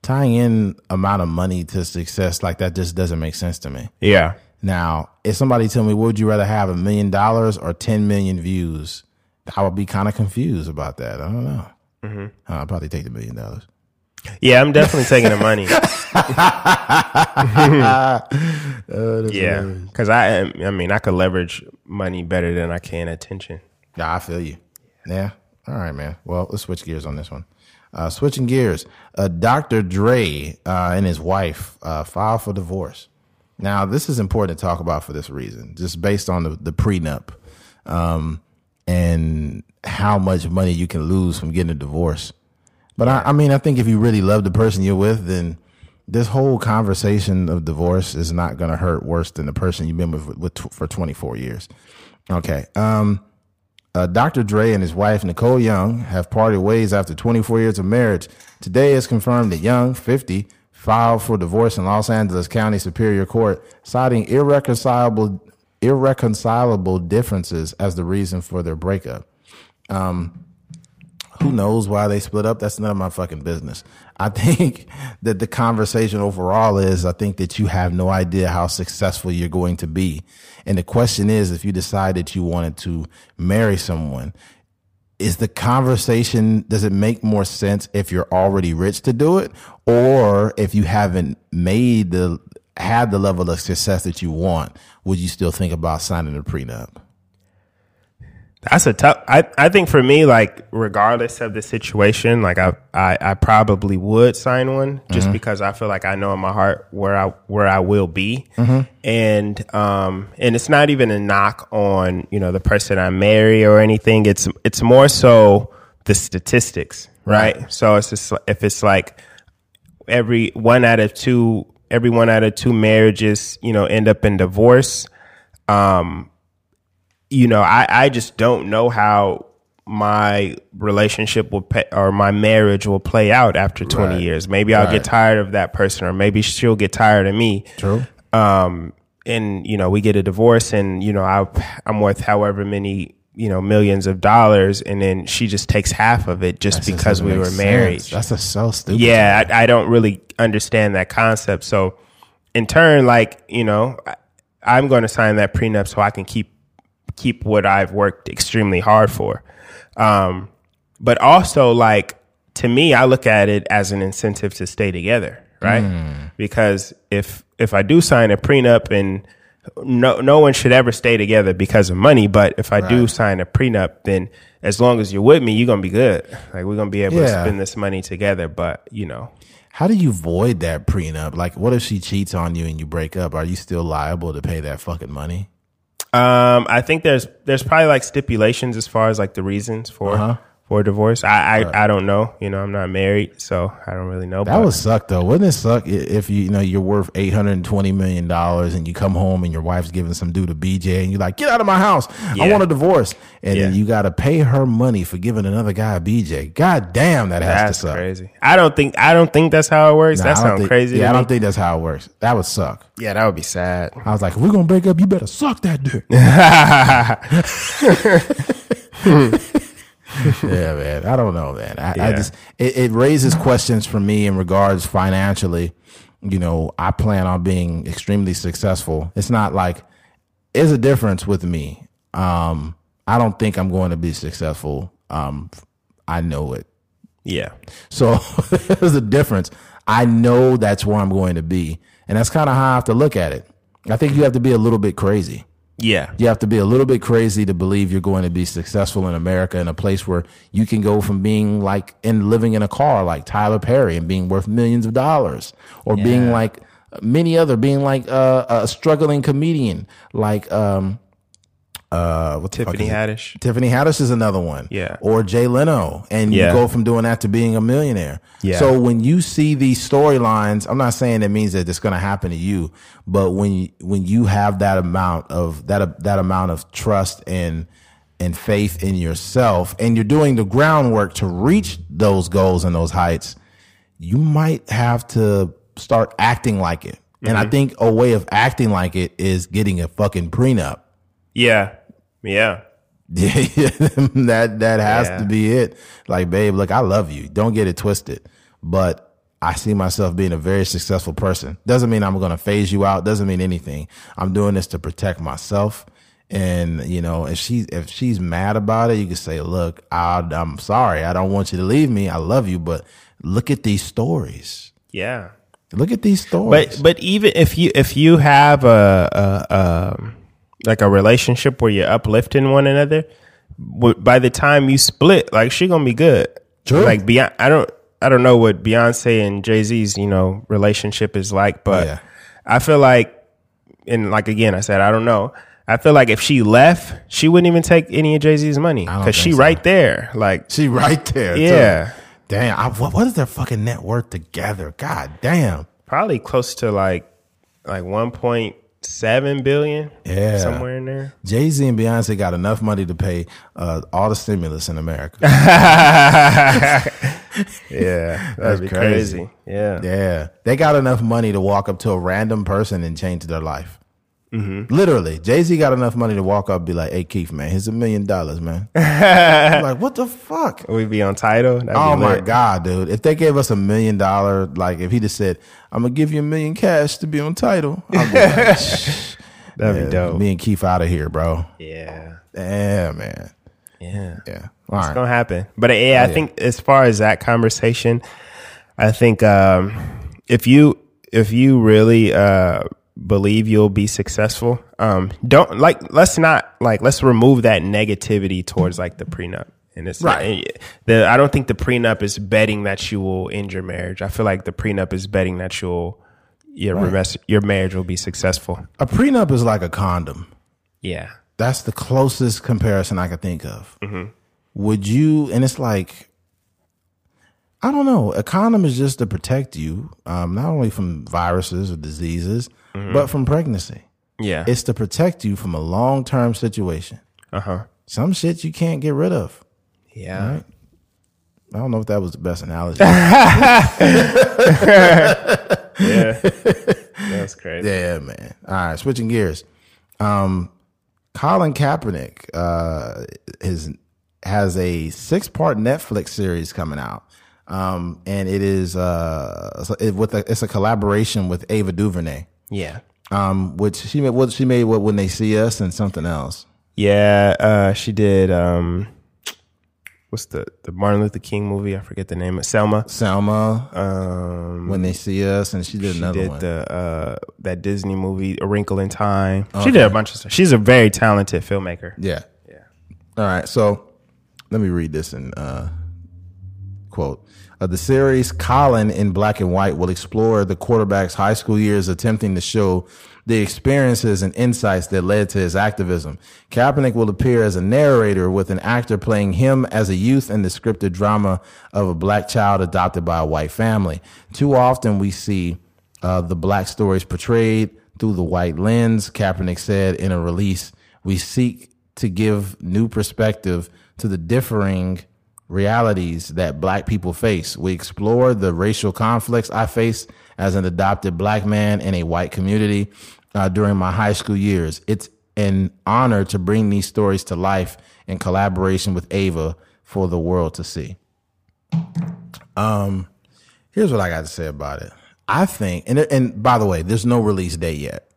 S1: tying in amount of money to success like that just doesn't make sense to me.
S2: yeah,
S1: Now, if somebody tell me, would you rather have a million dollars or ten million views? I would be kind of confused about that. I don't know. Uh, I'll probably take the million dollars.
S2: yeah. I'm definitely taking the money. yeah, because I I mean I could leverage money better than I can attention.
S1: Yeah, I feel you. Yeah. All right, man. Well, let's switch gears on this one. Uh, switching gears, uh, Dr. Dre uh, and his wife uh, filed for divorce. Now, this is important to talk about for this reason, just based on the, the prenup um, and how much money you can lose from getting a divorce. But I, I mean, I think if you really love the person you're with, then this whole conversation of divorce is not going to hurt worse than the person you've been with, with for 24 years. Okay. Um, uh, Dr. Dre and his wife, Nicole Young, have parted ways after 24 years of marriage. Today it's confirmed that Young, 50, filed for divorce in Los Angeles County Superior Court, citing irreconcilable, irreconcilable differences as the reason for their breakup. Um, who knows why they split up? That's none of my fucking business. I think that the conversation overall is I think that you have no idea how successful you're going to be. And the question is if you decide that you wanted to marry someone, is the conversation does it make more sense if you're already rich to do it or if you haven't made the had the level of success that you want would you still think about signing a prenup
S2: That's a tough. I, I think for me, like regardless of the situation, like I I, I probably would sign one just because I feel like I know in my heart where I where I will be, and um and it's not even a knock on you know the person I marry or anything. It's it's more so the statistics, right? So it's just if it's like every one out of two every one out of two marriages you know end up in divorce um you know i i just don't know how my relationship will pay, or my marriage will play out after 20
S1: Right.
S2: years maybe i'll
S1: Right.
S2: get tired of that person or maybe she'll get tired of me
S1: True.
S2: um and you know we get a divorce and you know I, i'm worth however many you know millions of dollars and then she just takes half of it just
S1: That
S2: because we were
S1: sense.
S2: married
S1: That's a so stupid.
S2: yeah, I, I don't really understand that concept. So, in turn, like you know, I, I'm going to sign that prenup so I can keep keep what I've worked extremely hard for. Um, but also, like to me, I look at it as an incentive to stay together, right? Because if if I do sign a prenup and no no one should ever stay together because of money, but if I do sign a prenup, then as long as you're with me, you're gonna be good. Like we're gonna be able to spend this money together. But you know,
S1: How do you void that prenup? Like, what if she cheats on you and you break up? Are you still liable to pay that fucking money?
S2: Um, I think there's there's probably like stipulations as far as like the reasons for
S1: Uh-huh.
S2: For divorce. I I, I don't know. You know, I'm not married, so I don't really know.
S1: That would suck though. Wouldn't it suck if you, you know you're worth eight hundred and twenty million dollars and you come home and your wife's giving some dude a BJ and you're like, get out of my house. I want a divorce. And then you got to pay her money for giving another guy a BJ. God damn, that has
S2: that's
S1: to suck.
S2: crazy. I don't think I don't think that's how it works.
S1: Nah,
S2: that sounds
S1: think-
S2: crazy.
S1: Yeah, I don't think that's how it works. That would suck.
S2: Yeah, that would be sad.
S1: I was like, if we're gonna break up, you better suck that dick. yeah, man. I don't know, man. I, I just it, it raises questions for me in regards financially. You know, I plan on being extremely successful. It's not like there's a difference with me. Um, I don't think I'm going to be successful. Um, I know it.
S2: Yeah,
S1: So there's a difference. I know that's where I'm going to be. And that's kind of how I have to look at it. I think you have to be a little bit crazy.
S2: Yeah,
S1: You have to be a little bit crazy to believe you're going to be successful in America in a place where you can go from being like in living in a car like Tyler Perry and being worth millions of dollars or being like many other being like uh, a struggling comedian like um uh what
S2: Tiffany
S1: is it?
S2: Haddish.
S1: Tiffany Haddish is another one.
S2: Yeah.
S1: Or Jay Leno. And
S2: Yeah.
S1: you go from doing that to being a millionaire.
S2: Yeah.
S1: So when you see these storylines, I'm not saying it means that it's going to happen to you, but when you, when you have that amount of that that amount of trust and and faith in yourself and you're doing the groundwork to reach those goals and those heights, you might have to start acting like it. And I think a way of acting like it is getting a fucking prenup.
S2: yeah, yeah.
S1: Yeah, that that has
S2: Yeah.
S1: to be it. Like, babe, look, I love you. Don't get it twisted. But I see myself being a very successful person. Doesn't mean I'm going to phase you out. Doesn't mean anything. I'm doing this to protect myself. And you know, if she's if she's mad about it, you can say, "Look, I, I'm sorry. I don't want you to leave me. I love you, but look at these stories.
S2: Yeah.
S1: Look at these stories."
S2: But but even if you if you have a, a, um like a relationship where you're uplifting one another, by the time you split, like she gonna be good.
S1: True.
S2: Like Beyonce, I don't I don't know what Beyonce and Jay Z's you know relationship is like, but
S1: Yeah.
S2: I feel like and like again I said I don't know. I feel like if she left, she wouldn't even take any of Jay Z's money because she
S1: so.
S2: right there. Like
S1: she right there. too.
S2: yeah,
S1: Damn. I, what, what is their fucking net worth together? God damn.
S2: probably close to like like one point seven billion.
S1: Yeah.
S2: somewhere in there.
S1: Jay Z and Beyonce got enough money to pay uh, all the stimulus in America.
S2: Yeah, that'd
S1: That's
S2: be
S1: crazy.
S2: crazy. Yeah.
S1: yeah, they got enough money to walk up to a random person and change their life.
S2: Mm-hmm.
S1: Literally, Jay Z got enough money to walk up and be like, "Hey Keith, man, here's a million dollars, man." I'm like, what the fuck?
S2: We'd be on title. That'd
S1: Oh my god, dude! If they gave us a million dollar, like if he just said, "I'm gonna give you a million cash to be on title," I'd be like,
S2: That'd
S1: yeah,
S2: be dope.
S1: Me and Keith out of here, bro.
S2: Yeah.
S1: Yeah, man.
S2: Yeah.
S1: Yeah. All
S2: It's
S1: right.
S2: gonna happen. But uh, yeah, I think as far as that conversation, I think um, if you if you really uh, believe you'll be successful. Um, don't like let's not like let's remove that negativity towards like the prenup. And it's
S1: Right.
S2: the I don't think the prenup is betting that you will end your marriage. I feel like the prenup is betting that you'll your rest, your marriage will be successful.
S1: A prenup is like a condom.
S2: Yeah.
S1: That's the closest comparison I could think of. Would you? And it's like, I don't know. A condom is just to protect you, um, not only from viruses or diseases, but from pregnancy.
S2: Yeah.
S1: It's to protect you from a long term situation.
S2: Uh huh.
S1: Some shit you can't get rid of.
S2: Yeah. Right?
S1: I don't know if that was the best analogy.
S2: Yeah. That's crazy.
S1: Yeah, man. All right, switching gears. Um, Colin Kaepernick uh, is has a six part Netflix series coming out, um, and it is uh, it, with a, it's a collaboration with Ava DuVernay,
S2: Yeah.
S1: um, which she made. What she made? What when they see us and something else.
S2: Yeah. Uh, she did. Um, what's the the Martin Luther King movie? I forget the name. of Selma.
S1: Selma,
S2: Um,
S1: when they see us, and she did
S2: she
S1: another
S2: did
S1: one.
S2: the uh that Disney movie, A Wrinkle in Time. She did a bunch of stuff. She's a very talented filmmaker.
S1: Yeah.
S2: Yeah.
S1: All right. So let me read this and uh, quote. Uh, the series Colin in Black and White will explore the quarterback's high school years attempting to show the experiences and insights that led to his activism. Kaepernick will appear as a narrator with an actor playing him as a youth in the scripted drama of a black child adopted by a white family. Too often we see uh, the black stories portrayed through the white lens, Kaepernick said in a release. We seek to give new perspective to the differing realities that black people face. We explore the racial conflicts I face as an adopted black man in a white community uh, during my high school years. It's an honor to bring these stories to life in collaboration with Ava for the world to see. Um, here's what I got to say about it. I think, and and by the way, there's no release date yet.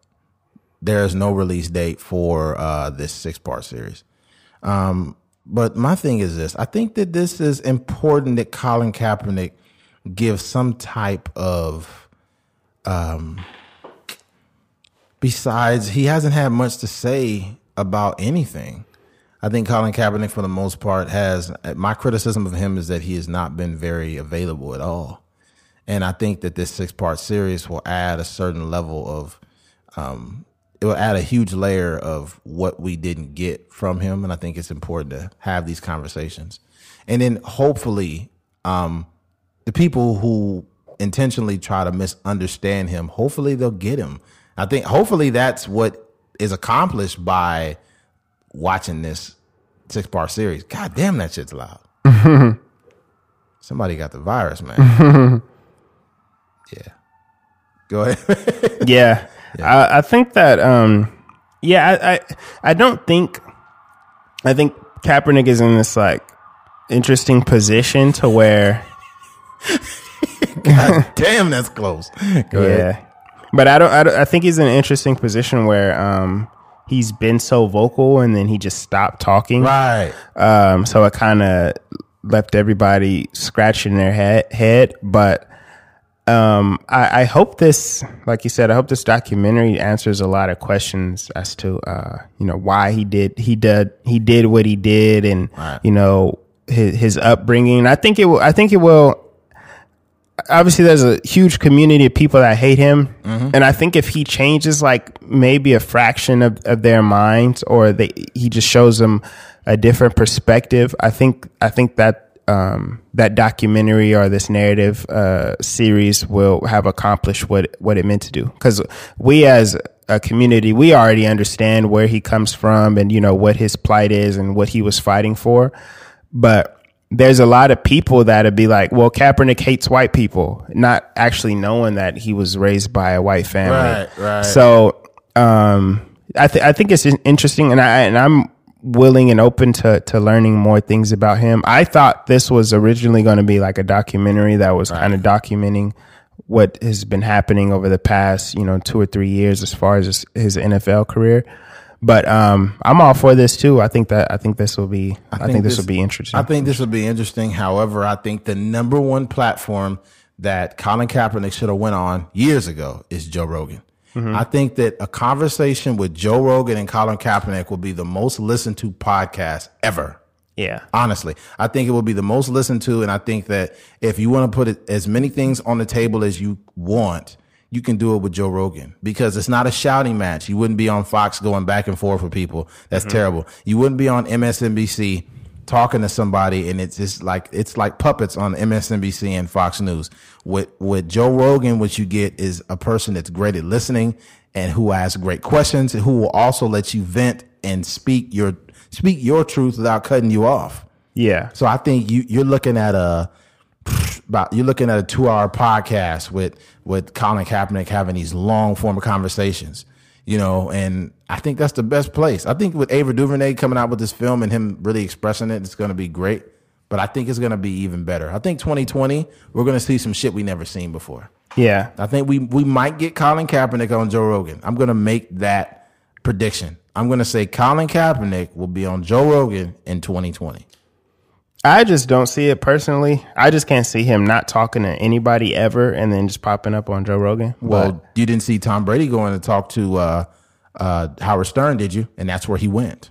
S1: There is no release date for uh, this six part series. Um, but my thing is this: I think that this is important that Colin Kaepernick give some type of, um, besides he hasn't had much to say about anything. I think Colin Kaepernick, for the most part, has my criticism of him is that he has not been very available at all. And I think that this six part series will add a certain level of, um, it will add a huge layer of what we didn't get from him. And I think it's important to have these conversations. And then hopefully, um, the people who intentionally try to misunderstand him, hopefully they'll get him. I think hopefully that's what is accomplished by watching this six part series. God damn, that shit's loud. Somebody got the virus, man. yeah. Go ahead.
S2: yeah, I, I think that. Um, yeah, I, I I don't think. I think Kaepernick is in this like interesting position to where.
S1: God damn, that's close. Go ahead.
S2: Yeah, but I don't, I don't. I think he's in an interesting position where um he's been so vocal and then he just stopped talking.
S1: Right.
S2: Um, so it kind of left everybody scratching their head. Head, but um, I, I hope this, like you said, I hope this documentary answers a lot of questions as to uh, you know why he did he did he did what he did, and
S1: Right.
S2: you know his, his upbringing. I think it will. I think it will. Obviously, there's a huge community of people that hate him, and I think if he changes like maybe a fraction of, of their minds, or they he just shows them a different perspective, I think I think that um, that documentary or this narrative uh, series will have accomplished what what it meant to do. Because we as a community, we already understand where he comes from, and you know what his plight is and what he was fighting for, but there's a lot of people that'd be like, well, Kaepernick hates white people, not actually knowing that he was raised by a white family.
S1: Right, right.
S2: So, um, I, th- I think it's interesting and I, and I'm willing and open to, to learning more things about him. I thought this was originally going to be like a documentary that was kind of documenting what has been happening over the past, you know, two or three years as far as his, his NFL career. But um, I'm all for this too. I think that I think this will be I, think, this, will be interesting.
S1: I think this will be interesting. However, I think the number one platform that Colin Kaepernick should have went on years ago is Joe Rogan. I think that a conversation with Joe Rogan and Colin Kaepernick will be the most listened to podcast ever.
S4: Yeah.
S1: Honestly, I think it will be the most listened to, and I think that if you want to put as many things on the table as you want, you can do it with Joe Rogan because it's not a shouting match. You wouldn't be on Fox going back and forth with people. That's mm-hmm. terrible. You wouldn't be on MSNBC talking to somebody, and it's just like it's like puppets on MSNBC and Fox News. With with Joe Rogan, what you get is a person that's great at listening and who asks great questions, and who will also let you vent and speak your speak your truth without cutting you off.
S4: Yeah.
S1: So I think you you're looking at a about you're looking at a two hour podcast with with Colin Kaepernick having these long form conversations, you know, and I think that's the best place. I think with Ava DuVernay coming out with this film and him really expressing it, it's going to be great. But I think it's going to be even better. I think 2020 we're going to see some shit we never seen before.
S4: Yeah.
S1: I think we we might get Colin Kaepernick on Joe Rogan. I'm going to make that prediction. I'm going to say Colin Kaepernick will be on Joe Rogan in 2020.
S2: I just don't see it personally. I just can't see him not talking to anybody ever and then just popping up on Joe Rogan.
S1: Well,
S2: But
S1: you didn't see Tom Brady going to talk to uh, uh, Howard Stern, did you? And that's where he went.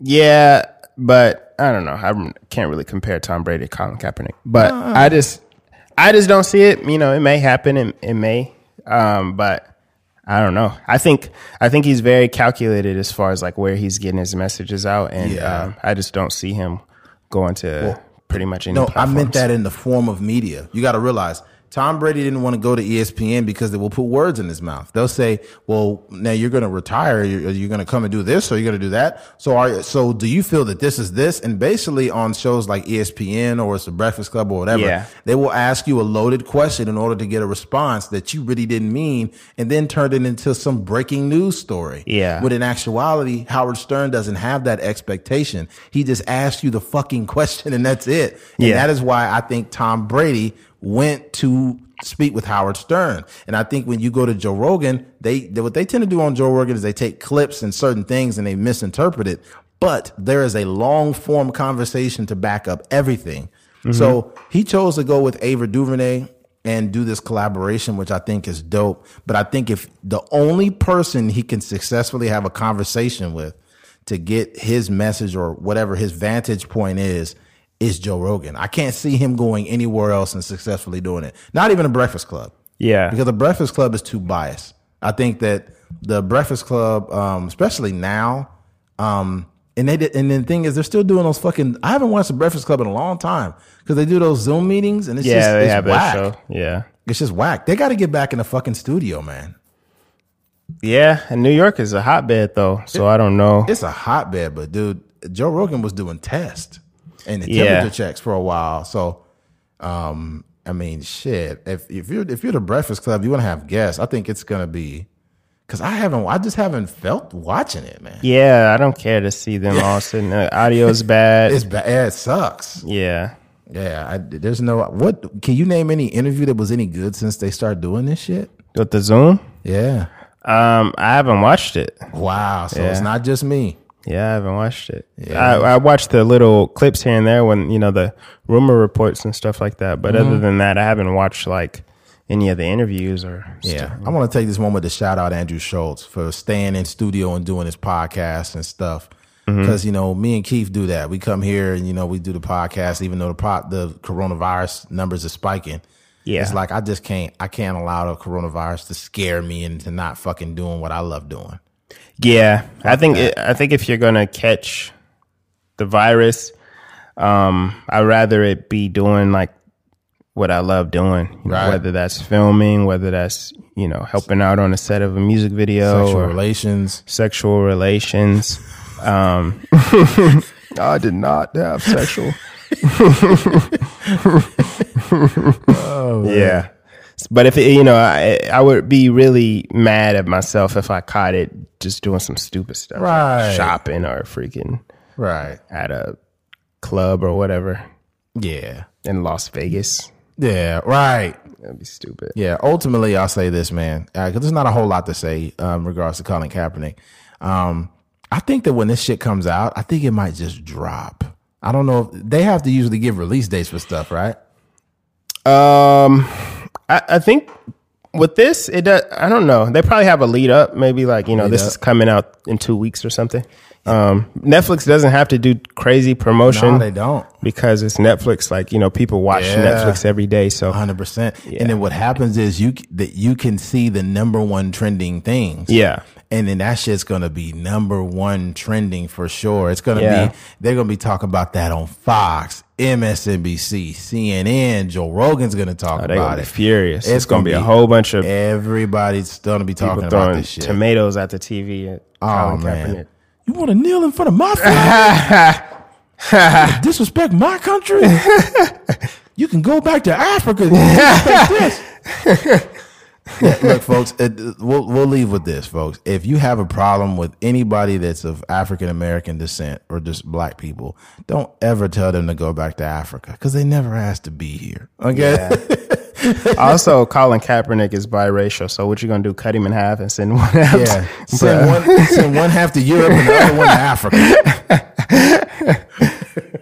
S2: yeah, but I don't know. I can't really compare Tom Brady to Colin Kaepernick. But I just, I just don't see it. You know, it may happen. It, it may, um, but I don't know. I think, I think he's very calculated as far as like where he's getting his messages out, and
S1: Yeah.
S2: um, I just don't see him going to pretty much any.
S1: No, I meant that in the form of media. You got to realize Tom Brady didn't want to go to ESPN because they will put words in his mouth. They'll say, "Well, now you're going to retire. You're, you're going to come and do this, or you're going to do that." So, are so do you feel that this is this? And basically, on shows like ESPN or it's the Breakfast Club or whatever,
S2: Yeah.
S1: they will ask you a loaded question in order to get a response that you really didn't mean, and then turn it into some breaking news story.
S2: Yeah.
S1: When in actuality, Howard Stern doesn't have that expectation. He just asks you the fucking question, and that's it. And
S2: Yeah.
S1: that is why I think Tom Brady went to speak with Howard Stern. And I think when you go to Joe Rogan, they, they what they tend to do on Joe Rogan is they take clips and certain things and they misinterpret it. But there is a long form conversation to back up everything. Mm-hmm. So he chose to go with Ava DuVernay and do this collaboration, which I think is dope. But I think if the only person he can successfully have a conversation with to get his message or whatever his vantage point is, is Joe Rogan. I can't see him going anywhere else and successfully doing it. Not even a Breakfast Club.
S2: Yeah.
S1: Because the Breakfast Club is too biased. I think that the Breakfast Club, um, especially now, um, and they did, and the thing is, they're still doing those fucking. I haven't watched the Breakfast Club in a long time because they do those Zoom meetings and it's
S2: yeah,
S1: just
S2: they
S1: it's
S2: have
S1: whack.
S2: that show. Yeah.
S1: It's just whack. They got to get back in the fucking studio, man.
S2: Yeah, and New York is a hotbed though, so I don't know.
S1: It's a hotbed, but dude, Joe Rogan was doing tests and the
S2: Yeah.
S1: temperature checks for a while. So, um, I mean, shit. If if you're if you're the Breakfast Club, you want to have guests. I think it's gonna be because I haven't. I just haven't felt watching it, man.
S2: Yeah, I don't care to see them all sitting there. Audio's bad.
S1: It's bad. Yeah, it sucks.
S2: yeah.
S1: Yeah, I, there's no. What can you name any interview that was any good since they started doing this shit?
S2: With the Zoom?
S1: Yeah.
S2: Um, I haven't watched it.
S1: Wow. So it's not just me.
S2: Yeah, I haven't watched it. I, I watched the little clips here and there when you know the rumor reports and stuff like that. But
S1: Mm-hmm.
S2: other than that, I haven't watched like any of the interviews or
S1: Yeah, I want to take this moment to shout out Andrew Schulz for staying in studio and doing his podcast and stuff. Because you know, me and Keith do that. We come here and you know we do the podcast, even though the pot the coronavirus numbers are spiking.
S2: Yeah.
S1: it's like I just can't I can't allow the coronavirus to scare me into not fucking doing what I love doing.
S2: Yeah, I think it, I think if you're gonna catch the virus, um, I'd rather it be doing like what I love doing, know,
S1: Right.
S2: whether that's filming, whether that's you know helping out on a set of a music video
S1: Sexual
S2: or
S1: relations.
S2: sexual relations. Um, I did not have sexual. yeah. But if it, you know, I I would be really mad at myself if I caught it just doing some stupid stuff, like
S1: Right.
S2: shopping or freaking
S1: Right.
S2: at a club or whatever
S1: Yeah.
S2: in Las Vegas.
S1: Yeah. Right.
S2: That'd be stupid.
S1: Yeah, ultimately, I'll say this, man, because there's not a whole lot to say um, regards to Colin Kaepernick. Um, I think that when this shit comes out, I think it might just drop. I don't know. If, they have to usually give release dates for stuff, right?
S2: Um, I, I think with this, it does. I don't know. They probably have a lead up. Maybe like you know, this
S1: up.
S2: is coming out in two weeks or something. Um, Netflix doesn't have to do crazy promotion
S1: No, they don't.
S2: because it's Netflix. Like you know, people watch
S1: Yeah.
S2: Netflix every day. So
S1: Hundred percent. And then what happens is you that you can see the number one trending things.
S2: yeah,
S1: And then that shit's gonna be number one trending for sure. It's gonna
S2: Yeah.
S1: be they're gonna be talking about that on Fox, MSNBC, CNN. Joe Rogan's gonna talk
S2: Oh,
S1: about
S2: be
S1: it.
S2: furious. It's, gonna, be, a whole bunch of
S1: everybody's gonna be talking about
S2: throwing
S1: this shit.
S2: tomatoes at the TV. At
S1: oh
S2: Colin
S1: man,
S2: Kaepernick.
S1: you want to kneel in front of my flag? Disrespect my country? you can go back to Africa. look, folks, it, we'll we'll leave with this, folks. If you have a problem with anybody that's of African American descent or just black people, don't ever tell them to go back to Africa because they never asked to be here. Okay,
S2: also, Colin Kaepernick is biracial. So what you gonna do? Cut him in half and send one out?
S1: yeah. Send one, send one half to Europe and the other one to Africa.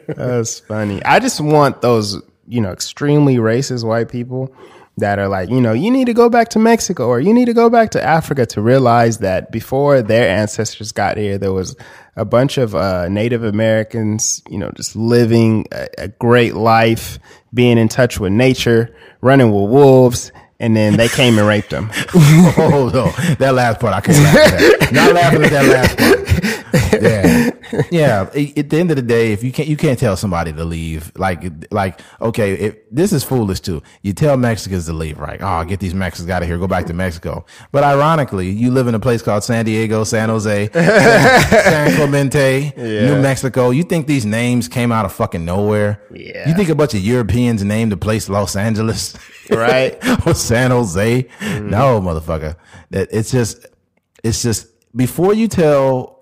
S2: That's funny. I just want those, you know, extremely racist white people that are like, you know, you need to go back to Mexico or you need to go back to Africa to realize that before their ancestors got here, there was a bunch of uh, Native Americans, you know, just living a, a great life, being in touch with nature, running with wolves. And then they came and raped them.
S1: oh no, that last part I can't laugh at. That. Not laughing at that last part. Yeah, yeah. At the end of the day, if you can't, you can't tell somebody to leave. Like, like, okay, if this is foolish too. You tell Mexicans to leave, right? Oh, get these Mexicans out of here. Go back to Mexico. But ironically, you live in a place called San Diego, San Jose, San, San Clemente, New Mexico. You think these names came out of fucking nowhere?
S2: Yeah.
S1: You think a bunch of Europeans named the place Los Angeles?
S2: Right.
S1: or San Jose.
S2: Mm-hmm.
S1: No, motherfucker. That it's just it's just before you tell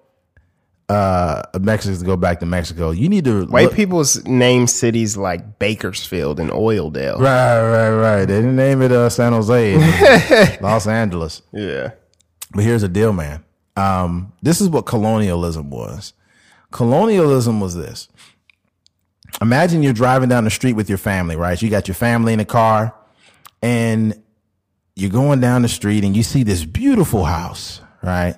S1: uh Mexicans to go back to Mexico, you need to
S2: White
S1: look-
S2: people's name cities like Bakersfield and Oildale.
S1: Right, right, right. They didn't name it uh, San Jose, Los Angeles.
S2: Yeah.
S1: But here's the deal, man. Um, this is what colonialism was. Colonialism was this. Imagine you're driving down the street with your family, right? You got your family in the car and you're going down the street and you see this beautiful house, right?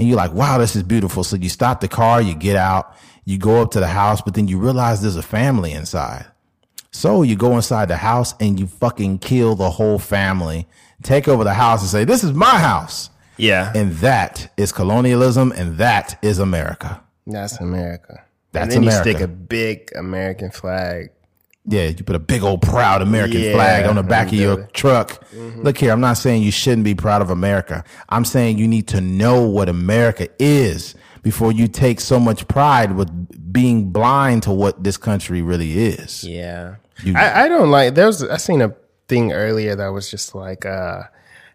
S1: And you're like, wow, this is beautiful. So you stop the car, you get out, you go up to the house, but then you realize there's a family inside. So you go inside the house and you fucking kill the whole family, take over the house and say, this is my house.
S2: Yeah.
S1: And that is colonialism and that is America.
S2: That's America.
S1: That's
S2: and then
S1: America.
S2: you stick a big American flag.
S1: Yeah, you put a big old proud American
S2: Yeah,
S1: flag on the back of your
S2: it.
S1: truck. Look here, I'm not saying you shouldn't be proud of America. I'm saying you need to know what America is before you take so much pride with being blind to what this country really is.
S2: Yeah.
S1: You-
S2: I, I don't like there's I seen a thing earlier that was just like uh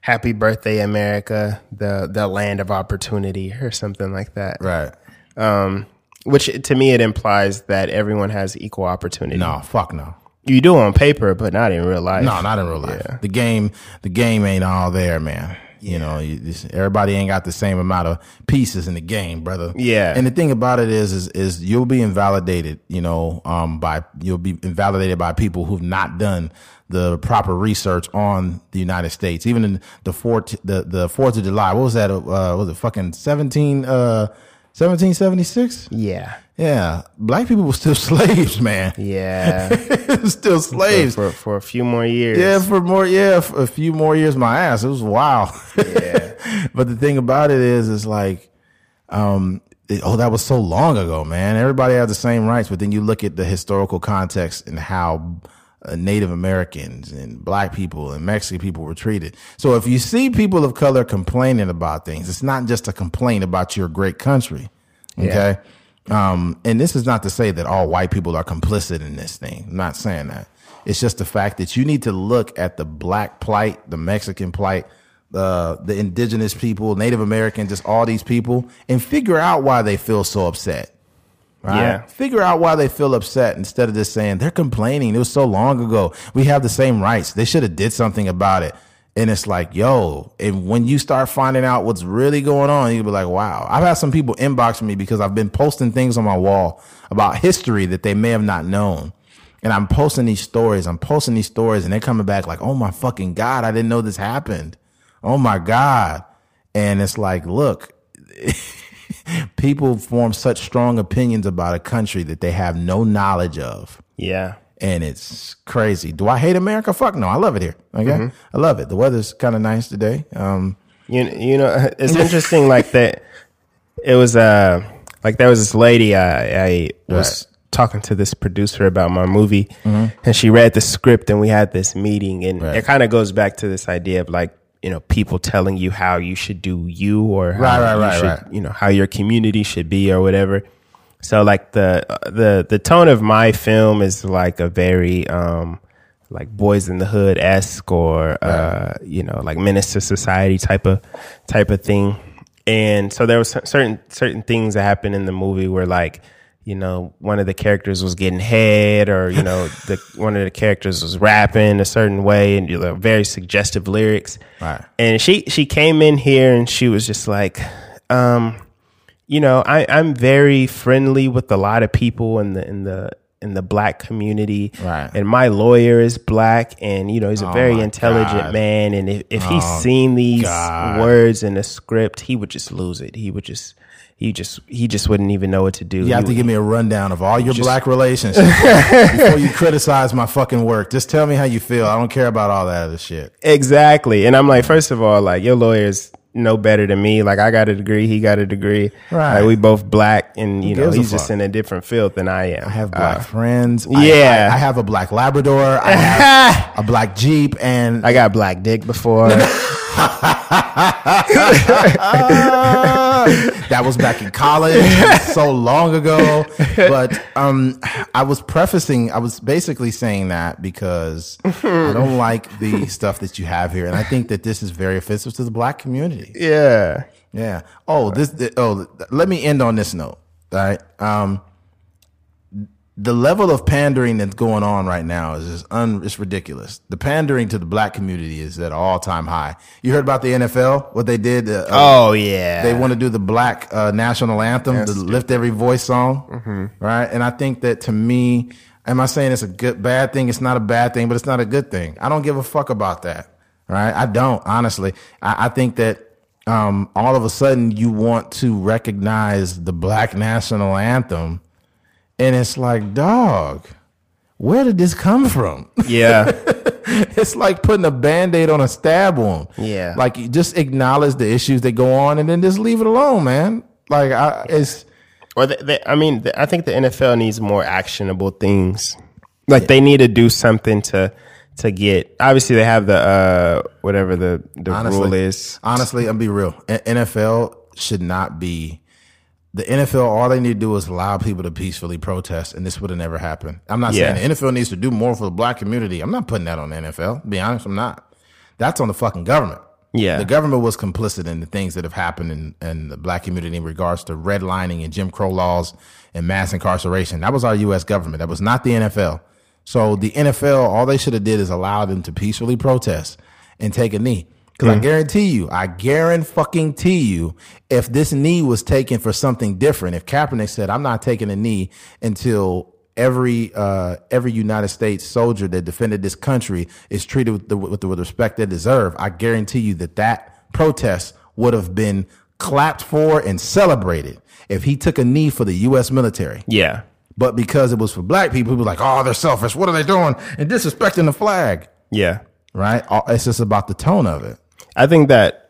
S2: Happy birthday, America, the the land of opportunity or something like that.
S1: Right.
S2: Um which to me it implies that everyone has equal opportunity.
S1: No, fuck no.
S2: You do on paper, but not in real life.
S1: No, not in real life. The game, the game ain't all there, man. You know, you, this, everybody ain't got the same amount of pieces in the game, brother.
S2: Yeah.
S1: And the thing about it is, is, is you'll be invalidated. You know, um, by you'll be invalidated by people who've not done the proper research on the United States. Even in the fourth, the the Fourth of July. What was that? Uh, was it fucking seventeen? Uh, seventeen seventy six.
S2: Yeah.
S1: Yeah, black people were still slaves, man.
S2: Yeah.
S1: still slaves.
S2: for for a few more years.
S1: Yeah, for more, yeah, for a few more years, my ass. It was wild.
S2: Yeah.
S1: but the thing about it is, it's like, um, it- oh, that was so long ago, man. Everybody has the same rights, but then you look at the historical context and how uh, Native Americans and Black people and Mexican people were treated. So if you see people of color complaining about things, it's not just a complaint about your great country. Okay. Um, and this is not to say that all white people are complicit in this thing. I'm not saying that. It's just the fact that you need to look at the black plight, the Mexican plight, uh, the indigenous people, Native American, just all these people, and figure out why they feel so upset. Right?
S2: Yeah.
S1: Figure out why they feel upset instead of just saying they're complaining. It was so long ago. We have the same rights. They should have did something about it. And it's like, yo, and when you start finding out what's really going on, you'll be like, wow. I've had some people inbox me because I've been posting things on my wall about history that they may have not known. And I'm posting these stories. I'm posting these stories and they're coming back like, oh my fucking God, I didn't know this happened. Oh my God. And it's like, look, people form such strong opinions about a country that they have no knowledge of.
S2: Yeah.
S1: And it's crazy. Do I hate America? Fuck no. I love it here. Okay. I love it. The weather's kind of nice today. Um,
S2: You you know it's interesting like that. It was uh like there was this lady I I was talking to this producer about my movie, and she read the script, and we had this meeting, and
S1: Mm-hmm. Right.
S2: it kind of goes back to this idea of like you know people telling you how you should do you or how
S1: Right, right,
S2: you
S1: right,
S2: should,
S1: right.
S2: you know how your community should be or whatever. So like the the the tone of my film is like a very um like boys in the hood esque or uh you know like Menace II Society type of type of thing. And so there was certain certain things that happened in the movie where like you know one of the characters was getting head or you know the one of the characters was rapping a certain way and you know, very suggestive lyrics.
S1: Right.
S2: And she she came in here and she was just like um you know, I, I'm very friendly with a lot of people in the in the in the black community.
S1: Right.
S2: And my lawyer is black and you know, he's a very
S1: Oh my
S2: intelligent
S1: God.
S2: man. And if, if he's seen these
S1: God.
S2: words in the script, he would just lose it. He would just he just he just wouldn't even know what to do.
S1: You
S2: He
S1: have to
S2: would-
S1: give me a rundown of all your black relationships before you criticize my fucking work. Just tell me how you feel. I don't care about all that other shit.
S2: Exactly. And I'm like, first of all, like your lawyer's no better than me. Like I got a degree, he got a degree.
S1: Right.
S2: Like we both black and you know, he's just in a different field than I am.
S1: I have uh, black friends. I-
S2: yeah.
S1: I, I have a black Labrador. I have a black Jeep, and
S2: I got black dick before.
S1: that was back in college so long ago. But um, I was prefacing, I was basically saying that because I don't like the stuff that you have here, and I think that this is very offensive to the black community.
S2: yeah.
S1: Yeah. Oh, this. Oh, let me end on this note. All right. Um, the level of pandering that's going on right now is just un. It's ridiculous. The pandering to the black community is at all time high. You heard about the NFL? What they did? Uh,
S2: Oh yeah.
S1: they want to do the black uh, national anthem, the lift every voice song, right? And I think that to me, am I saying it's a good bad thing? It's not a bad thing, but it's not a good thing. I don't give a fuck about that, right? I don't honestly. I, I think that um, all of a sudden you want to recognize the black national anthem, and it's like, dog, where did this come from?
S2: yeah.
S1: it's like putting a band-aid on a stab wound.
S2: Yeah.
S1: Like you just acknowledge the issues that go on and then just leave it alone, man. Like I it's
S2: Or they, they, I mean, I think the NFL needs more actionable things. Like they need to do something to to get. Obviously, they have the uh whatever the the
S1: honestly
S2: rule is.
S1: honestly, I'm be real. NFL should not be the NFL, all they need to do is allow people to peacefully protest, and this would have never happened. I'm not
S2: Yeah.
S1: saying the NFL needs to do more for the black community. I'm not putting that on the NFL. To be honest, I'm not. That's on the fucking government.
S2: Yeah.
S1: The government was complicit in the things that have happened in, in the black community in regards to redlining and Jim Crow laws and mass incarceration. That was our U.S. government. That was not the NFL. So the NFL, all they should have did is allow them to peacefully protest and take a knee. Because I guarantee you, I guarantee you, if this knee was taken for something different, if Kaepernick said, "I'm not taking a knee until every uh, every United States soldier that defended this country is treated with the, with the with respect they deserve," I guarantee you that that protest would have been clapped for and celebrated if he took a knee for the U.S. military.
S2: Yeah.
S1: But because it was for black people, people were like, "Oh, they're selfish. What are they doing?" and disrespecting the flag.
S2: Yeah.
S1: Right? It's just about the tone of it.
S2: I think that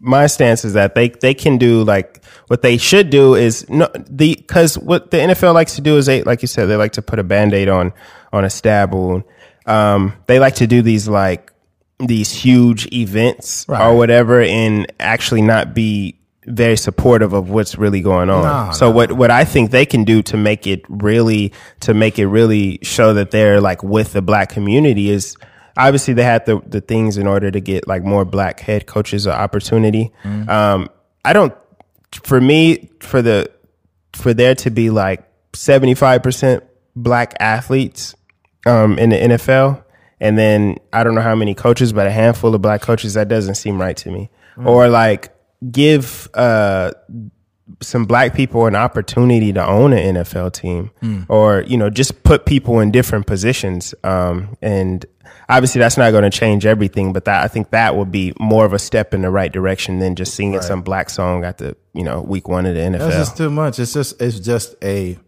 S2: my stance is that they they can do like what they should do is no the because what the NFL likes to do is they like you said they like to put a band-aid on on a stab wound. Um, they like to do these like these huge events
S1: Right.
S2: or whatever and actually not be very supportive of what's really going on.
S1: No,
S2: so what what I think they can do to make it really to make it really show that they're like with the black community is obviously they had the the things in order to get like more black head coaches an opportunity. Um, I don't for me for the for there to be like 75% black athletes um, in the NFL and then I don't know how many coaches but a handful of black coaches that doesn't seem right to me. Or like give uh some black people an opportunity to own an NFL team or, you know, just put people in different positions. Um, and obviously that's not going to change everything, but that, I think that would be more of a step in the right direction than just singing some black song at the, you know, week one of the NFL.
S1: That's just too much. It's just it's just a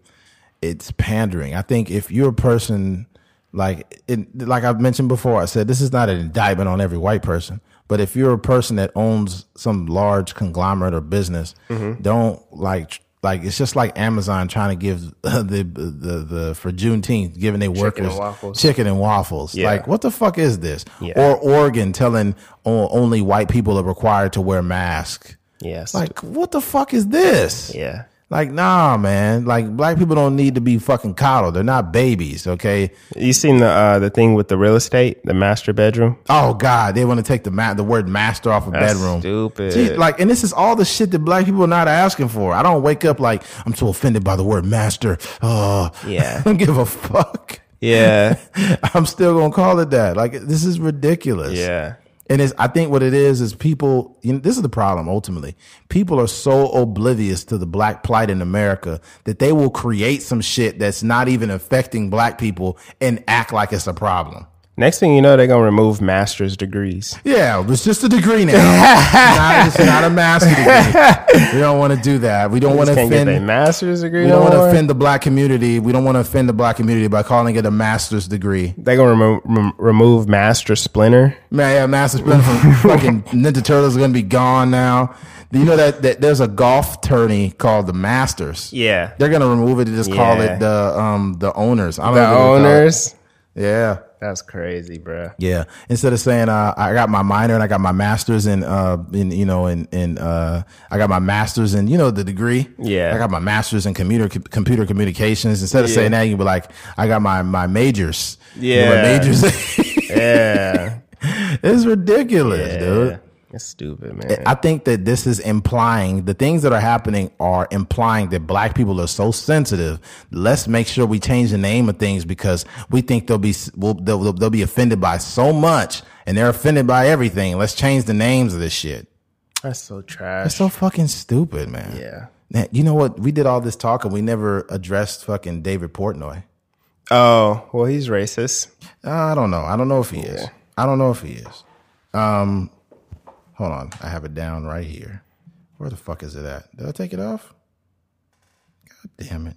S1: it's pandering. I think if you're a person like it, like I've mentioned before, I said this is not an indictment on every white person. But if you're a person that owns some large conglomerate or business,
S2: Mm-hmm.
S1: don't like like it's just like Amazon trying to give the the the for Juneteenth giving their workers
S2: and
S1: chicken and waffles.
S2: Yeah.
S1: Like what the fuck is this?
S2: Yeah.
S1: Or Oregon telling only white people are required to wear masks.
S2: yes.
S1: Like what the fuck is this?
S2: yeah.
S1: Like, nah, man. Like, black people don't need to be fucking coddled. They're not babies, okay?
S2: You seen the, uh, the thing with the real estate, the master bedroom?
S1: Oh God, they want to take the ma- the word master off of
S2: That's
S1: bedroom.
S2: stupid.
S1: Like, and this is all the shit that black people are not asking for. I don't wake up like I'm so offended by the word master. Oh,
S2: Yeah.
S1: I don't give a fuck.
S2: Yeah.
S1: I'm still gonna call it that. Like, this is ridiculous.
S2: yeah.
S1: And it's, I think what it is is people. You know, this is the problem. Ultimately, people are so oblivious to the black plight in America that they will create some shit that's not even affecting black people and act like it's a problem.
S2: Next thing you know, they're gonna remove master's degrees.
S1: Yeah, it's just a degree now. it's, not, it's not a master degree. We don't want to do that. We don't want to
S2: Can't get their
S1: offend.
S2: master's degree.
S1: We don't want to offend the black community. We don't want to offend the black community by calling it a master's degree.
S2: They're gonna remo- rem- remove master splinter.
S1: Man, yeah, Master Splinter from fucking Ninja Turtles is gonna be gone now. You know that, that there's a golf tourney called the Masters.
S2: Yeah.
S1: They're gonna remove it and just call it the um the owners. I don't
S2: The
S1: know what call it.
S2: owners.
S1: Yeah.
S2: That's crazy, bro.
S1: Yeah. Instead of saying uh, I got my minor and I got my master's in uh in you know in in uh I got my master's in you know the degree.
S2: Yeah.
S1: I got my master's in computer computer communications. Instead of saying that, you be like I got my my majors. You know
S2: Yeah.
S1: majors.
S2: Yeah.
S1: it's ridiculous, dude.
S2: Yeah. It's stupid, man.
S1: I think that this is implying the things that are happening are implying that black people are so sensitive. Let's make sure we change the name of things because we think they'll be will they'll, they'll be offended by so much and they're offended by everything. Let's change the names of this shit.
S2: That's so trash.
S1: so fucking stupid, man.
S2: Yeah.
S1: Man, you know what? We did all this talk and we never addressed fucking David Portnoy.
S2: Oh, well, he's racist.
S1: I don't know. I don't know if he is. I don't know if he is. Um, hold on. I have it down right here. Where the fuck is it at? Did I take it off? God damn it.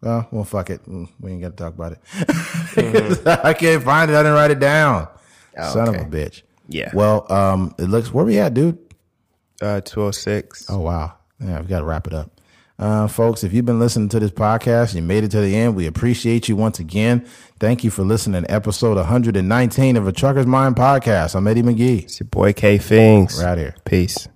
S1: Well, well, fuck it. Mm, We ain't got to talk about it. I can't find it. I didn't write it down. Son of a bitch.
S2: Yeah.
S1: Well, um, it looks where we at, dude.
S2: Uh, 206.
S1: Oh wow. Yeah, we got to wrap it up. Uh, folks, if you've been listening to this podcast, you made it to the end. We appreciate you once again. Thank you for listening to episode 119 of a Trucker's Mind podcast. I'm Eddie McGee.
S2: It's your boy K Fings.
S1: We're here.
S2: Peace.